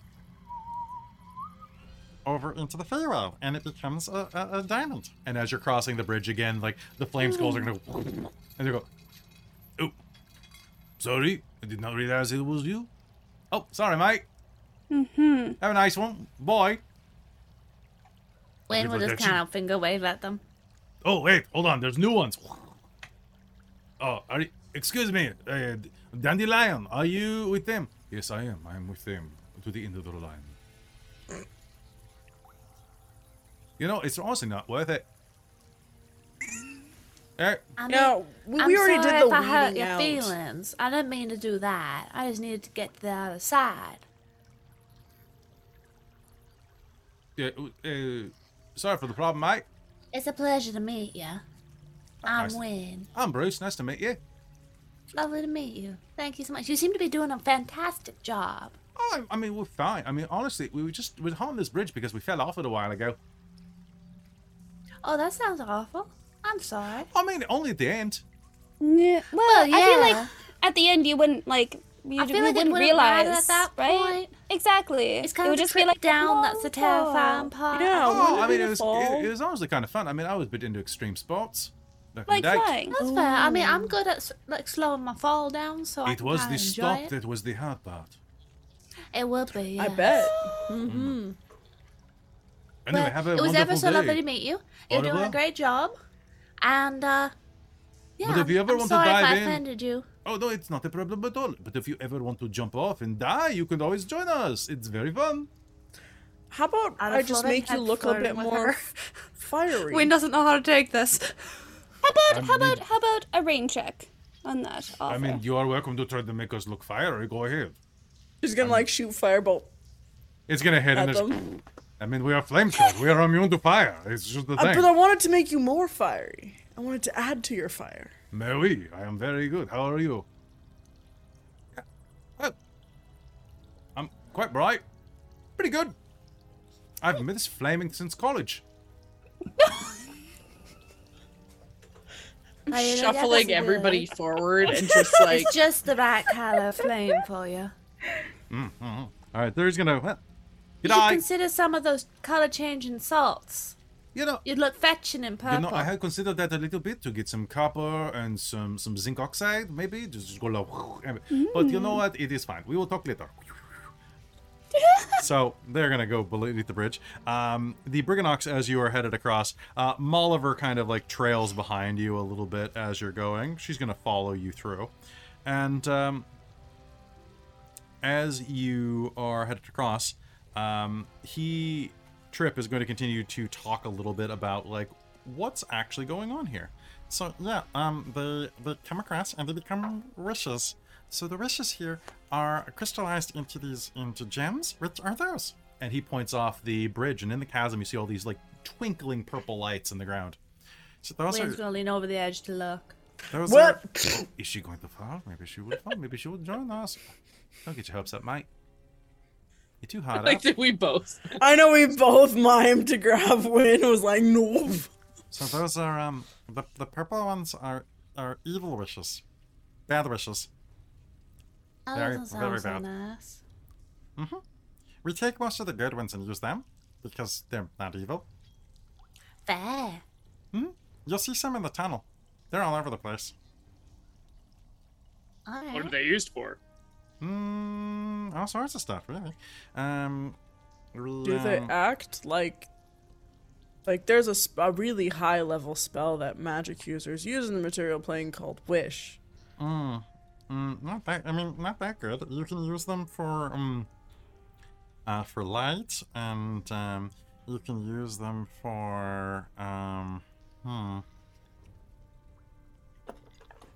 over into the Feywild, and it becomes a, a, a diamond. And as you're crossing the bridge again, like the flame skulls are going to, and they go, "Oh, sorry, I did not realize it was you. Oh, sorry, mate. hmm Have a nice one, boy. Wayne Give will just protection. kind of finger wave at them. Oh, wait, hold on. There's new ones. Oh, are you, excuse me, uh, Dandelion. Are you with them? Yes, I am. I am with them to the end of the line. You know, it's honestly not worth it. Eh, I mean, Yeah, we, I'm we already sorry did the if I hurt your out. feelings. I didn't mean to do that. I just needed to get to the other side. yeah, uh, sorry for the problem, mate. It's a pleasure to meet you. I'm Nice. Win. I'm Bruce. Nice to meet you. Lovely to meet you. Thank you so much. You seem to be doing a fantastic job. Oh, I, I mean, we're fine. I mean, honestly, we were just we were on this bridge because we fell off it a while ago. Oh, that sounds awful. I'm sorry. I mean, only at the end. Yeah. Well, Well, I feel like at the end you wouldn't like you I feel like wouldn't wouldn't realize at that right? point. Exactly. It's kind it kind would of just the be trip like down that's the terrifying part. Yeah, Oh, wouldn't I mean, it was fall? it, it was honestly kind of fun. I mean, I was a bit into extreme sports. like flying. That's fair. I mean, I'm good at like slowing my fall down, so I It can was the enjoy stop It. that was the hard part. It would be. I bet. Mm-hmm. Anyway, have a it was wonderful ever so day. lovely to meet you. You're Au doing a great job. And uh yeah, if you ever I'm want to sorry if dive I in- offended you. Oh no, it's not a problem at all. But if you ever want to jump off and die, you can always join us. It's very fun. How about I'd I just make you look a bit more her. fiery? Wayne doesn't know how to take this. How about I how about mean- how about a rain check on that offer? I mean, you are welcome to try to make us look fiery. Go ahead. She's gonna like shoot firebolt It's gonna hit at and them. there's- I mean, we are flamethrower. we are immune to fire. It's just the Uh, thing. but I wanted to make you more fiery. I wanted to add to your fire. Mais oui, I am very good. How are you? Yeah. Well, I'm quite bright. Pretty good. I've been this flaming since college. You know, yeah, Shuffling that's everybody good. forward and just like It's just the right color flame for you. All right, there's gonna. Well, You you know, should I, consider some of those color changing salts. you know, You'd look fetching in purple. you know, I had considered that a little bit to get some copper and some some zinc oxide, maybe just, just go like. But you know what? It is fine. We will talk later. So they're gonna go beneath the bridge. Um, the Brigganocks, as you are headed across, uh, Molliver kind of like trails behind you a little bit as you're going. She's gonna follow you through, and um, as you are headed across, um, he Trip is going to continue to talk a little bit about like what's actually going on here. So yeah, um, they they come across and they become wishes. So the wishes here are crystallized into these into gems. Which are those? And he points off the bridge, and in the chasm you see all these like twinkling purple lights in the ground. So those Wynn's are gonna lean over the edge to look. those What? are. Is she going to fall? Maybe she will fall. Maybe she will join us. Don't get your hopes up, mate. You're too hard like up. that we both. I know we both mimed to grab Win. Was like, no. So those are um the the purple ones are are evil wishes, bad wishes. That Very- doesn't very sound so bad. nice. We take most of the good ones and use them because they're not evil. Fair. Hmm. You'll see some in the tunnel. They're all over the place. What are they used for? Mm, all sorts of stuff, really. Um, Do they act like like there's a, sp- a really high level spell that magic users use in the material plane called Wish. Mm, mm, not that. I mean, not that good. You can use them for um, uh, for light, and um, you can use them for um, hmm.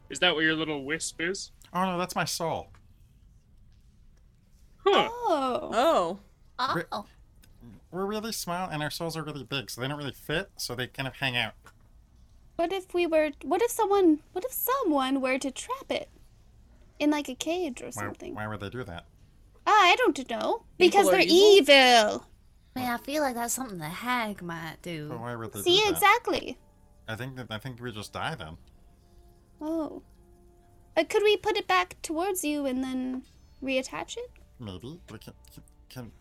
Is that what your little wisp is? Oh no, that's my soul. Huh. Oh, Oh. Oh. We're really small, and our souls are really big, so they don't really fit. So they kind of hang out. What if we were what if someone what if someone were to trap it? In like a cage or Why, something. why would they do that? Ah, I don't know. Because they're evil? evil. I I feel like that's something the hag might But do. why would they See do that? exactly. I think that I think we just die then. Oh. Uh, could we put it back towards you and then reattach it? Maybe we can. Can, can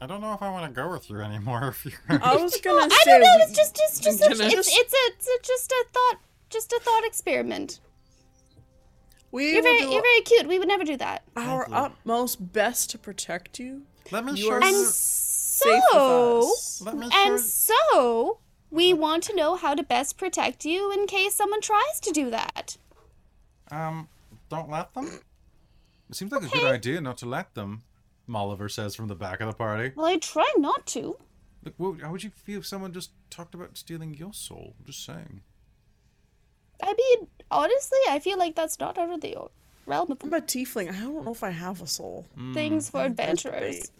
I don't know if I want to go with you anymore. If you're, I was gonna Well, I don't know. It's just, just, just, a, it's, it's a, it's a, just a thought, just a thought experiment. we You're very, you're very cute. We would never do that. our utmost best to protect you. let me You show are And you. safe with so, us. Let me show and you. so, we want to know how to best protect you in case someone tries to do that. Um, don't let them. It seems like a good idea not to let them. Molliver says from the back of the party. Well, I try not to. Look, what, how would you feel if someone just talked about stealing your soul? I'm just saying. I mean, honestly, I feel like that's not out of the realm of I'm a tiefling. I don't know if I have a soul. Hmm. things for adventurers.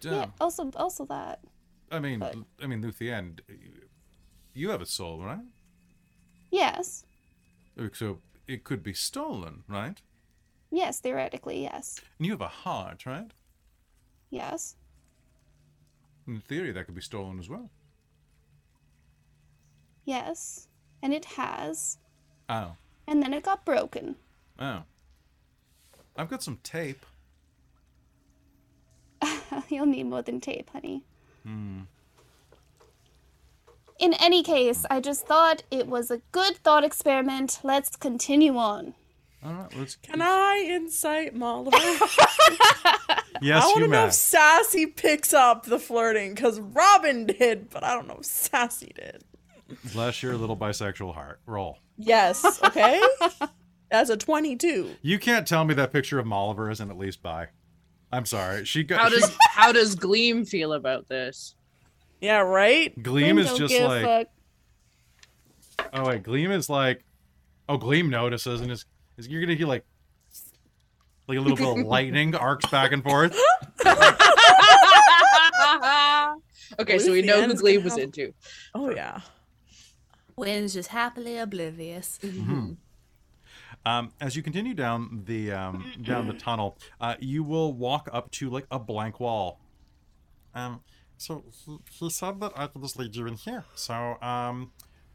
debate. Yeah. Also, also that. I mean, but- I mean, Luthien, you have a soul, right? Yes. Oh, so it could be stolen, right? Yes, theoretically, yes. And you have a heart, right? Yes. In theory, that could be stolen as well. Yes. And it has. Oh, And then it got broken. oh. I've got some tape. You'll need more than tape, honey. Hmm. In any case, I just thought it was a good thought experiment. Let's continue on. All right, let's. Can I incite Molliver? Yes, I want to know if Sassy picks up the flirting, because Robin did, but I don't know if Sassy did. Bless your little bisexual heart. Roll. Yes, okay? As a 22. You can't tell me that picture of Molliver isn't at least bi. I'm sorry. She got. How she- does how does Gleam feel about this? Yeah, right? Gleam is just like. fuck. Oh wait, Gleam is like. Oh, Gleam notices and is, is you're gonna hear like. Like a little bit of lightning arcs back and forth. okay, so we know who Luthien 's was into. Oh, yeah. Wynn's just happily oblivious. Um, as you continue down the um, down the tunnel, uh, you will walk up to like a blank wall. Um, so he, he said that I could just lead you in here. So um,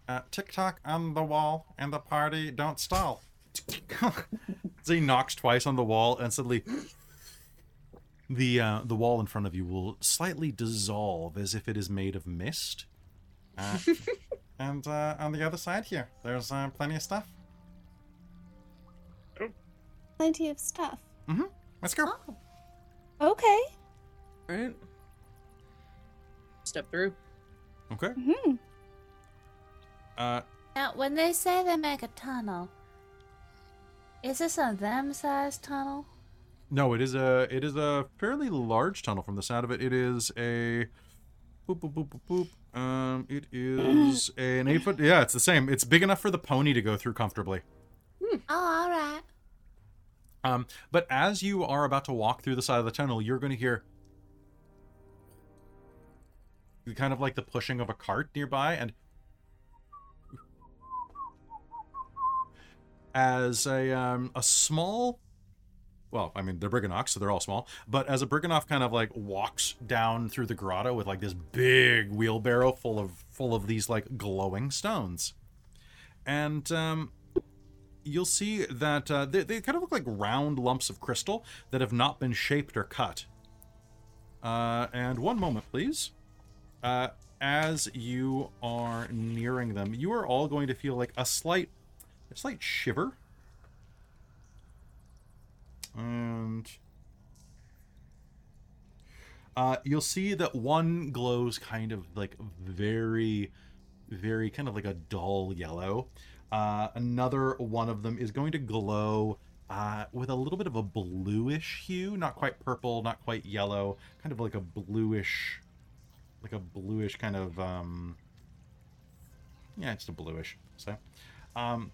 uh, TikTok on the wall and the party don't stall. so he knocks twice on the wall, and suddenly the uh, the wall in front of you will slightly dissolve as if it is made of mist. Uh, and uh, on the other side here, there's uh, plenty of stuff. Plenty of stuff. Let's go. Okay. right? Step through. Okay. hmm Uh, Now, when they say they make a tunnel, is this a them-sized tunnel? no, it is a it is a fairly large tunnel. From the sound of it, it is a boop boop boop boop boop. Um, it is an eight foot. Yeah, it's the same. It's big enough for the pony to go through comfortably. Oh, all right. Um, but as you are about to walk through the side of the tunnel, you're going to hear kind of like the pushing of a cart nearby, and as a um, a small, well, I mean they're Brigganocks, so they're all small. But as a Brigganock kind of like walks down through the grotto with like this big wheelbarrow full of full of these like glowing stones, and um, you'll see that uh, they, they kind of look like round lumps of crystal that have not been shaped or cut. Uh, and one moment, please. Uh, as you are nearing them, you are all going to feel like a slight, a slight shiver. And uh, you'll see that one glows kind of like very, very kind of like a dull yellow. Uh, another one of them is going to glow uh, with a little bit of a bluish hue, not quite purple, not quite yellow, kind of like a bluish, like a bluish kind of, um, yeah, it's a bluish. So, um,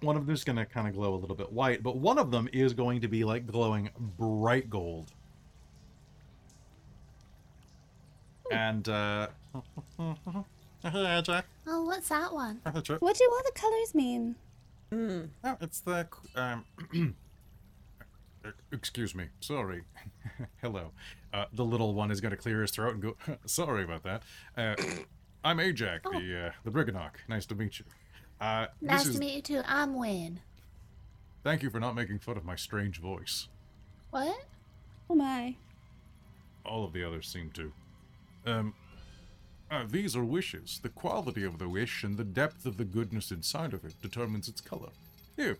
one of them is going to kind of glow a little bit white, but one of them is going to be like glowing bright gold. And, uh, Hey, Jack. Oh, what's that one? What do all the colors mean? Mm. Oh, it's the um. excuse me. Sorry. Hello. Uh, the little one is going to clear his throat and go. Sorry about that. Uh, I'm Ajak, the uh, the Brigganock. Nice to meet you. Uh, this Nice is. to meet you too. I'm Win. Thank you for not making fun of my strange voice. What? Oh my. All of the others seem to. Um. Uh, these are wishes. The quality of the wish and the depth of the goodness inside of it determines its color. Here,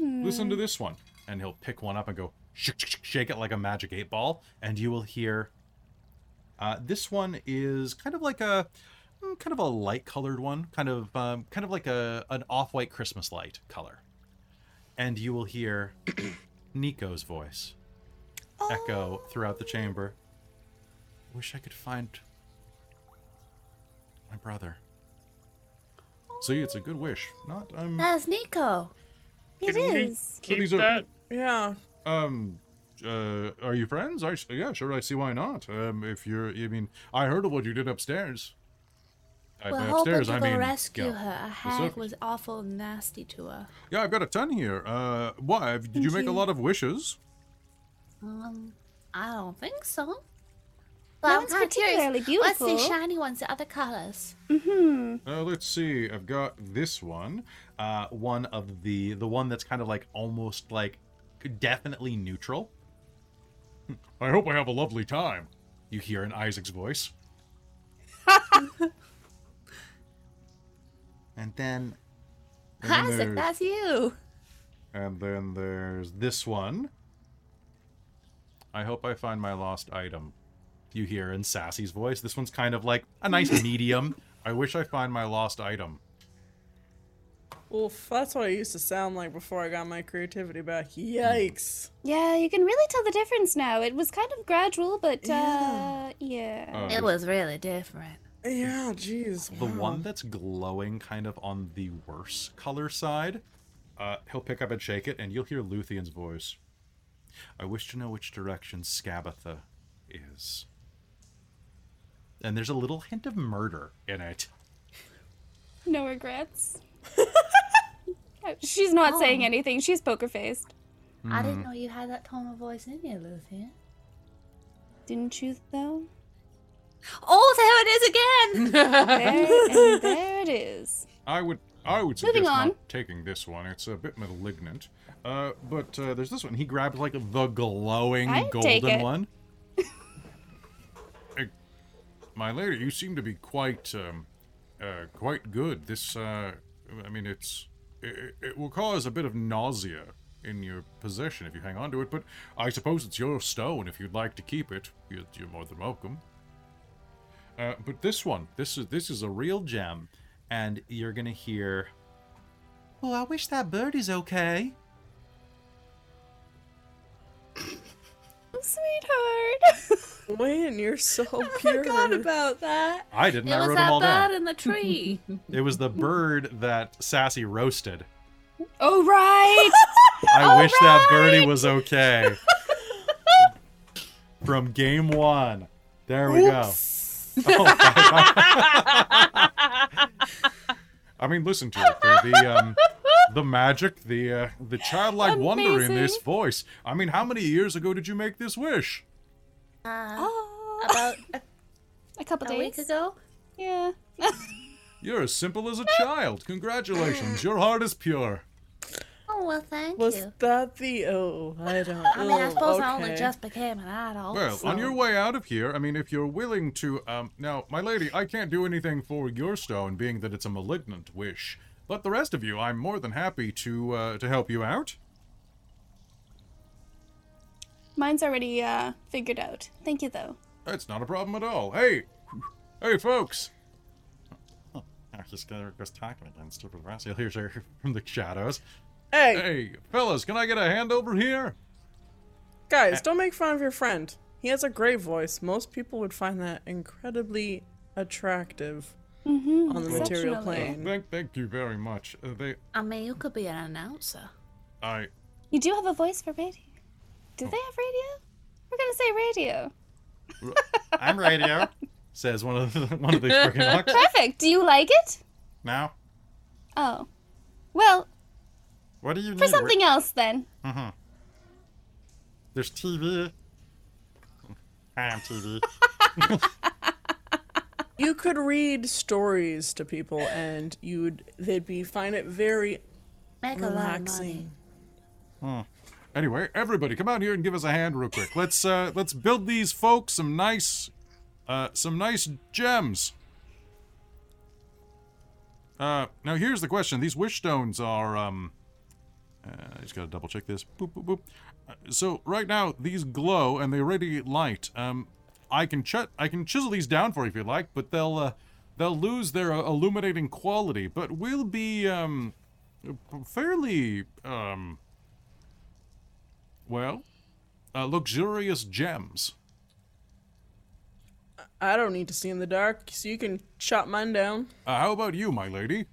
Listen to this one. And he'll pick one up and go shake, shake, shake, shake it like a magic eight ball, and you will hear. Uh, this one is kind of like a, mm, kind of a light colored one, kind of, um, kind of like a an off white Christmas light color, and you will hear Nico's voice echo throughout the chamber. Wish I could find my brother. See, it's a good wish. Not um. That's Nico. It Can is. Keep these are- Yeah. Um, uh, are you friends? I yeah, sure. I see why not. Um, if you're, I mean, I heard of what you did upstairs. I, We're by hoping upstairs, to I mean, rescue yeah, her. A the hag was awful nasty to her. Yeah, I've got a ton here. Uh, why? Did you Thank make a lot of wishes? Um, I don't think so. That But I'm one's kind of curious. particularly What's the shiny ones, the other colors? Mm-hmm. Uh, let's see. I've got this one. Uh, one of the the one that's kind of like almost like definitely neutral. I hope I have a lovely time. You hear in Isaac's voice. and then, and then Isaac, that's you. And then there's this one. I hope I find my lost item. You hear in Sassy's voice. This one's kind of like a nice medium. I wish I find my lost item. Oof, that's what I used to sound like before I got my creativity back. Yikes. Yeah, you can really tell the difference now. It was kind of gradual, but Yeah. uh, yeah. Uh, It was really different. Yeah, jeez. the wow. one that's glowing kind of on the worse color side, uh, he'll pick up and shake it, and you'll hear Luthien's voice. I wish to know which direction Skabatha is. And there's a little hint of murder in it. No regrets. She's not saying Oh. anything. She's poker faced. I Hmm. didn't know you had that tone of voice in you, Luthien. Didn't you though? Oh, there it is again! There and there it is. I would I would Moving suggest on. not taking this one. It's a bit malignant. Uh, but uh, there's this one. He grabs like the glowing I'd golden take it. one. Uh, My lady, you seem to be quite um, uh, quite good. This uh, I mean, it's it, it will cause a bit of nausea. in your possession if you hang on to it. But I suppose it's your stone. If you'd like to keep it, you're, you're more than welcome. Uh, but this one, this is this is a real gem, and you're gonna hear. Oh, I wish that bird is okay. Sweetheart. Wayne, you're so I pure. forgot about that. I didn't. It I was wrote them all that bird down. in the tree. It was the bird that Sassy roasted. oh right. I All wish that birdie was okay. From game one. There we go. Oh, I mean, listen to it. The, the um, the magic, the uh, the childlike wonder in this voice. I mean, how many years ago did you make this wish? Uh, Oh, about a, a couple a days week ago. Yeah. You're as simple as a child. Congratulations, your heart is pure. Oh well, thank Was you. that the oh I don't I mean, I suppose I only just became an adult. Well, on your way out of here, I mean, if you're willing to, um, now, my lady, I can't do anything for your stone, being that it's a malignant wish. But the rest of you, I'm more than happy to, uh, to help you out. Mine's already uh figured out. Thank you though. That's not a problem at all. Hey, hey, folks. Oh, he's gonna goes talking again, stupid rascal. You'll her from the shadows. Hey, Hey, fellas, can I get a hand over here? guys, don't make fun of your friend. He has a great voice. Most people would find that incredibly attractive Mm-hmm. on the material exceptionally. plane. Thank, thank you very much. Uh, they, I mean, you could be an announcer. I, You do have a voice for radio. Do they have radio? We're gonna say radio. I'm radio. Says one of the, one of the freaking hawks. Perfect. Do you like it? Now, Oh. Well, what do you for need? something else then. Mm-hmm. There's TV. I am TV. You could read stories to people, and you'd they'd be find it very Make a lot of money. relaxing. Anyway, everybody, come out here and give us a hand real quick. Let's uh let's build these folks some nice uh some nice gems. Uh now here's the question. These wish stones are um uh, I just gotta double check this. Boop boop boop. Uh, so right now these glow and they radiate light. Um I can ch- I can chisel these down for you if you like, but they'll uh they'll lose their uh, illuminating quality, but we'll be um fairly um well, uh, luxurious gems. I don't need to see in the dark, so you can chop mine down. Uh, how about you, my lady?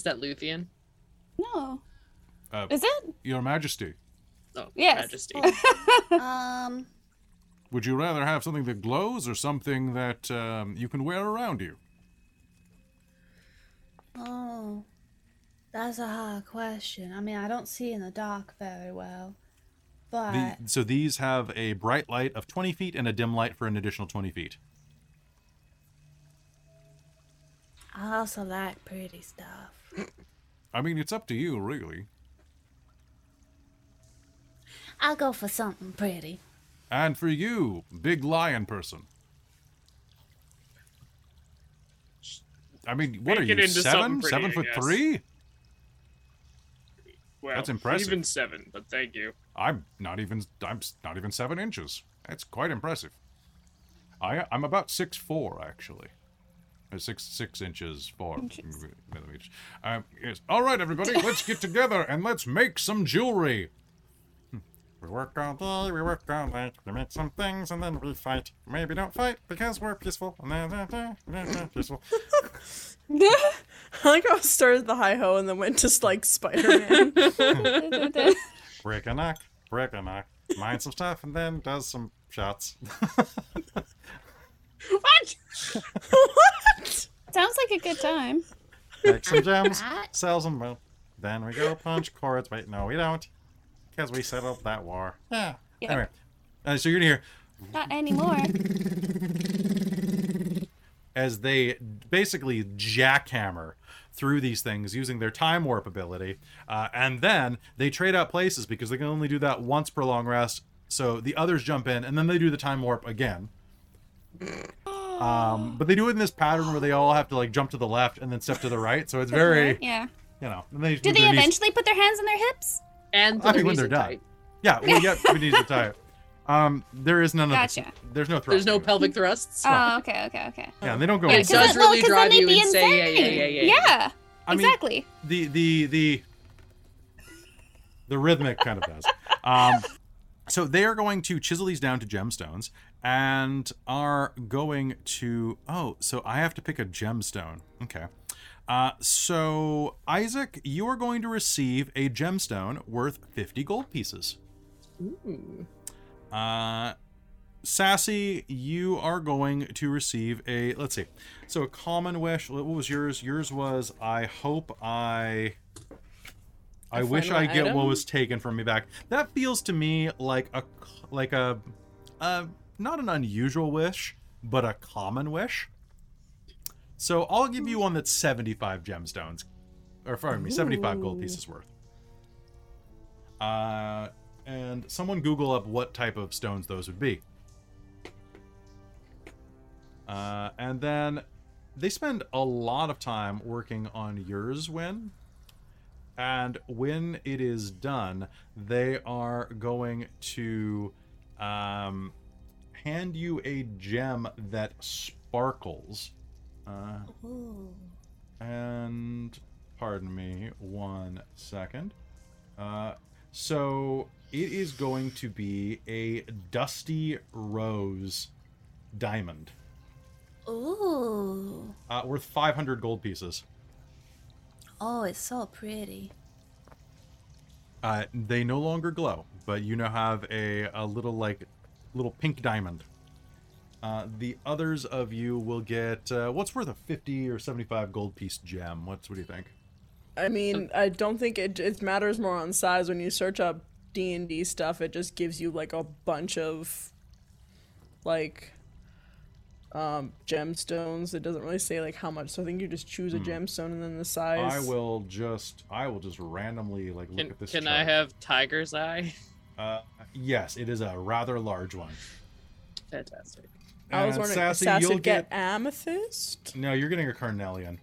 Is that Luthien? No. Uh, Is it? Your Majesty, Oh, Yes. Majesty. Um, would you rather have something that glows or something that um, you can wear around you? oh, that's a hard question. I mean, I don't see in the dark very well, but The, so these have a bright light of 20 feet and a dim light for an additional 20 feet. I also like pretty stuff. I mean, it's up to you, really. I'll go for something pretty. And for you, big lion person. I mean, what Make are you, into seven? something pretty, seven I foot guess. three? Well, That's impressive. Even seven, but thank you. I'm not even I'm not even seven inches. That's quite impressive. I I'm about six four actually. Six six inches four Inches. millimeters. Um, yes. All right, everybody, let's get together and let's make some jewelry. We work all day, we work all night, we make some things and then we fight. Maybe don't fight because we're peaceful. peaceful. I like how it started the hi ho and then went to like Spider Man. Break a knock, break a knock, mine some stuff and then does some shots. What? what? Sounds like a good time. Make some gems, What? sell some. Well, then we go punch Korreds. Wait, no, we don't, because we settled that war. Yeah. Yeah. Anyway, uh, so you're gonna hear Not anymore. as they basically jackhammer through these things using their time warp ability, uh, and then they trade out places because they can only do that once per long rest. So the others jump in, and then they do the time warp again. Um, but they do it in this pattern where they all have to like jump to the left and then step to the right. So it's very, Yeah. you know. And they Do they their knees- eventually put their hands on their hips? And I mean, when they're done. tight. Yeah, we get we need to tie it. Um, there is none of this. Gotcha. There's no thrust. There's no pelvic thrusts. Oh, okay, okay, okay. Yeah, and they don't go. Yeah, inside. does it- well, then drive they'd you be insane. Yeah, yeah, yeah, yeah, yeah. Yeah, I mean, exactly. the the the the rhythmic kind of does. Um, so they are going to chisel these down to gemstones and are going to. Oh, so I have to pick a gemstone. Okay. Uh, so Isaac, you are going to receive a gemstone worth 50 gold pieces. Ooh. Uh, Sassy, you are going to receive a let's see. So a common wish. What was yours? Yours was I hope I. I wish I get what was taken from me back. That feels to me like a like a, uh, not an unusual wish, but a common wish. So I'll give you one that's seventy-five gemstones, or pardon me, seventy-five gold pieces worth. Uh, and someone Google up what type of stones those would be. Uh, and then they spend a lot of time working on yours win. And when it is done, they are going to um, hand you a gem that sparkles. Uh, and pardon me one second. Uh, so it is going to be a dusty rose diamond, Ooh. uh, worth 500 gold pieces. Oh, it's so pretty. Uh, they no longer glow, but you now have a, a little like little pink diamond. Uh, the others of you will get uh, what's worth a 50 or 75 gold piece gem. What's what do you think? I mean, I don't think it it matters more on size when you search up D and D stuff. It just gives you like a bunch of like um gemstones. It doesn't really say like how much. So I think you just choose a gemstone and then the size. Hmm. I will just I will just randomly like look Can, at this. can I have tiger's eye? Uh, yes, it is a rather large one. Fantastic. I was And wondering, Sassy, Sassy, you'll would get, amethyst. No, you're getting a carnelian.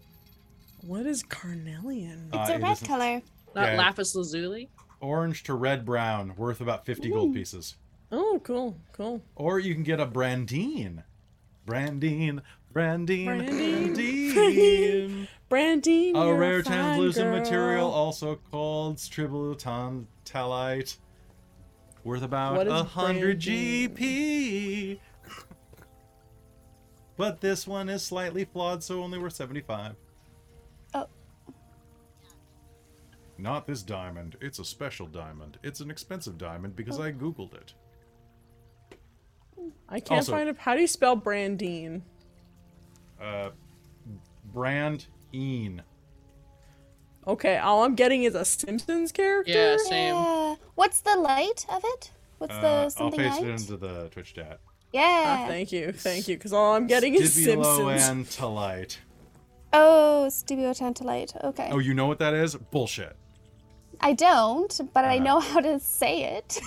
What is carnelian? It's Uh, a it red isn't- color. Not Yeah. lapis lazuli. Orange to red brown, worth about 50 gold pieces. Oh, cool, cool. Or you can get a Brandine. Brandine, Brandine, Brandine, Brandine. Brandine, a you're rare fine translucent girl. material, also called stribulutantalite, worth about a hundred GP. but this one is slightly flawed, so only worth 75. Oh. Not this diamond. It's a special diamond. It's an expensive diamond because I googled it. I can't Also- find it. How do you spell Brandine? Uh, Brand Een. Okay, all I'm getting is a Simpsons character. Yeah, same. Yeah. What's the light of it? What's Uh, the something I'll something paste light? it into the Twitch chat. yeah. Ah, thank you, thank you. Because all I'm getting is Stibulo Simpsons. Antilite. oh, Stibiotantalite. Okay. Oh, you know what that is? Bullshit. I don't, but I Uh-huh. know how to say it.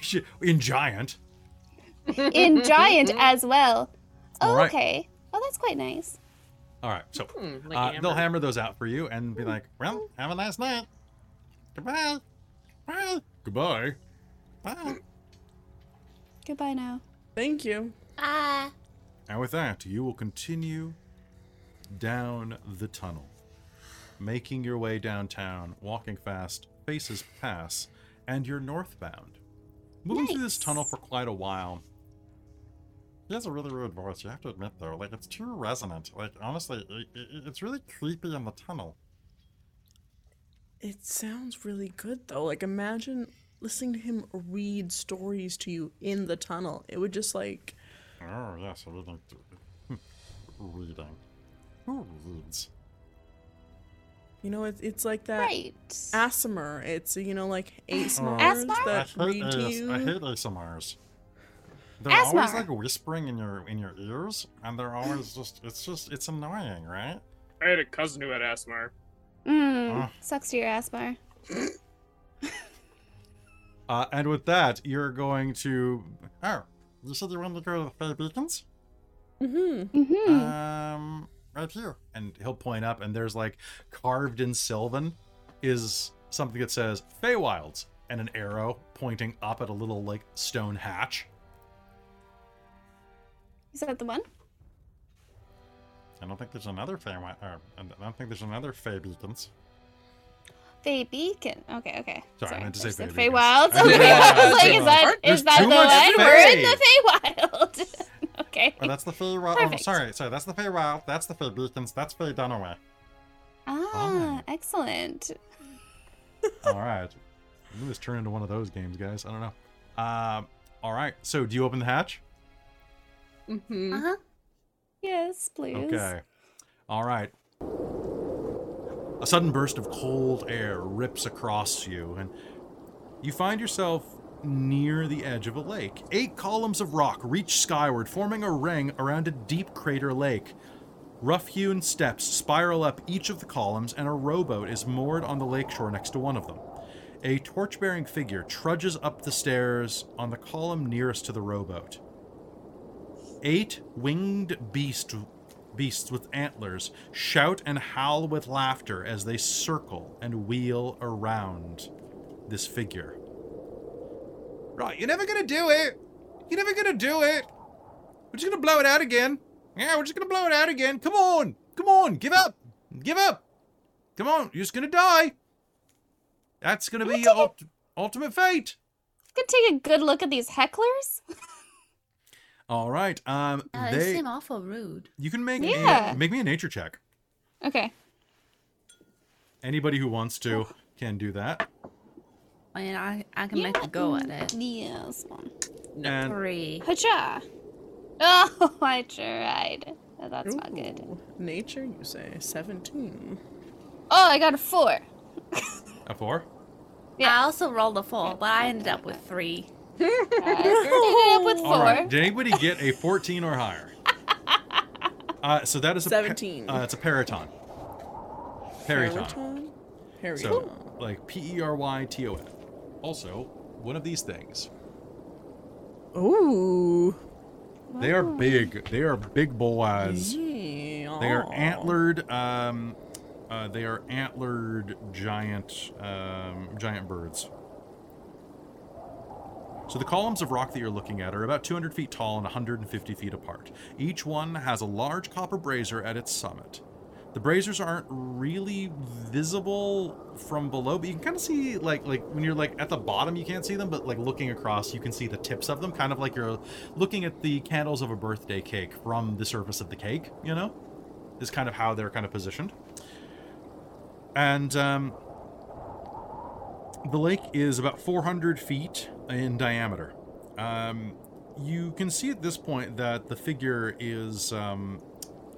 In giant. In giant as well. Oh, All right. okay. Oh, that's quite nice. All right, so Hmm, like uh, amber. they'll hammer those out for you and be like, "Well, have a nice night. Goodbye. Bye. Goodbye. Bye." Goodbye now. Thank you. Ah. And with that, you will continue down the tunnel, making your way downtown, walking fast, faces pass, and you're northbound. Moving through this tunnel for quite a while. He has a really weird voice, you have to admit, though. Like, it's too resonant. Like, honestly, i i it's really creepy in the tunnel. It sounds really good though. Like imagine listening to him read stories to you in the tunnel. It would just like Oh, yes, reading. Hmm, reading. Who reads? you know, it's it's like that Right. ASMR. It's you know like oh, ASMRs ASMR? that I hate, read to you. I hate ASMRs. They're always like whispering in your in your ears, and they're always just it's just it's annoying, right? I had a cousin who had asthma. Mm, Ah. sucks to your ass bar. Uh, and with that, you're going to. Oh, you said you wanted to go to the Fey Beacons? Mm-hmm. Mm-hmm. Um, right here. And he'll point up, and there's like carved in Sylvan is something that says Feywilds and an arrow pointing up at a little like stone hatch. Is that the one? I don't think there's another. Or, I don't think there's another Fey beacons. Fey Beacon. Okay, okay. Sorry, I meant to say Fey Feywilds. Beacons. Okay, I was like, is that is that the one? We're in Fey. the Feywild. okay. Oh, that's the Feywild. Oh, sorry, sorry. That's the Feywild. That's the Fey beacons. That's Fey Dunaway. Ah, excellent. all right. Maybe this turn into one of those games, guys. I don't know. Um. all right. So, do you open the hatch? Mm-hmm. Uh huh. Yes, please. Okay. All right. A sudden burst of cold air rips across you, and you find yourself near the edge of a lake. Eight columns of rock reach skyward, forming a ring around a deep crater lake. Rough hewn steps spiral up each of the columns, and a rowboat is moored on the lakeshore next to one of them. A torch bearing figure trudges up the stairs on the column nearest to the rowboat. Eight winged beast, beasts with antlers shout and howl with laughter as they circle and wheel around this figure. Right, you're never gonna do it! You're never gonna do it! We're just gonna blow it out again! Yeah, we're just gonna blow it out again! Come on! Come on! Give up! Give up! Come on, you're just gonna die! That's gonna be your ult- ultimate fate! Gonna take a good look at these hecklers. All right, um, Uh, they they seem awful rude. you can make Yeah. a, make me a nature check. Okay. Anybody who wants to can do that. I mean, I, I can make a go at it. Yes. And Three. Hacha. Oh, I tried. Oh, That's not good. Nature, you say? 17. Oh, I got a four. a four. Yeah. I also rolled a four, but I ended up with three. I ended up with four. right. Did anybody get a 14 or higher? Uh, so that is a pa- 17. uh, it's a peryton. Peryton. Peryton? Peryton. So like P E R Y T O N. Also, one of these things. Ooh. They are big. They are big boys. Yeah. They are antlered. Um, uh, they are antlered giant, um, giant birds. So the columns of rock that you're looking at are about 200 feet tall and 150 feet apart. Each one has a large copper brazier at its summit. The braziers aren't really visible from below, but you can kind of see like like when you're like at the bottom you can't see them, but like looking across you can see the tips of them, kind of like you're looking at the candles of a birthday cake from the surface of the cake, you know? Is kind of how they're kind of positioned. And um, the lake is about 400 feet in diameter. Um, you can see at this point that the figure is um,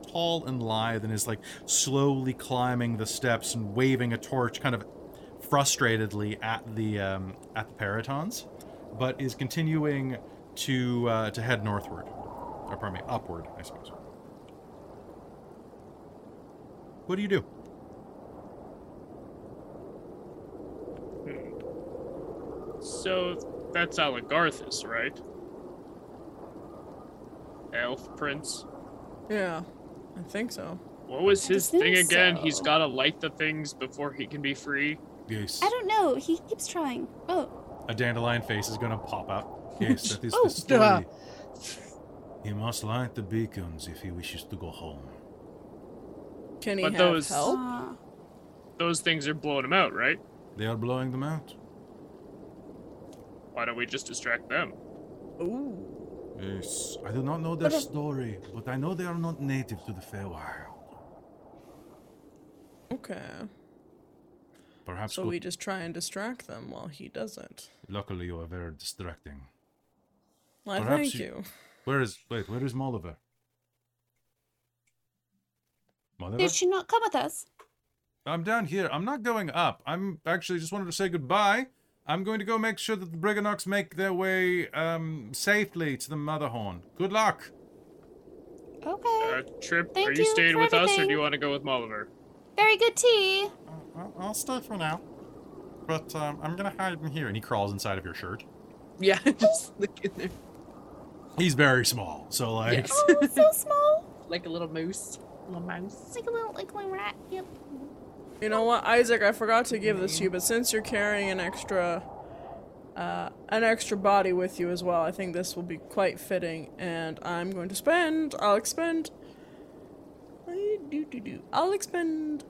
tall and lithe and is like slowly climbing the steps and waving a torch kind of frustratedly at the um, at the perytons, but is continuing to uh, to head northward, or pardon me, upward, I suppose. What do you do? So that's Alagarthas, right? Elf Prince. Yeah. I think so. What was his thing again? He's gotta light the things before he can be free. Yes. I don't know. He keeps trying. Oh, A dandelion face is going to pop up. Yes, that is Oh, the story. duh. He must light the beacons if he wishes to go home. Can he But have those- help? uh, Those things are blowing him out, right? They are blowing them out. Why don't we just distract them? Ooh. Yes, I do not know their But, uh, story, but I know they are not native to the Feywild. Okay. Perhaps. So go- we just try and distract them while he does it. Luckily, you are very distracting. Well, Perhaps thank you- you. Where is? Wait, where is Molliver? Molliver? did she not come with us? I'm down here. I'm not going up. I'm actually just wanted to say goodbye. I'm going to go make sure that the Brigganocks make their way um, safely to the Motherhorn. Good luck. Okay. Uh, Trip, Thank are you you staying for with us or do you want to go with Molliver? Very good tea. I'll, I'll stay for now. But um, I'm going to hide in here. And he crawls inside of your shirt. Yeah, just look in there. He's very small, so like Yes. Oh, so small. like a little moose. A Little mouse. Like a little, like a little rat. Yep. You know what, Isaac? I forgot to give this to you, but since you're carrying an extra, uh, an extra body with you as well, I think this will be quite fitting. And I'm going to spend. I'll expend. I do do do. I'll expend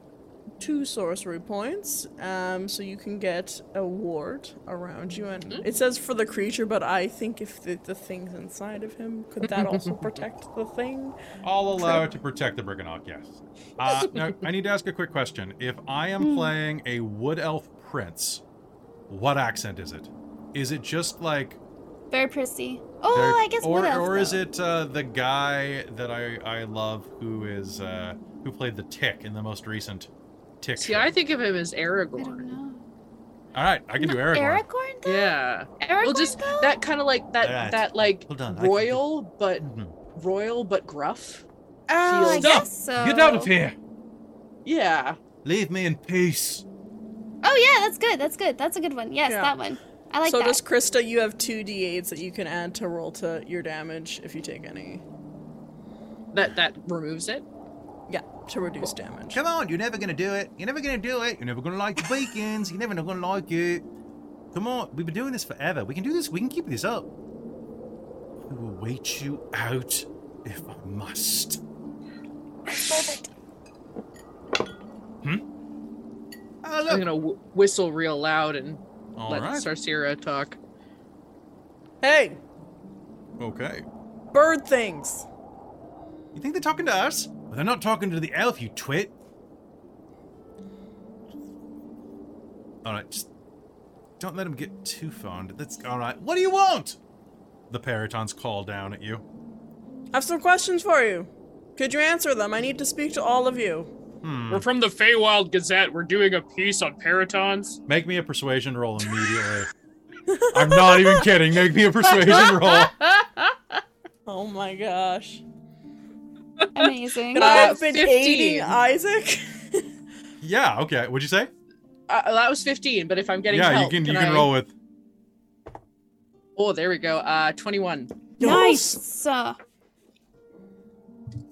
two sorcery points, um, so you can get a ward around you. And it says for the creature, but I think if the, the thing's inside of him, could that also protect the thing? I'll allow it to protect the Brigganock, yes. Uh, now, I need to ask a quick question. If I am playing a Wood Elf Prince, what accent is it? Is it just like. Very prissy. Oh, very- I guess Or, what else? or is it uh, the guy that I, I love who is. Uh, who played the Tick in the most recent Tick See. I think of him as I don't Aragorn. know. Alright, I can do Aragorn. Aragorn? Though? Yeah. Aragorn. Well, just though? that kind of like that Alright. that like Hold on, I can- royal but Mhm. royal but gruff. Oh, I feels- guess so. Get out of here! Yeah. Leave me in peace. Oh yeah, that's good. That's good. That's a good one. Yes, Yeah. that one. I like so that. does Krista, you have two d8s that you can add to roll to your damage if you take any. That that removes it. Yeah, to reduce damage. Come on, you're never gonna do it. You're never gonna do it. You're never gonna like the beacons. You're never gonna like it. Come on, we've been doing this forever. We can do this. We can keep this up. I will wait you out if I must. Hmm? Oh, I'm gonna w- whistle real loud and All let right. Sarcera talk. Hey, Okay. bird things. You think they're talking to us? Well, they're not talking to the elf, you twit. All right, just don't let them get too fond. That's all right. What do you want? The Perytons call down at you. I have some questions for you. Could you answer them? I need to speak to all of you. Hmm. We're from the Feywild Gazette. We're doing a piece on Perytons. Make me a persuasion roll immediately. I'm not even kidding. Make me a persuasion roll. Oh my gosh. Amazing. Could I have been 15. aiding Isaac? Yeah. Okay. What'd you say? Uh, that was 15, but if I'm getting yeah, help, you can. You I- can roll with. Oh, there we go. Uh, 21. nice. Uh,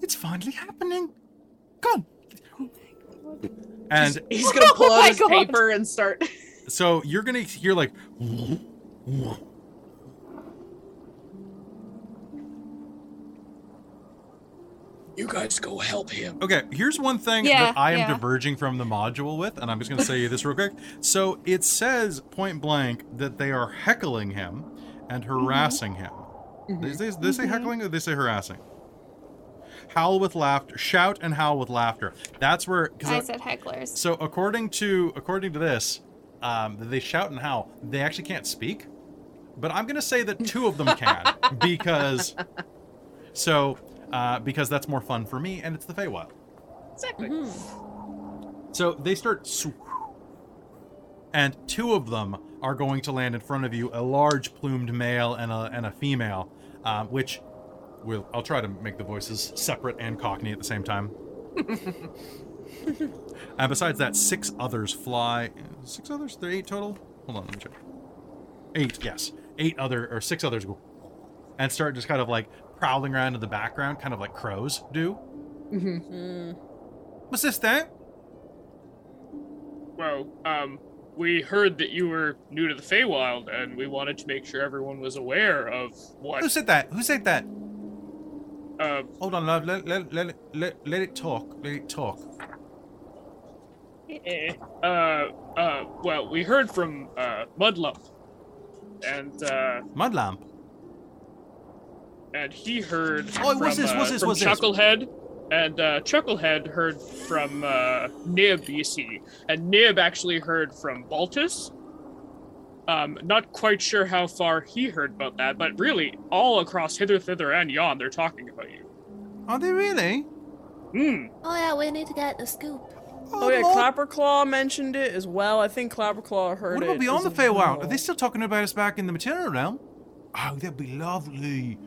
It's finally happening. Come. And He's gonna pull Oh out my his God. paper and start. so you're gonna hear like. You guys go help him. Okay, here's one thing Yeah, that I am yeah. diverging from the module with, and I'm just going to say this real quick. So it says point blank that they are heckling him and mm-hmm. harassing him. They, they, they say mm-hmm. heckling or they say harassing? Howl with laughter, shout and howl with laughter. That's where I I- said hecklers. so according to according to this, um, they shout and howl. They actually can't speak, but I'm gonna say that two of them can because. So, uh, because that's more fun for me, and it's the Feywild. Exactly. So they start, sw- and two of them are going to land in front of you: a large plumed male and a and a female, um, which will I'll try to make the voices separate and Cockney at the same time. and besides that, six others fly. Six others? There are eight total. Hold on, let me check. Eight, yes, eight other or six others go and start just kind of like prowling around in the background, kind of like crows do. hmm What's this thing? Well, um, we heard that you were new to the Feywild, and we wanted to make sure everyone was aware of what. Who said that? Who said that? Uh, Hold on, love. Let, let, let, it- let, let it talk. Let it talk. eh, uh, uh, well, we heard from uh, Mudlump, and uh, Mud lamp. And he heard Oh, from, what's this, uh, what's this, from what's this? Chucklehead, and uh, Chucklehead heard from uh, Nib, you see, and Nib actually heard from Baltus. Um, not quite sure how far he heard about that, but really, all across hither, thither, and yon, they're talking about you. Are they really? Hmm. Oh yeah, we need to get the scoop. Oh yeah, Lord. Clapperclaw mentioned it as well. I think Clapperclaw heard it. What it. about beyond the as Feywild? Are they still talking about us back in the material realm? Oh, that'd be lovely.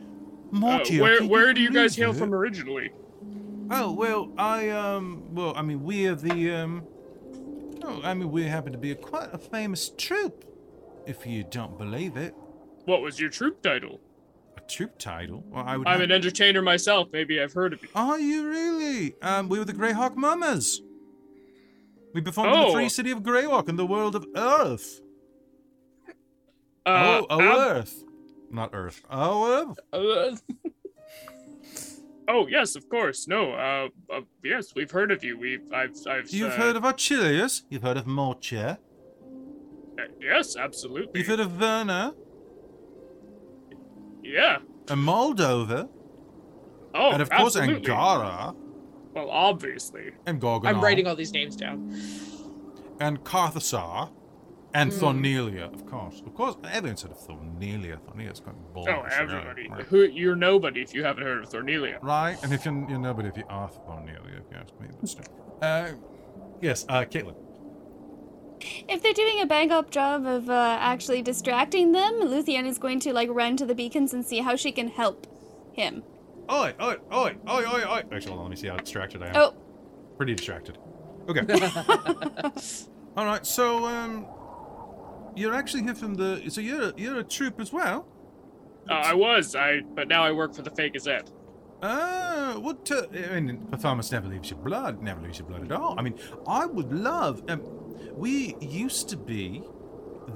Uh, Morty, I where where do you guys hail it. from originally? Oh well, I um, well, I mean, we are the um, oh, I mean, we happen to be a quite a famous troop, if you don't believe it. What was your troop title? A troop title? Well, I would. I'm have- an entertainer myself. Maybe I've heard of you. Are you really? Um, we were the Greyhawk Mummers. We performed in the Oh. free city of Greyhawk in the world of Earth. Uh, oh, oh, ab- Earth. Not Earth. Oh, Earth. uh, oh yes, of course. No. Uh, uh, yes, we've heard of you. We've. I've. I've. You've uh, heard of Achilles? You've heard of Morcher? uh, yes, absolutely. You've heard of Werner? Yeah. And Moldova? Oh, and of course absolutely. Angara? Well, obviously. And Gorgonal? I'm writing all these names down. And Carthasar? And Hmm. Thornelia, of course. Of course, everyone's heard of Thornelia. Thornelia's quite bold. Oh, everybody. Who you're nobody if you haven't heard of Thornelia. Right, and if you're, you're nobody if you are Thornelia, if you ask me. But still. Uh, yes, uh, Caitlin. If they're doing a bang up job of uh, actually distracting them, Luthien is going to like run to the beacons and see how she can help him. Oi, oi, oi, oi, oi, oi. Actually, hold on, let me see how distracted I am. Oh, Pretty distracted. Okay. All right, so, um, you're actually here from the. So you're you're a troop as well. Uh, I was, I, but now I work for the Fake Gazette. Ah, what? Uh, I mean, performance never leaves your blood. Never leaves your blood at all. I mean, I would love. Um, we used to be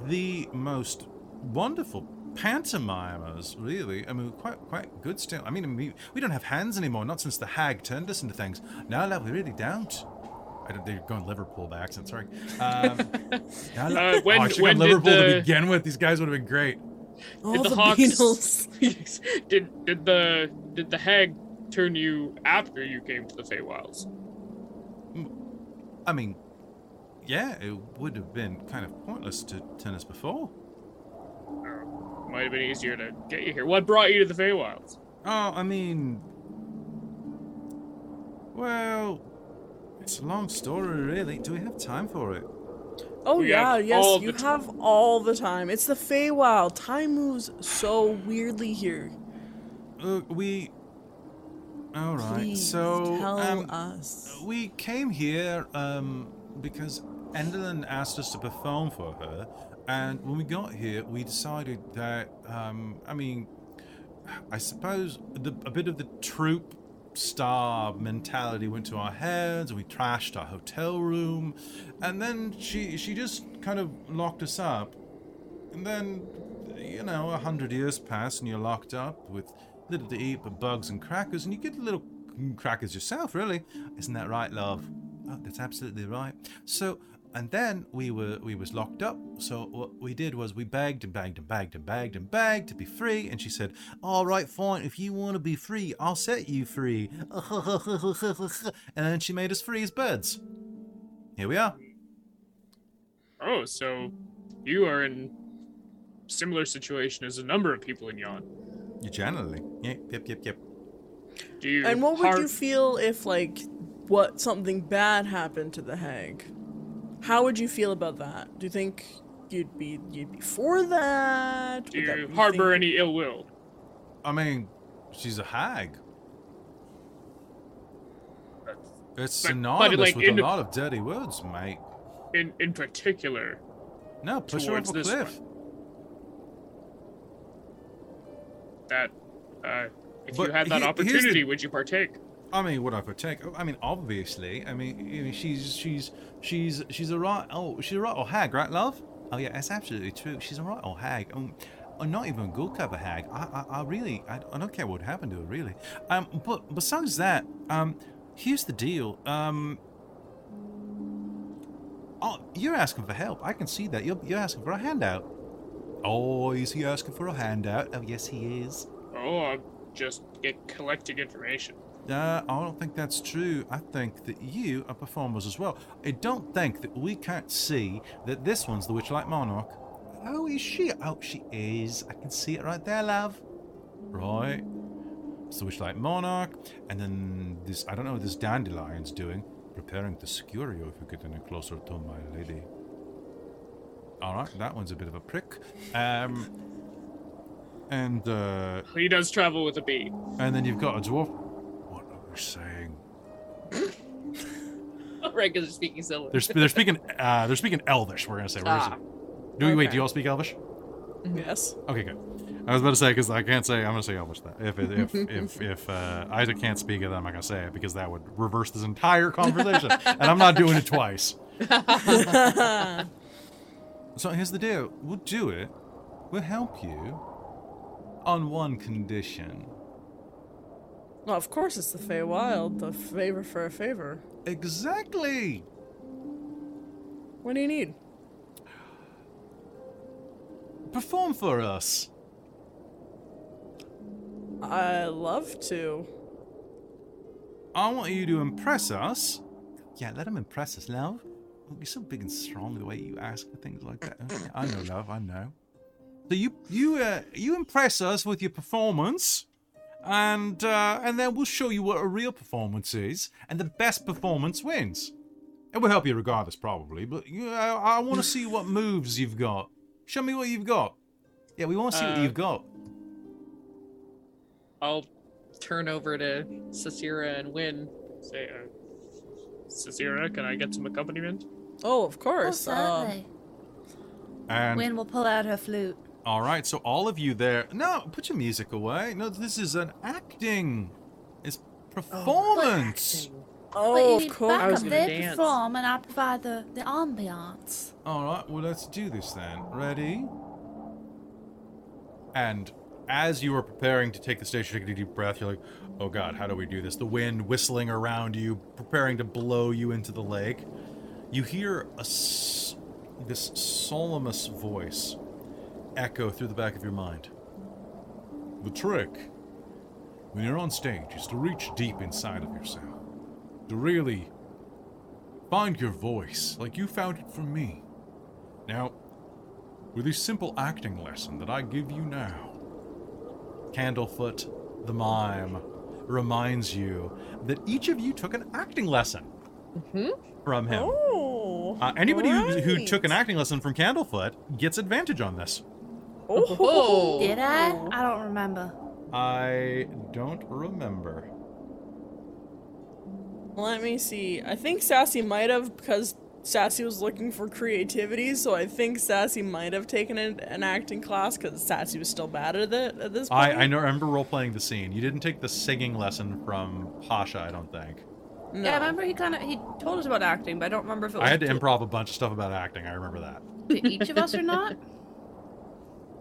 the most wonderful pantomimers, really. I mean, quite quite good still. I mean, we, we don't have hands anymore. Not since the hag turned us into things. Now, love, we really don't. I don't, they're going Liverpool by accent. Sorry. Um, now, Uh, when- oh, I should have when did Liverpool to begin with. These guys would have been great. All Did the, the Hawks- Beatles. did did the did the hag turn you after you came to the Feywilds? I mean, yeah, it would have been kind of pointless to turn us before. Might have been easier to get you here. What brought you to the Feywilds? Oh, I mean, well, it's a long story, really. Do we have time for it? Oh We yeah, yes, you the have all the time. It's the Feywild. Time moves so weirdly here. Uh, we. All right. Please so, tell um, us. we came here um, because Endelyn asked us to perform for her, and when we got here, we decided that, um, I mean, I suppose the, a bit of the troop star mentality went to our heads, and we trashed our hotel room, and then she she just kind of locked us up, and then you know a hundred years pass, and you're locked up with little to eat but bugs and crackers, and you get little crackers yourself, really, isn't that right, love? Oh, that's absolutely right. So. And then we were we was locked up. So what we did was we begged and begged and begged and begged and begged to be free. And she said, "All right, fine. If you want to be free, I'll set you free." and then she made us free as birds. Here we are. Oh, so you are in similar situation as a number of people in Yon. You generally. Yep, yep, yep, yep. Do you? And what would you feel if like what something bad happened to the hag? How would you feel about that? Do you think you'd be you'd be for that? Do Would that you harbor thing- any ill will? I mean, she's a hag. It's But- but, synonymous like, with in a lot of dirty words, mate. In in particular, No, push her off Towards a this cliff. that uh, if But you had that here- here's the- opportunity, would you partake? I mean, would I partake? I mean, obviously. I mean, you know, she's she's she's she's a right. Oh, she's a right old hag, right, love? Oh yeah, that's absolutely true. She's a right old hag. Um, uh, not even a good cover hag. I, I, I really, I, I don't care what happened to her, really. Um, but besides that, um, here's the deal. Um, oh, you're asking for help. I can see that. You're you're asking for a handout. Oh, is he asking for a handout? Oh, yes, he is. Oh, I'm just get collecting information. Uh, I don't think that's true. I think that you are performers as well. I don't think that we can't see that this one's the Witchlight Monarch. Oh, is she? Oh, she is. I can see it right there, love. Right. It's the Witchlight Monarch. And then this, I don't know what this Dandelion's doing. Preparing to secure you if you get any closer to my lady. Alright, that one's a bit of a prick. Um, and, uh, He does travel with a bee. and then you've got a dwarf. What are they saying? Regular speaking Silver. They're, sp- they're speaking. Uh, they're speaking Elvish. We're gonna say. Where is Ah, it? Do we wait? Do you all speak Elvish? Yes. Okay, good. I was about to say because I can't say. I'm gonna say Elvish that if it, if if if uh, Isaac can't speak it, I'm not gonna say it because that would reverse this entire conversation, and I'm not doing it twice. So here's the deal. We'll do it. We'll help you on one condition. Well, of course it's the Feywild. The favor for a favor. Exactly. What do you need? Perform for us. I love to. I want you to impress us. Yeah, let him impress us, love. You're so big and strong the way you ask for things like that. I know, love. I know. So you you uh, you impress us with your performance, and uh, and then we'll show you what a real performance is, and the best performance wins. It will help you regardless, probably. But you, I, I want to see what moves you've got. Show me what you've got. Yeah, we want to see what Uh, you've got. I'll turn over to Cicera and Win. Say, uh, Cicera, can I get some accompaniment? Oh, of Oh, course. um. And Win will pull out her flute. All right, so all of you there. No, put your music away. No, this is an acting. It's performance. oh, but oh, you of course. I was backup. gonna They dance. perform, and I provide the the ambiance. all right, well, let's do this then. Ready? And as you are preparing to take the stage, you take a deep breath. You're like, oh God, how do we do this? The wind whistling around you, preparing to blow you into the lake. You hear a s- this solemnous voice echo through the back of your mind. The trick when you're on stage is to reach deep inside of yourself, to really find your voice like you found it from me. Now, with this simple acting lesson that I give you now, Candlefoot, the mime, reminds you that each of you took an acting lesson from him. Oh. Uh, anybody who, who took an acting lesson from Candlefoot gets advantage on this. Oh. Did I? I don't remember. I don't remember. Let me see. I think Sassy might have because Sassy was looking for creativity, so I think Sassy might have taken an, an acting class because Sassy was still bad at it at this I, point. I know, remember role playing the scene. You didn't take the singing lesson from Pasha, I don't think. No. Yeah, I remember he kind of he told us about acting, but I don't remember if it was I had to to- improv a bunch of stuff about acting. I remember that. to each of us or not.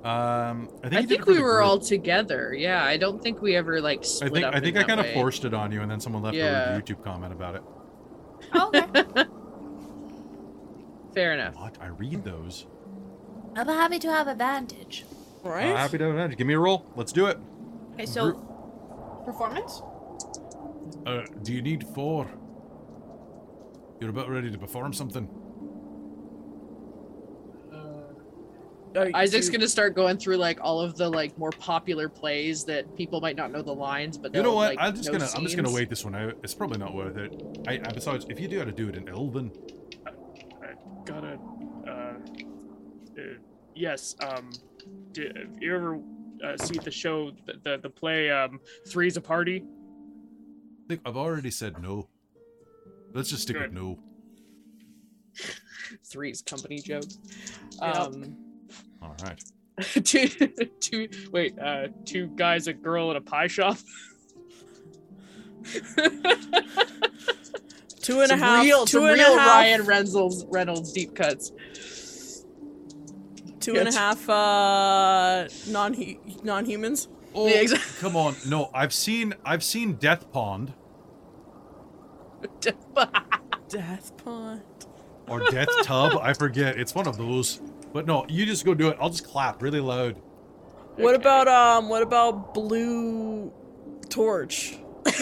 Um, I think, I think we were group. all together. Yeah, I don't think we ever like I split think up I think I kind of forced it on you, and then someone left Yeah. a YouTube comment about it. Oh, okay. Fair enough. What? I read those. I'm happy to have advantage. right? Uh, happy to have advantage. Give me a roll. Let's do it. Okay, so performance. Uh, do you need four? You're about ready to perform something. Isaac's you- gonna start going through like all of the like more popular plays that people might not know the lines, but You know what? like, I'm just gonna I'm just gonna wait this one out. It's probably not worth it. I, I besides, if you do how to do it in Elven, I gotta. Uh, uh, yes. Um. Did have you ever uh, see the show, the the, the play, um, Three's a Party? I think I've already said no. Let's just stick with no. Three's company joke. Yep. All right. two, two. Wait. Uh, two guys, a girl, at a pie shop. two and a half. real, two some and a half- Ryan Reynolds Reynolds deep cuts. Two and a Yes. half uh, non non humans. Oh, Yeah, exa- come on. No, I've seen I've seen Death Pond Death pond. or Death Tub. I forget. It's one of those. But no, you just go do it. I'll just clap really loud. What about um? What about blue torch?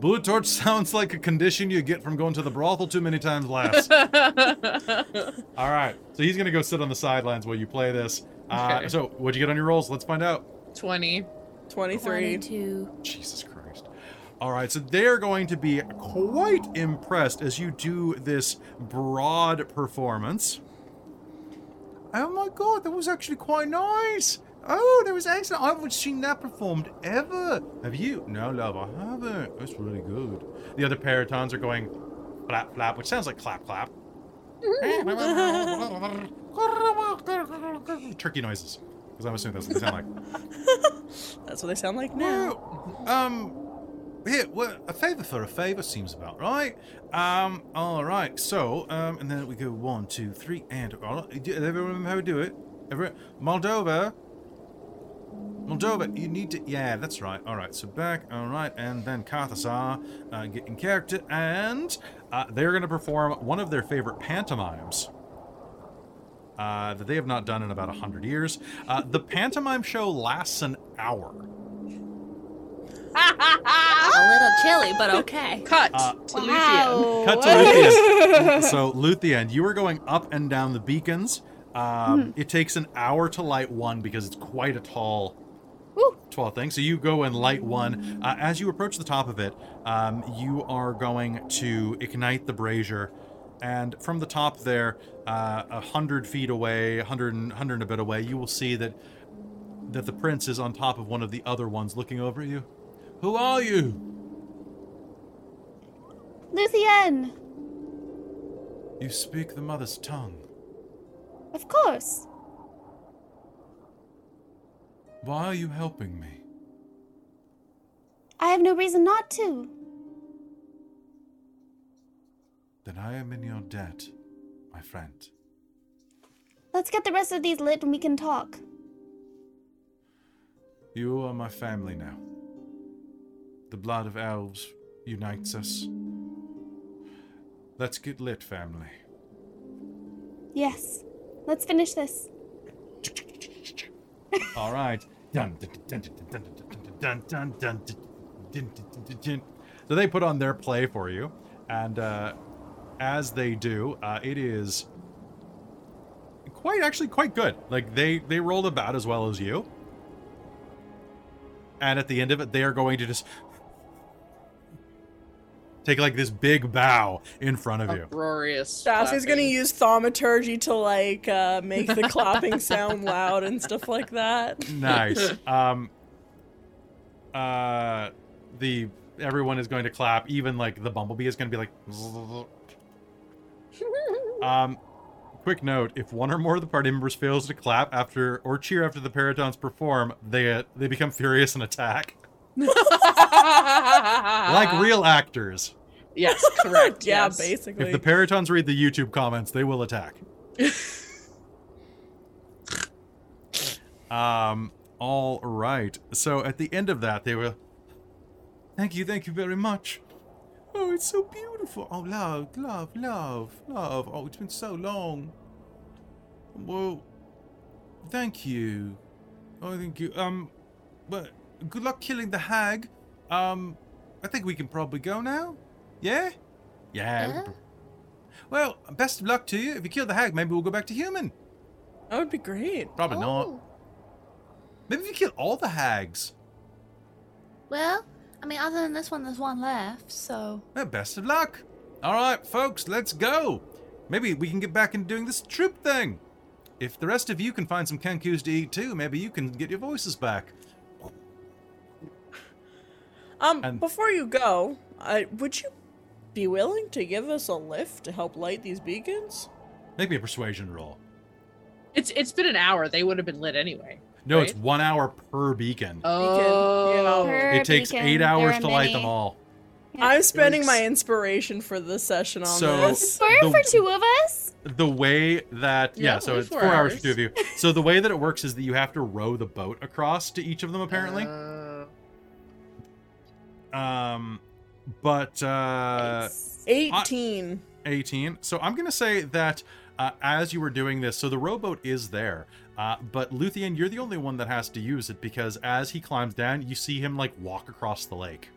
Blue torch sounds like a condition you get from going to the brothel too many times last. All right, so he's gonna go sit on the sidelines while you play this. Uh, Okay. so, what'd you get on your rolls? Let's find out. Twenty. Twenty three. 22. Jesus Christ. All right, so they're going to be quite impressed as you do this broad performance. Oh my god, that was actually quite nice. Oh, that was excellent. I haven't seen that performed ever. Have you? No, love, I haven't. That's really good. The other perytons are going flap, flap, which sounds like clap, clap. turkey noises, because I'm assuming that's what they sound like. That's what they sound like now. Well, um, here, well, a favor for a favor seems about right. Um, all right. So, um, and then we go one, two, three, and everyone remember how we do it? Everyone, Moldova. Moldova, you need to. Yeah, that's right. All right. So back. All right, and then Kathasar, uh, get in character, and uh, they're going to perform one of their favorite pantomimes. Uh, that they have not done in about a hundred years. Uh, the pantomime show lasts an hour. A little chilly, but okay. Cut Uh, to Luthien. Cut to Luthien. so, Luthien, you are going up and down the beacons. Um, It takes an hour to light one because it's quite a tall, Woo. tall thing. So you go and light one. Uh, as you approach the top of it, um, you are going to ignite the brazier. And from the top there, uh, a hundred feet away, a hundred and, hundred and a bit away, you will see that that the prince is on top of one of the other ones, looking over at you. Who are you? Luthien! You speak the mother's tongue. Of course. Why are you helping me? I have no reason not to. Then I am in your debt, my friend. Let's get the rest of these lit and we can talk. You are my family now. The blood of elves unites us. Let's get lit, family. Yes. Let's finish this. All right. So they put on their play for you, and uh, as they do, uh, it is quite actually quite good. Like they they rolled about as well as you, and at the end of it, they are going to just take like this big bow in front of you. Uproarious. Sassy's gonna use thaumaturgy to like uh, make the clapping sound loud and stuff like that. nice. Um uh the everyone is going to clap, even like the bumblebee is gonna be like Um quick note, if one or more of the party members fails to clap after or cheer after the perytons perform, they uh, they become furious and attack. like real actors. Yes, correct. Yeah, yes. basically. If the perytons read the YouTube comments, they will attack. um, all right. So at the end of that, they were, thank you, thank you very much. Oh, it's so beautiful. Oh, love, love, love, love. Oh, it's been so long. Well, thank you. Oh, thank you. Um, but good luck killing the hag. Um, I think we can probably go now. Yeah? Yeah. Yeah? can- Well, best of luck to you. If you kill the hag, maybe we'll go back to human. that would be great. Probably not. Oh. Maybe if you kill all the hags. Well, I mean, other than this one, there's one left, so. Well, best of luck. All right, folks, let's go. Maybe we can get back into doing this troop thing. If the rest of you can find some kankus to eat too, maybe you can get your voices back. Um, And- before you go, I would you be willing to give us a lift to help light these beacons? Make me a persuasion roll. It's it's been an hour. They would have been lit anyway. No, it's one hour per beacon. Oh, Per it takes beacon, eight hours are to light them many. all. I'm spending my inspiration for this session on So- this. For, The- for two of us? the way that yeah, Yeah, so it's four four hours for hours. two of you. So the way that it works is that you have to row the boat across to each of them apparently. Uh, Um, but uh, 18. 18. So I'm gonna say that uh, as you were doing this, so the rowboat is there, uh, but Luthien, you're the only one that has to use it because as he climbs down, you see him like walk across the lake.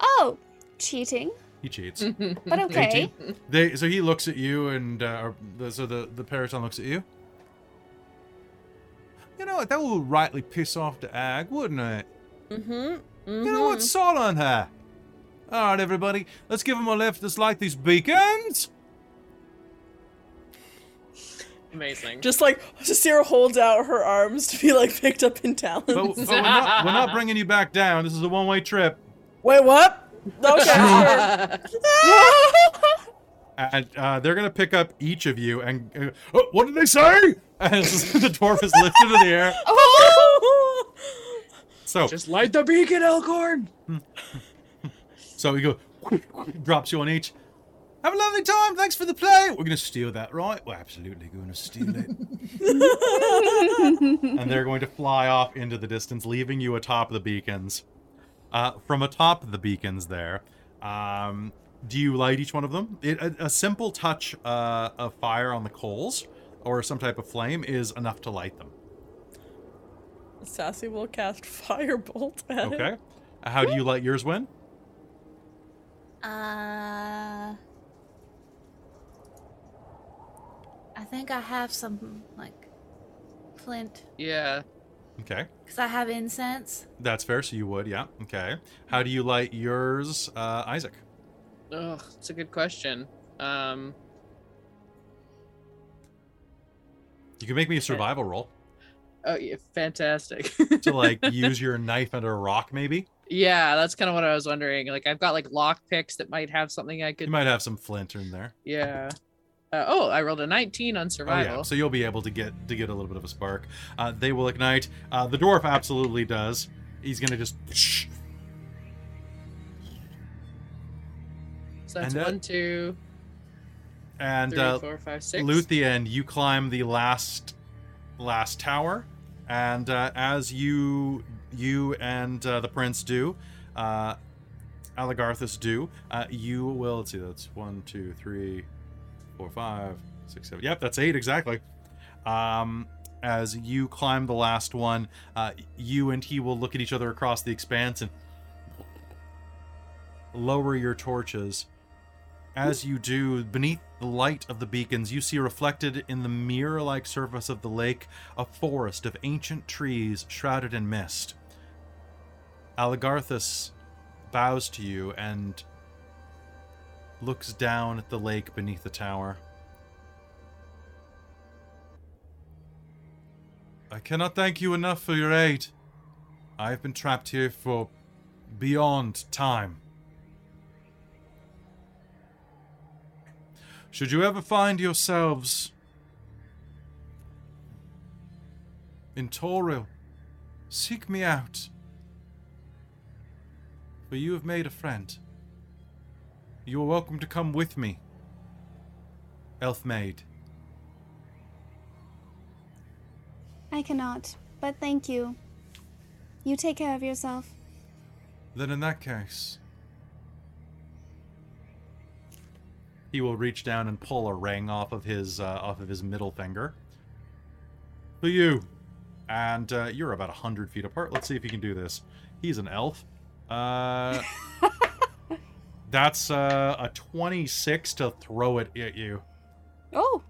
Oh, cheating. He cheats. But okay. They so he looks at you and uh, so the the Peryton looks at you. You know what? That would rightly piss off the ag, wouldn't it? Mm-hmm. You know what? Salt on her. All right, everybody, let's give them a lift. Let's light these beacons. amazing. Just like Sarah holds out her arms to be like picked up in talons. But, but we're, not, we're not bringing you back down. This is a one-way trip. Wait, what? Okay. And uh, they're gonna pick up each of you. And uh, oh, what did they say? as the dwarf is lifted in the air. Oh! So, Just light the beacon, Elkhorn. so you go, drops you on each. Have a lovely time. Thanks for the play. We're gonna steal that, right? We're absolutely gonna steal it. and they're going to fly off into the distance, leaving you atop the beacons. Uh, from atop the beacons, there, um, do you light each one of them? It, a, a simple touch uh, of fire on the coals or some type of flame is enough to light them. Sassy will cast firebolt at Okay. it. How do you light yours, Win? Uh, I think I have some like flint Yeah. Okay. because I have incense. That's fair. So you would, yeah. Okay. How do you light yours, uh, Isaac? Ugh, it's a good question. Um, You can make me a survival roll oh yeah, fantastic. to like use your knife under a rock, maybe. yeah, that's kind of what I was wondering. Like, I've got like lock picks that might have something I could. You might have some flint in there. Yeah. Uh, oh, I rolled a 19 on survival. Oh yeah, so you'll be able to get to get a little bit of a spark. Uh, they will ignite. Uh, the dwarf absolutely does. He's gonna just. So that's that- one, two, And three, uh, four, five, six. Luthien, you climb the last last tower, and uh, as you you and uh, the prince do, uh, Alagarthas do, uh, you will. Let's see. That's one, two, three, four, five, six, seven. Yep, that's eight exactly. Um, as you climb the last one, uh, you and he will look at each other across the expanse and lower your torches. As you do, beneath the light of the beacons, you see reflected in the mirror like surface of the lake a forest of ancient trees shrouded in mist. Alagarthas bows to you and looks down at the lake beneath the tower. I cannot thank you enough for your aid. I have been trapped here for beyond time. Should you ever find yourselves in Toril, seek me out. For you have made a friend. You are welcome to come with me, Elf Maid. I cannot, but thank you. You take care of yourself. Then in that case, he will reach down and pull a ring off of his uh, off of his middle finger. For you, and uh, you're about a hundred feet apart. Let's see if he can do this. He's an elf. Uh, that's uh, a twenty-six to throw it at you. Oh,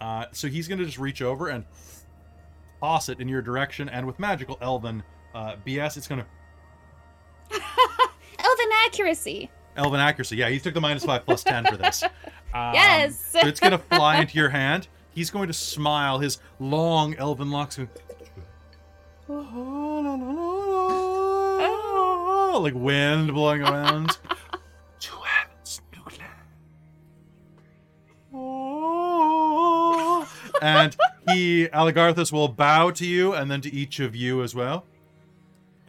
Uh, so he's gonna just reach over and toss it in your direction, and with magical elven uh, BS, it's gonna elven accuracy. Elven accuracy. Yeah, he took the minus five plus ten for this. Um, Yes. so it's gonna fly into your hand. He's going to smile. His long elven locks. Going, like wind blowing around. Two heavens, nuclear. and he, Alagarthas, will bow to you and then to each of you as well.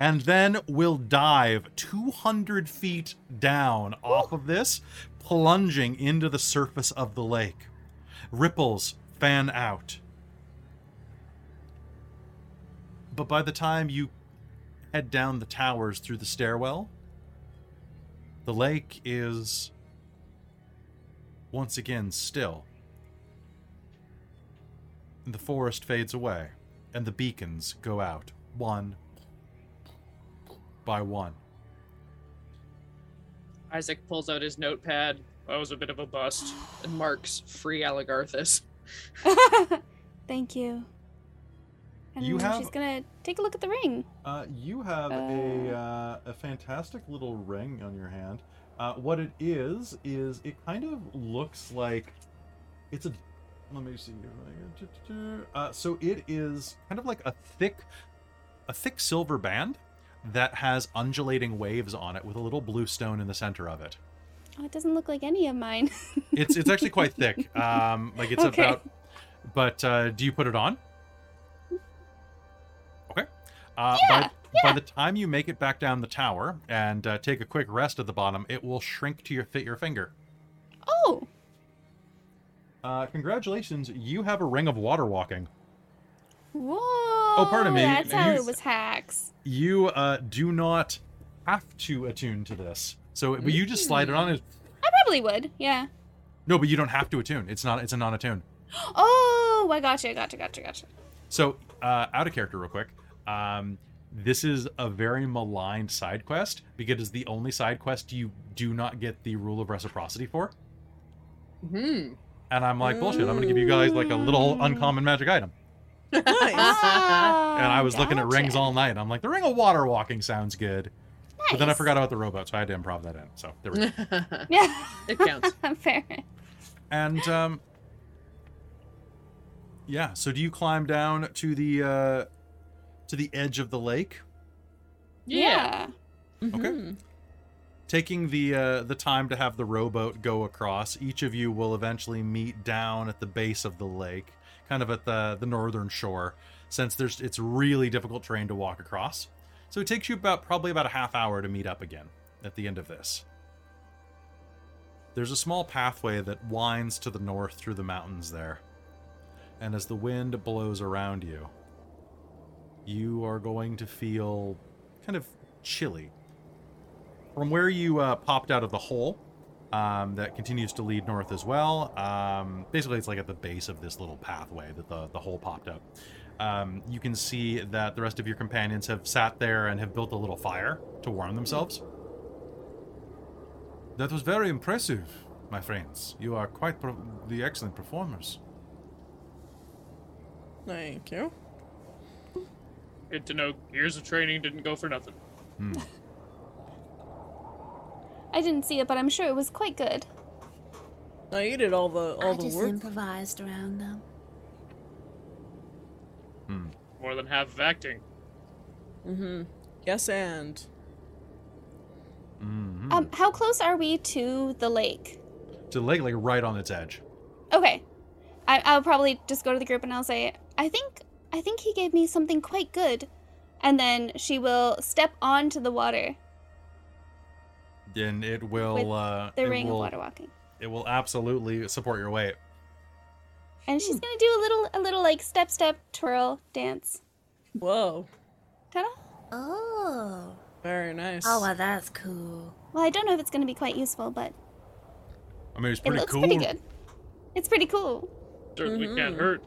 And then we'll dive 200 feet down off of this, plunging into the surface of the lake. Ripples fan out. But by the time you head down the towers through the stairwell, the lake is once again still. The forest fades away, and the beacons go out one by one. Isaac pulls out his notepad That was a bit of a bust. and marks free Alagarthas. Thank you. And You have- she's gonna take a look at the ring. Uh, you have a uh, a fantastic little ring on your hand. Uh, what it is is it kind of looks like it's a. Let me see. Uh, so it is kind of like a thick, a thick silver band that has undulating waves on it with a little blue stone in the center of it. Oh, it doesn't look like any of mine. It's it's actually quite thick. Um, like it's Okay. about but uh, do you put it on? Okay. Uh, Yeah, by, by the time you make it back down the tower and uh, take a quick rest at the bottom, it will shrink to your fit your finger. Oh, Uh, congratulations, you have a ring of water walking. whoa! Oh, pardon me, That's how you- it was hacks. You uh, do not have to attune to this, so but you just slide it on. It. I probably would. Yeah. No, but you don't have to attune. It's not. It's a non-attune. Oh, I gotcha, I gotcha, gotcha, gotcha. So, uh, out of character, real quick. Um, this is a very maligned side quest because it's the only side quest you do not get the rule of reciprocity for. Hmm. And I'm like, bullshit. I'm gonna give you guys like a little uncommon magic item. Nice. Ah, And I was looking at rings all night. I'm like, the ring of water walking sounds good. But then I forgot about the robot, so I had to improv that in. So there we go. Yeah. It counts. Fair. And um Yeah, so do you climb down to the uh to the edge of the lake? yeah. Okay. Mhm. Taking the uh the time to have the rowboat go across, each of you will eventually meet down at the base of the lake, kind of at the the northern shore, since there's it's really difficult terrain to walk across. So it takes you about probably about a half hour to meet up again at the end of this. There's a small pathway that winds to the north through the mountains there. And as the wind blows around you, you are going to feel kind of chilly. From where you uh, popped out of the hole, um, that continues to lead north as well. Um, basically, it's like at the base of this little pathway that the, the hole popped up. Um, you can see that the rest of your companions have sat there and have built a little fire to warm themselves. That was very impressive, my friends. You are quite pro- the excellent performers. Thank you. Good to know years of training didn't go for nothing. Hmm. I didn't see it, but I'm sure it was quite good. I you did all the all I the just work. improvised around them. Hmm. More than half of acting. Mm-hmm. Yes, and Mhm. Um, how close are we to the lake? to the lake, like right on its edge. Okay, I, I'll probably just go to the group and I'll say, I think, I think he gave me something quite good, and then she will step onto the water, And it will. Uh, the it ring will, of water walking, It will absolutely support your weight. and she's gonna do a little, a little like step, step, twirl dance. whoa, Ta-da! Oh. very nice. Oh, well, that's cool. Well, I don't know if it's gonna be quite useful, but I mean, it's pretty it looks cool. pretty good. It's pretty cool. Certainly can't Mhm. hurt.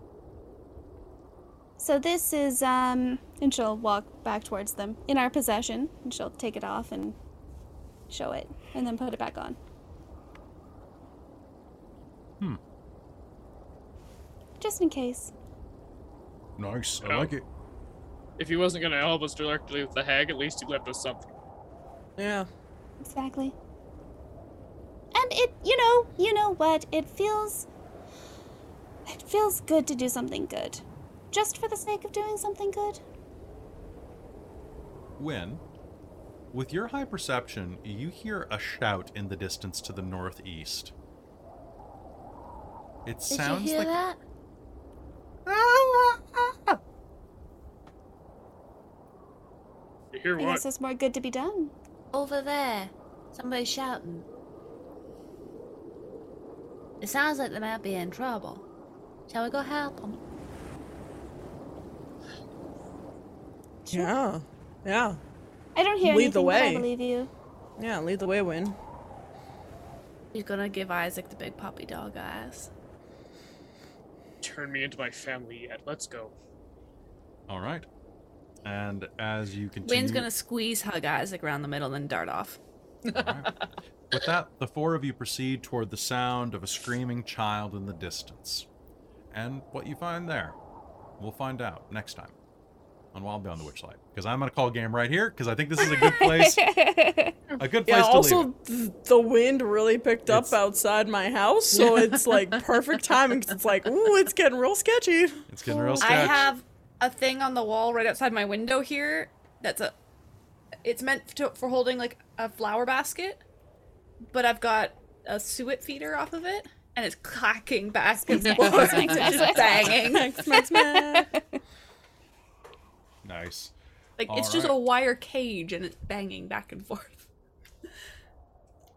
So this is um and she'll walk back towards them in our possession and she'll take it off and show it and then put it back on. Hmm. Just in case. Nice. I Oh. like it. If he wasn't going to help us directly with the hag, at least he left us something. Yeah. Exactly. And it you know, you know what? It feels it feels good to do something good. Just for the sake of doing something good. When, with your high perception, you hear a shout in the distance to the northeast. It Did sounds you hear like that? You hear I what? guess there's more good to be done. Over there. Somebody's shouting. It sounds like they might be in trouble. Shall we go help them? Yeah. Yeah. I don't hear Lead the anything, but I way. believe you. Yeah. Lead the way, Win. He's gonna give Isaac the big puppy dog eyes. Turn me into my family yet. Let's go. all right. And as you continue, Win's gonna squeeze hug Isaac around the middle, and then dart off. Alright. With that, the four of you proceed toward the sound of a screaming child in the distance. And what you find there, we'll find out next time on Wild Beyond the Witchlight. Because I'm going to call game right here, because I think this is a good place. a good place Yeah. to Also, leave. it. th- the wind really picked up outside my house, so it's like perfect timing. 'cause it's like, ooh, it's getting real sketchy. It's getting real sketchy. I have a thing on the wall right outside my window here. That's a. It's meant to, for holding like a flower basket, but I've got a suet feeder off of it, and it's clacking back and forth, it's just banging. Nice. Like it's All just a wire cage and it's banging back and forth.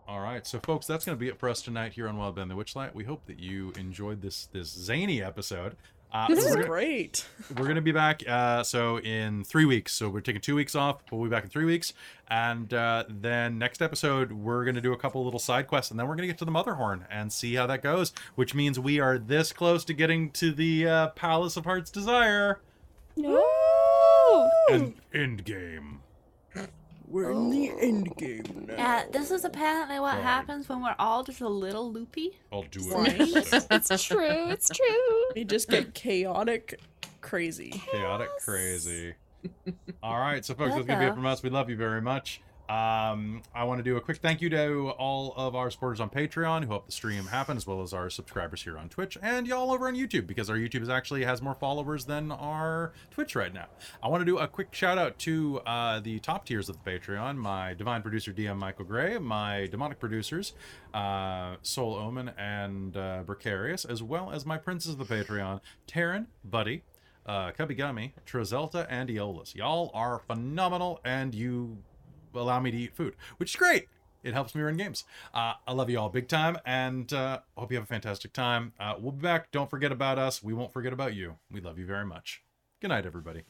All right, so folks, that's going to be it for us tonight here on Wild Beyond the Witchlight. We hope that you enjoyed this this zany episode. Uh, This we're is gonna- great. we're going to be back uh, so in three weeks so we're taking two weeks off we'll be back in three weeks and uh, then next episode we're going to do a couple little side quests and then we're going to get to the motherhorn and see how that goes which means we are this close to getting to the uh, palace of heart's desire No. And end game We're in the oh. end game now. Yeah, this is apparently what Sorry. happens when we're all just a little loopy. i'll do it Right. next. It's true. It's true. We just get chaotic, crazy. chaotic crazy all right so folks that's gonna be it Hello. from us we love you very much um, I want to do a quick thank you to all of our supporters on Patreon who help the stream happen, as well as our subscribers here on Twitch and y'all over on YouTube because our YouTube actually has more followers than our Twitch right now. I want to do a quick shout out to uh, the top tiers of the Patreon: my divine producer DM Michael Gray, my demonic producers uh, Soul Omen and uh, Precarious, as well as my princes of the Patreon: Taryn, Buddy, uh, Cubby Gummy, Trizelta, and Eolus. Y'all are phenomenal, and you allow me to eat food, which is great. It helps me run games. Uh, I love you all big time, and uh, hope you have a fantastic time. Uh, we'll be back. Don't forget about us. We won't forget about you. We love you very much. Good night, everybody.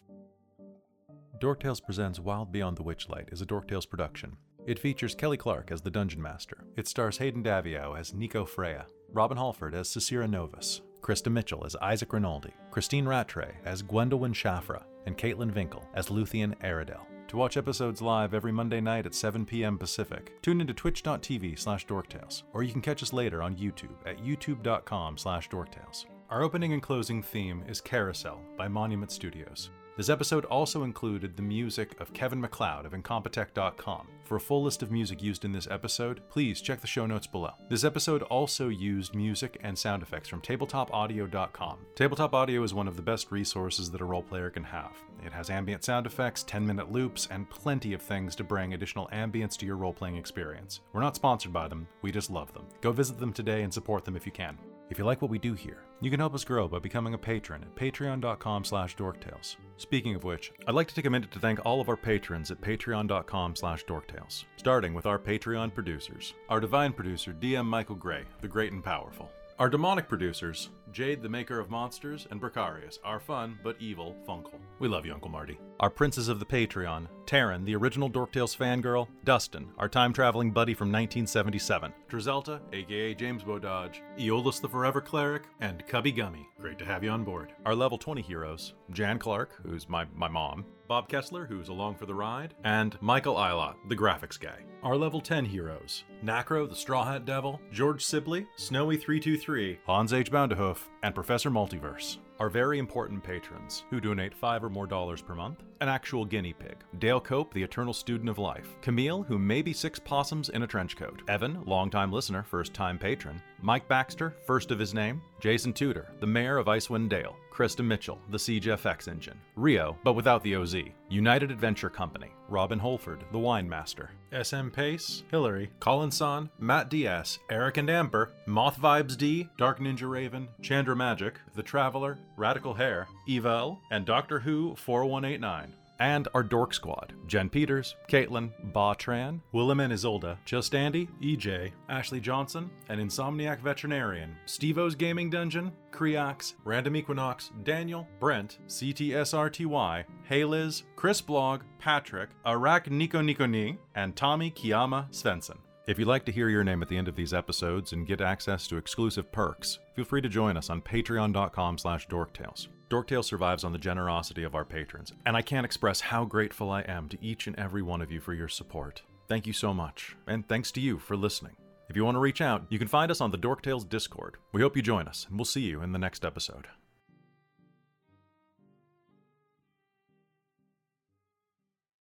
Dork Tales presents Wild Beyond the Witchlight is a Dork Tales production. It features Kelly Clark as the Dungeon Master. It stars Hayden Davio as Nico Freya, Robin Halford as Cicera Novus, Krista Mitchell as Isaac Rinaldi, Christine Rattray as Gwendolyn Shafra, and Caitlin Vinkel as Luthien Aradel. To watch episodes live every Monday night at 7 p.m. Pacific, tune into twitch.tv slash dorktales, or you can catch us later on YouTube at youtube.com slash dorktales. Our opening and closing theme is Carousel by Monument Studios. This episode also included the music of Kevin MacLeod of Incompetech.com. For a full list of music used in this episode, please check the show notes below. This episode also used music and sound effects from TabletopAudio.com. Tabletop Audio is one of the best resources that a role player can have. It has ambient sound effects, 10 minute loops, and plenty of things to bring additional ambience to your role playing experience. We're not sponsored by them, we just love them. Go visit them today and support them if you can. If you like what we do here, you can help us grow by becoming a patron at patreon.com slash dorktales. Speaking of which, I'd like to take a minute to thank all of our patrons at patreon.com slash dorktales, starting with our Patreon producers. Our divine producer, DM Michael Gray, the great and powerful. Our demonic producers, Jade, the maker of monsters, and Bricarius, our fun but evil Funkel. We love you, Uncle Marty. Our princes of the Patreon, Taryn, the original Dorktales fangirl, Dustin, our time traveling buddy from 1977, Drizelta, aka James Bododge, Eolus the Forever Cleric, and Cubby Gummy. Great to have you on board. Our level 20 heroes, Jan Clark, who's my, my mom, Bob Kessler, who's along for the ride, and Michael Ilott, the graphics guy. Our level 10 heroes Nacro, the Straw Hat Devil, George Sibley, Snowy323, Hans H. Boundahoof, and Professor Multiverse. Our very important patrons, who donate five or more dollars per month, an actual guinea pig, Dale Cope, the eternal student of life, Camille, who may be six possums in a trench coat, Evan, longtime listener, first time patron, Mike Baxter, first of his name, Jason Tudor, the mayor of Icewind Dale, Krista Mitchell, the Siege FX engine, Rio, but without the OZ, United Adventure Company, Robin Holford, the wine master, SM Pace, Hillary, Colin Son, Matt DS, Eric and Amber, Moth Vibes D, Dark Ninja Raven, Chandra Magic, The Traveler, Radical Hair, Evel, and Doctor Who 4189. And our Dork Squad Jen Peters, Caitlin, Ba Tran, Willem and Isolda, Just Andy, EJ, Ashley Johnson, an Insomniac Veterinarian, Stevo's Gaming Dungeon, Creox, Random Equinox, Daniel, Brent, CTSRTY, Hey Liz, Chris Blog, Patrick, Arak Nico Nico Ni, and Tommy Kiyama Svensson. If you'd like to hear your name at the end of these episodes and get access to exclusive perks, feel free to join us on patreon.com slash dorktales. Dorktales survives on the generosity of our patrons, and I can't express how grateful I am to each and every one of you for your support. Thank you so much, and thanks to you for listening. If you want to reach out, you can find us on the Dorktales Discord. We hope you join us, and we'll see you in the next episode.